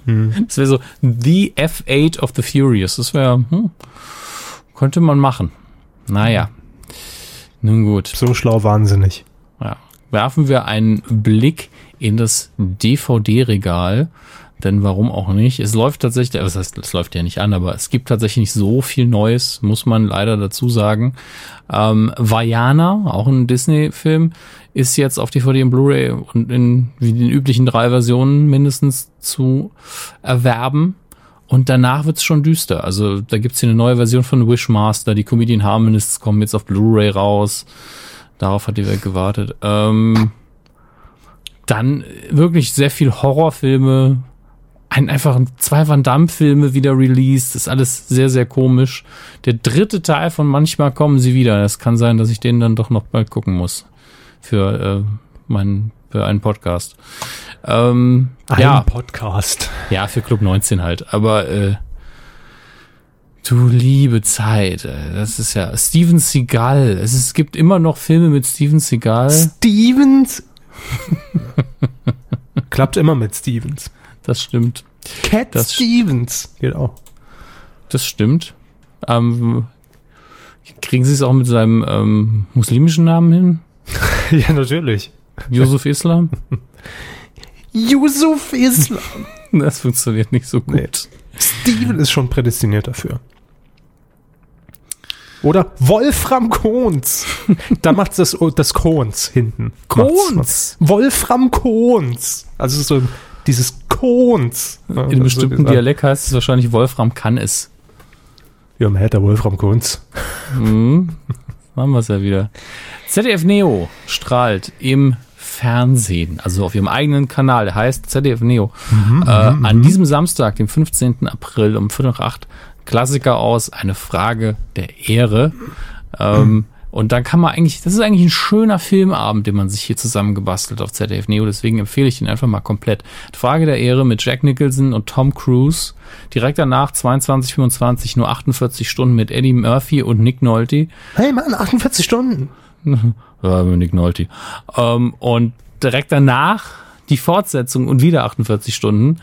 Hm. Das wäre so The F8 of the Furious. Das wäre, hm, könnte man machen. Naja. Nun gut. So schlau wahnsinnig. Ja. Werfen wir einen Blick in das DVD-Regal. Denn warum auch nicht? Es läuft tatsächlich, das heißt, es läuft ja nicht an, aber es gibt tatsächlich nicht so viel Neues, muss man leider dazu sagen. Ähm, Vajana, auch ein Disney-Film, ist jetzt auf DVD und Blu-ray und in wie den üblichen drei Versionen mindestens zu erwerben. Und danach wird's schon düster. Also da gibt's hier eine neue Version von Wishmaster. Die Comedian Harmonists kommen jetzt auf Blu-ray raus. Darauf hat die Welt gewartet. Ähm, dann wirklich sehr viel Horrorfilme. Ein, einfach zwei Van Damme-Filme wieder released. Das ist alles sehr, sehr komisch. Der dritte Teil von Manchmal kommen sie wieder. Es kann sein, dass ich den dann doch noch bald gucken muss für äh, meinen für einen Podcast. Ähm, Ein ja, Podcast. Ja, für Club 19 halt. Aber äh, du liebe Zeit, äh, das ist ja Steven Seagal. Es, ist, es gibt immer noch Filme mit Steven Seagal. Stevens. Klappt immer mit Stevens. Das stimmt. Cat das Stevens. Geht auch. Das stimmt. Ähm, kriegen Sie es auch mit seinem ähm, muslimischen Namen hin? ja, natürlich. Yusuf Islam? Yusuf Islam. Das funktioniert nicht so gut. Nee. Steven ist schon prädestiniert dafür. Oder Wolfram Kohns. da macht das, das Kohns hinten. Kohns? Wolfram Kohns. Also so dieses Kohns. In einem bestimmten so Dialekt heißt es wahrscheinlich Wolfram kann es. Ja, man hätte Wolfram Kohns. Mhm. Machen wir es ja wieder. ZDF Neo strahlt im Fernsehen, also auf ihrem eigenen Kanal, der heißt ZDF Neo, mhm, äh, mhm, an mhm. diesem Samstag, dem 15. April um 4 nach 8, Klassiker aus, eine Frage der Ehre. Ähm, und dann kann man eigentlich, das ist eigentlich ein schöner Filmabend, den man sich hier zusammengebastelt auf ZDF Neo. Deswegen empfehle ich den einfach mal komplett. Frage der Ehre mit Jack Nicholson und Tom Cruise. Direkt danach 22, nur 48 Stunden mit Eddie Murphy und Nick Nolte. Hey Mann, 48 Stunden. Nick Nolte. Ähm, und direkt danach die Fortsetzung und wieder 48 Stunden.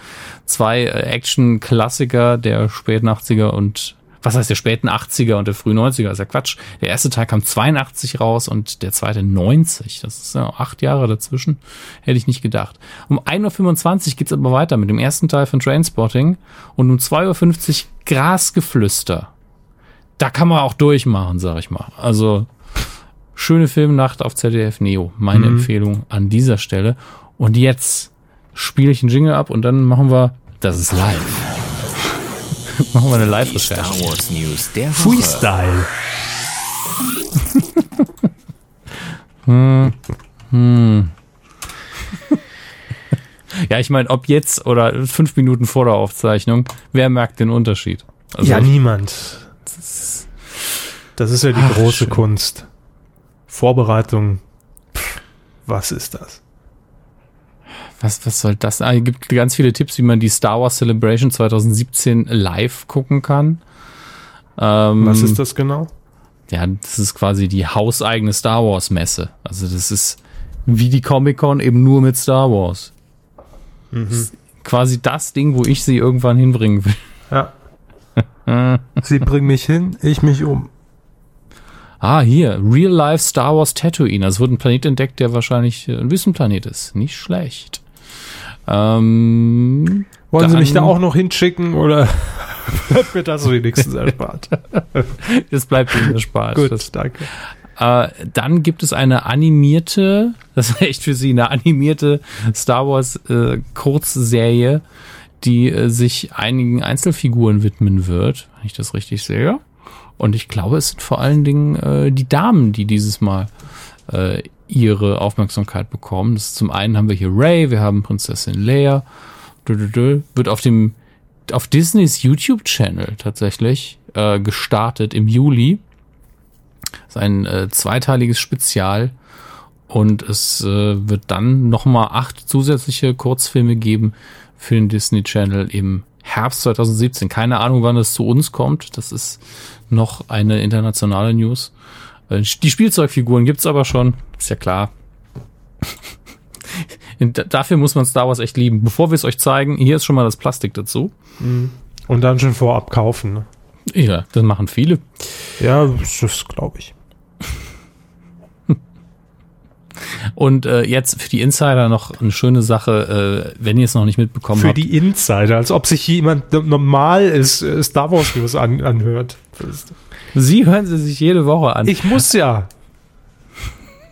Zwei äh, Action-Klassiker der späten 80er und was heißt der späten 80er und der frühen 90er, ist ja Quatsch. Der erste Teil kam 82 raus und der zweite 90. Das ist ja acht Jahre dazwischen. Hätte ich nicht gedacht. Um 1.25 Uhr geht's aber weiter mit dem ersten Teil von Trainspotting und um 2.50 Uhr Grasgeflüster. Da kann man auch durchmachen, sag ich mal. Also schöne Filmnacht auf ZDF Neo. Meine mhm. Empfehlung an dieser Stelle. Und jetzt spiele ich einen Jingle ab und dann machen wir, das ist live. Machen wir eine Live-Recherche. Star Wars News der Woche. Freestyle. hm. Hm. ja, ich meine, ob jetzt oder fünf Minuten vor der Aufzeichnung, wer merkt den Unterschied? Also, ja, niemand. Das ist ja die Ach, große schön. Kunst. Vorbereitung. Pff, was ist das? Was, was soll das? Ah, es gibt ganz viele Tipps, wie man die Star Wars Celebration 2017 live gucken kann. Ähm, was ist das genau? ja, das ist quasi die hauseigene Star Wars Messe. Also das ist wie die Comic Con eben nur mit Star Wars. Mhm. quasi das Ding, wo ich sie irgendwann hinbringen will. Ja. sie bringen mich hin, ich mich um. Ah, hier, Real Life Star Wars Tatooine. Also es wurde ein Planet entdeckt, der wahrscheinlich ein Wüstenplanet ist. Nicht schlecht. Ähm, Wollen Sie mich da auch noch hinschicken oder bleibt mir das wenigstens erspart? das bleibt Ihnen erspart. Gut, das, danke. Äh, dann gibt es eine animierte, das ist echt für Sie, eine animierte Star Wars äh, Kurzserie, die äh, sich einigen Einzelfiguren widmen wird, wenn ich das richtig sehe. Und ich glaube, es sind vor allen Dingen äh, die Damen, die dieses Mal äh, ihre Aufmerksamkeit bekommen. Das ist zum einen haben wir hier Ray, wir haben Prinzessin Leia. Wird auf dem auf Disneys YouTube-Channel tatsächlich äh, gestartet im Juli. Das ist ein äh, zweiteiliges Spezial und es äh, wird dann nochmal acht zusätzliche Kurzfilme geben für den Disney Channel im Herbst 2017. Keine Ahnung, wann es zu uns kommt. Das ist noch eine internationale News. Die Spielzeugfiguren gibt's aber schon, ist ja klar. Dafür muss man Star Wars echt lieben. Bevor wir es euch zeigen, hier ist schon mal das Plastik dazu. Mhm. Und dann schon vorab kaufen. Ne? Ja, das machen viele. Ja, das glaube ich. Und äh, jetzt für die Insider noch eine schöne Sache, äh, wenn ihr es noch nicht mitbekommen für habt. Für die Insider, als ob sich jemand normal ist, äh, Star Wars News an, anhört. Sie hören sie sich jede Woche an. Ich muss ja.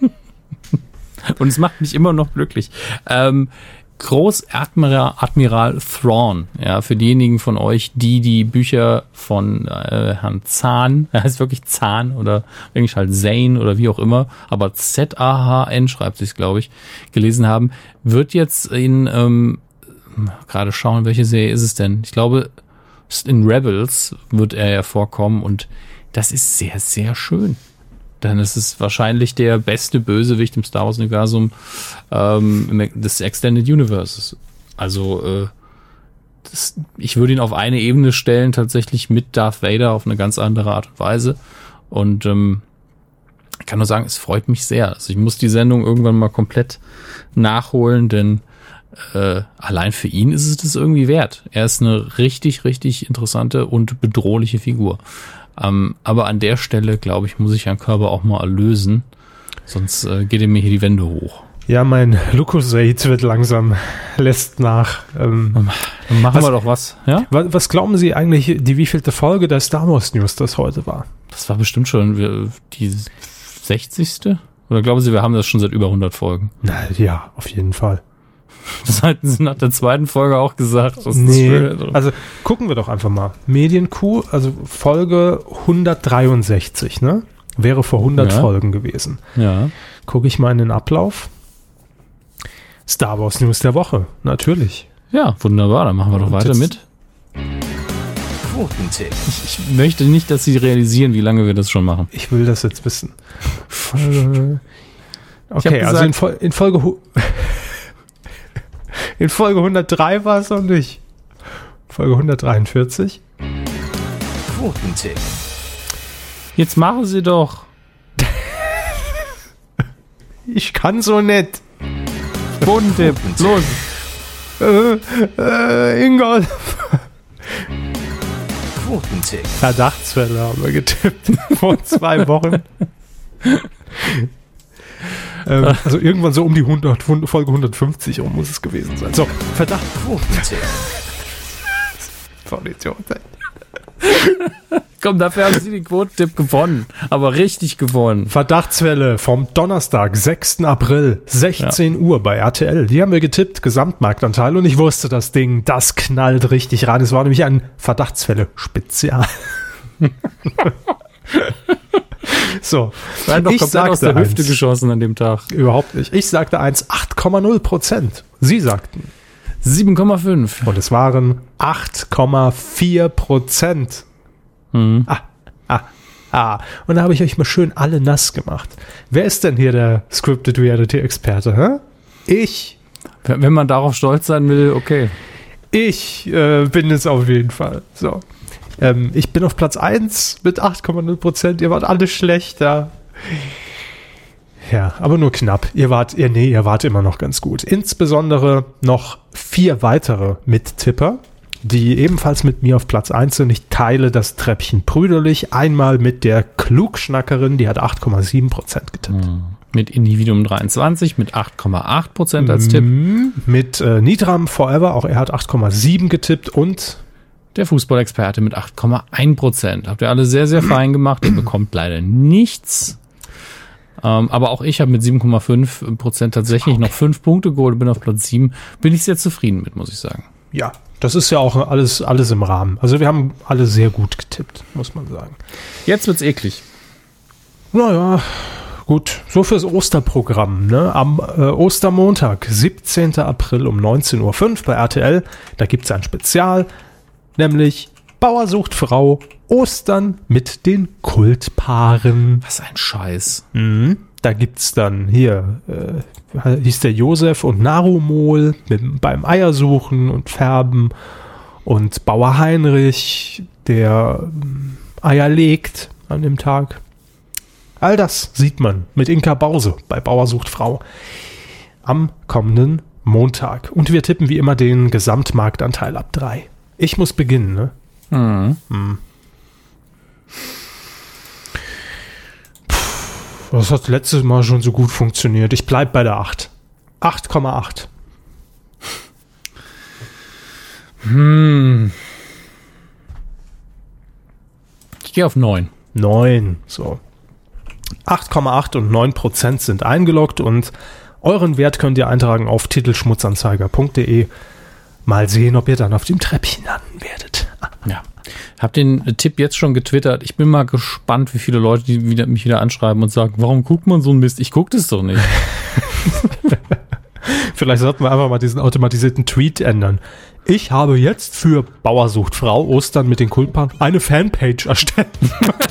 Und es macht mich immer noch glücklich. Ähm, Großadmiral Admiral Thrawn, ja, für diejenigen von euch, die die Bücher von äh, Herrn Zahn, er heißt wirklich Zahn oder eigentlich halt Zane oder wie auch immer, aber Z-A-H-N schreibt sich, glaube ich, gelesen haben, wird jetzt in, ähm, gerade schauen, welche Serie ist es denn? Ich glaube, in Rebels wird er ja vorkommen und das ist sehr, sehr schön. Denn es ist wahrscheinlich der beste Bösewicht im Star Wars-Universum ähm, des Extended Universes. Also äh, das, ich würde ihn auf eine Ebene stellen, tatsächlich mit Darth Vader auf eine ganz andere Art und Weise. Und ähm, ich kann nur sagen, es freut mich sehr. Also ich muss die Sendung irgendwann mal komplett nachholen, denn äh, allein für ihn ist es das irgendwie wert. Er ist eine richtig, richtig interessante und bedrohliche Figur. Ähm, aber an der Stelle, glaube ich, muss ich Herrn Körber auch mal erlösen. Sonst äh, geht ihm mir hier die Wände hoch. Ja, mein Lucozade wird langsam, lässt nach. Ähm, Dann machen was, wir doch was. Ja? Was, was, glauben Sie eigentlich, die wievielte Folge der Star Wars News das heute war? Das war bestimmt schon die 60. Oder glauben Sie, wir haben das schon seit über 100 Folgen? Na ja, auf jeden Fall. Das hatten sie nach der zweiten Folge auch gesagt. nee, also gucken wir doch einfach mal. Medienkuh, also Folge 163, ne? Wäre vor 100 ja. Folgen gewesen. Ja. Gucke ich mal in den Ablauf. Star Wars News der Woche, natürlich. Ja, wunderbar, dann machen wir doch weiter mit. Quotentipp. Ich, ich, möchte nicht, dass Sie realisieren, wie lange wir das schon machen. Ich will das jetzt wissen. Folge. Okay, also in, Fol in Folge in Folge 103 war es noch nicht. Folge 143. Quotentipp. Jetzt machen Sie doch. ich kann so nett. Quotentipp. Los. Äh, äh, Ingolf. Quotentipp. Verdachtsfälle haben wir getippt vor zwei Wochen. Ähm, also irgendwann so um die 100, Folge 150 um muss es gewesen sein. So, Verdacht. Voll Idiot. Komm, dafür haben sie den Quotentipp gewonnen. Aber richtig gewonnen. Verdachtswelle vom Donnerstag, 6. April, 16 ja. Uhr bei RTL. Die haben wir getippt, Gesamtmarktanteil. Und ich wusste, das Ding, das knallt richtig rein. Es war nämlich ein Verdachtswelle-Spezial. So, Nein, doch ich sagte aus der Hüfte geschossen an dem Tag. Überhaupt nicht. Ich sagte 1, 8,0 Prozent. Sie sagten 7,5. Und es waren 8,4 Prozent. Mhm. Ah, ah, ah. Und da habe ich euch mal schön alle nass gemacht. Wer ist denn hier der Scripted Reality Experte? Hä? Ich. Wenn man darauf stolz sein will, okay. Ich äh, bin es auf jeden Fall. So. Ähm, ich bin auf Platz 1 mit 8,0 Prozent. Ihr wart alle schlechter. Ja, aber nur knapp. Ihr wart, ihr, nee, ihr wart immer noch ganz gut. Insbesondere noch vier weitere Mittipper, die ebenfalls mit mir auf Platz 1 sind. Ich teile das Treppchen brüderlich. Einmal mit der Klugschnackerin, die hat 8,7 Prozent getippt. Mhm. Mit Individuum 23 mit 8,8 Prozent als Tipp. Mhm. Mit äh, Nidram Forever, auch er hat 8,7 getippt und Der Fußballexperte mit 8,1 Prozent. Habt ihr alle sehr, sehr fein gemacht. Ihr bekommt leider nichts. Ähm, aber auch ich habe mit 7,5 Prozent tatsächlich noch fünf Punkte geholt, bin auf Platz 7. Bin ich sehr zufrieden mit, muss ich sagen. ja, das ist ja auch alles, alles im Rahmen. Also wir haben alle sehr gut getippt, muss man sagen. Jetzt wird's eklig. Naja, gut, so fürs Osterprogramm. Ne? Am äh, Ostermontag, 17. April um 19.05 Uhr bei RTL, da gibt es ein Spezial, nämlich Bauer sucht Frau, Ostern mit den Kultpaaren. Was ein Scheiß. Mhm. Da gibt's dann hier, äh, hieß der Josef und Narumol mit, beim Eiersuchen und Färben und Bauer Heinrich, der ähm, Eier legt an dem Tag. All das sieht man mit Inka Bause bei Bauer sucht Frau am kommenden Montag. Und wir tippen wie immer den Gesamtmarktanteil ab drei. Ich muss beginnen, ne? Mhm. Das hat letztes Mal schon so gut funktioniert. Ich bleib bei der 8. 8,8. Hm. Ich gehe auf 9. 9. So. 8,8 und 9 Prozent sind eingeloggt und euren Wert könnt ihr eintragen auf titelschmutzanzeiger.de. Mal sehen, ob ihr dann auf dem Treppchen landen werdet. Ja. Hab den Tipp jetzt schon getwittert. Ich bin mal gespannt, wie viele Leute die wieder, mich wieder anschreiben und sagen, warum guckt man so ein Mist? Ich guck das doch nicht. Vielleicht sollten wir einfach mal diesen automatisierten Tweet ändern. Ich habe jetzt für Bauer sucht Frau Ostern mit den Kultpaaren eine Fanpage erstellt.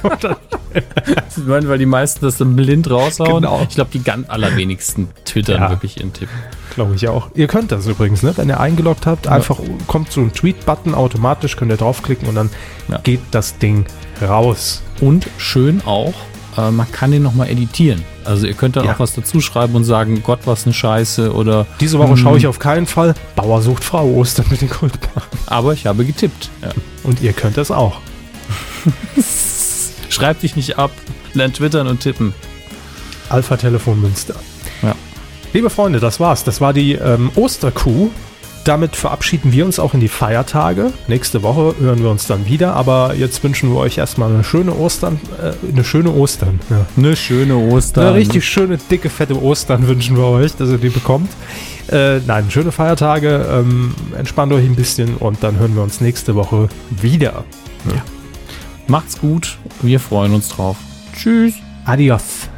weil die meisten das dann blind raushauen. Genau. Ich glaube, die ganz allerwenigsten twittern Ja. wirklich ihren Tipp. Glaube ich auch. Ihr könnt das übrigens, ne? Wenn ihr eingeloggt habt, einfach kommt so ein Tweet-Button automatisch, könnt ihr draufklicken und dann Ja. geht das Ding raus. Und schön auch, äh, man kann den nochmal editieren. Also ihr könnt dann Ja. auch was dazu schreiben und sagen, Gott, was eine Scheiße oder Diese Woche schaue ich auf keinen Fall Bauer sucht Frau Ostern mit den Kultpaaren. aber ich habe getippt. Ja. Und ihr könnt das auch. Schreib dich nicht ab, lern twittern und tippen. Alpha Telefon Münster. Ja. Liebe Freunde, das war's. Das war die ähm, Osterkuh. Damit verabschieden wir uns auch in die Feiertage. Nächste Woche hören wir uns dann wieder, aber jetzt wünschen wir euch erstmal eine schöne Ostern, äh, eine schöne Ostern. Ja. Eine schöne Ostern. Eine richtig schöne, dicke, fette Ostern wünschen wir euch, dass ihr die bekommt. Äh, nein, schöne Feiertage, ähm, entspannt euch ein bisschen und dann hören wir uns nächste Woche wieder. Macht's gut, wir freuen uns drauf. Tschüss. Adios.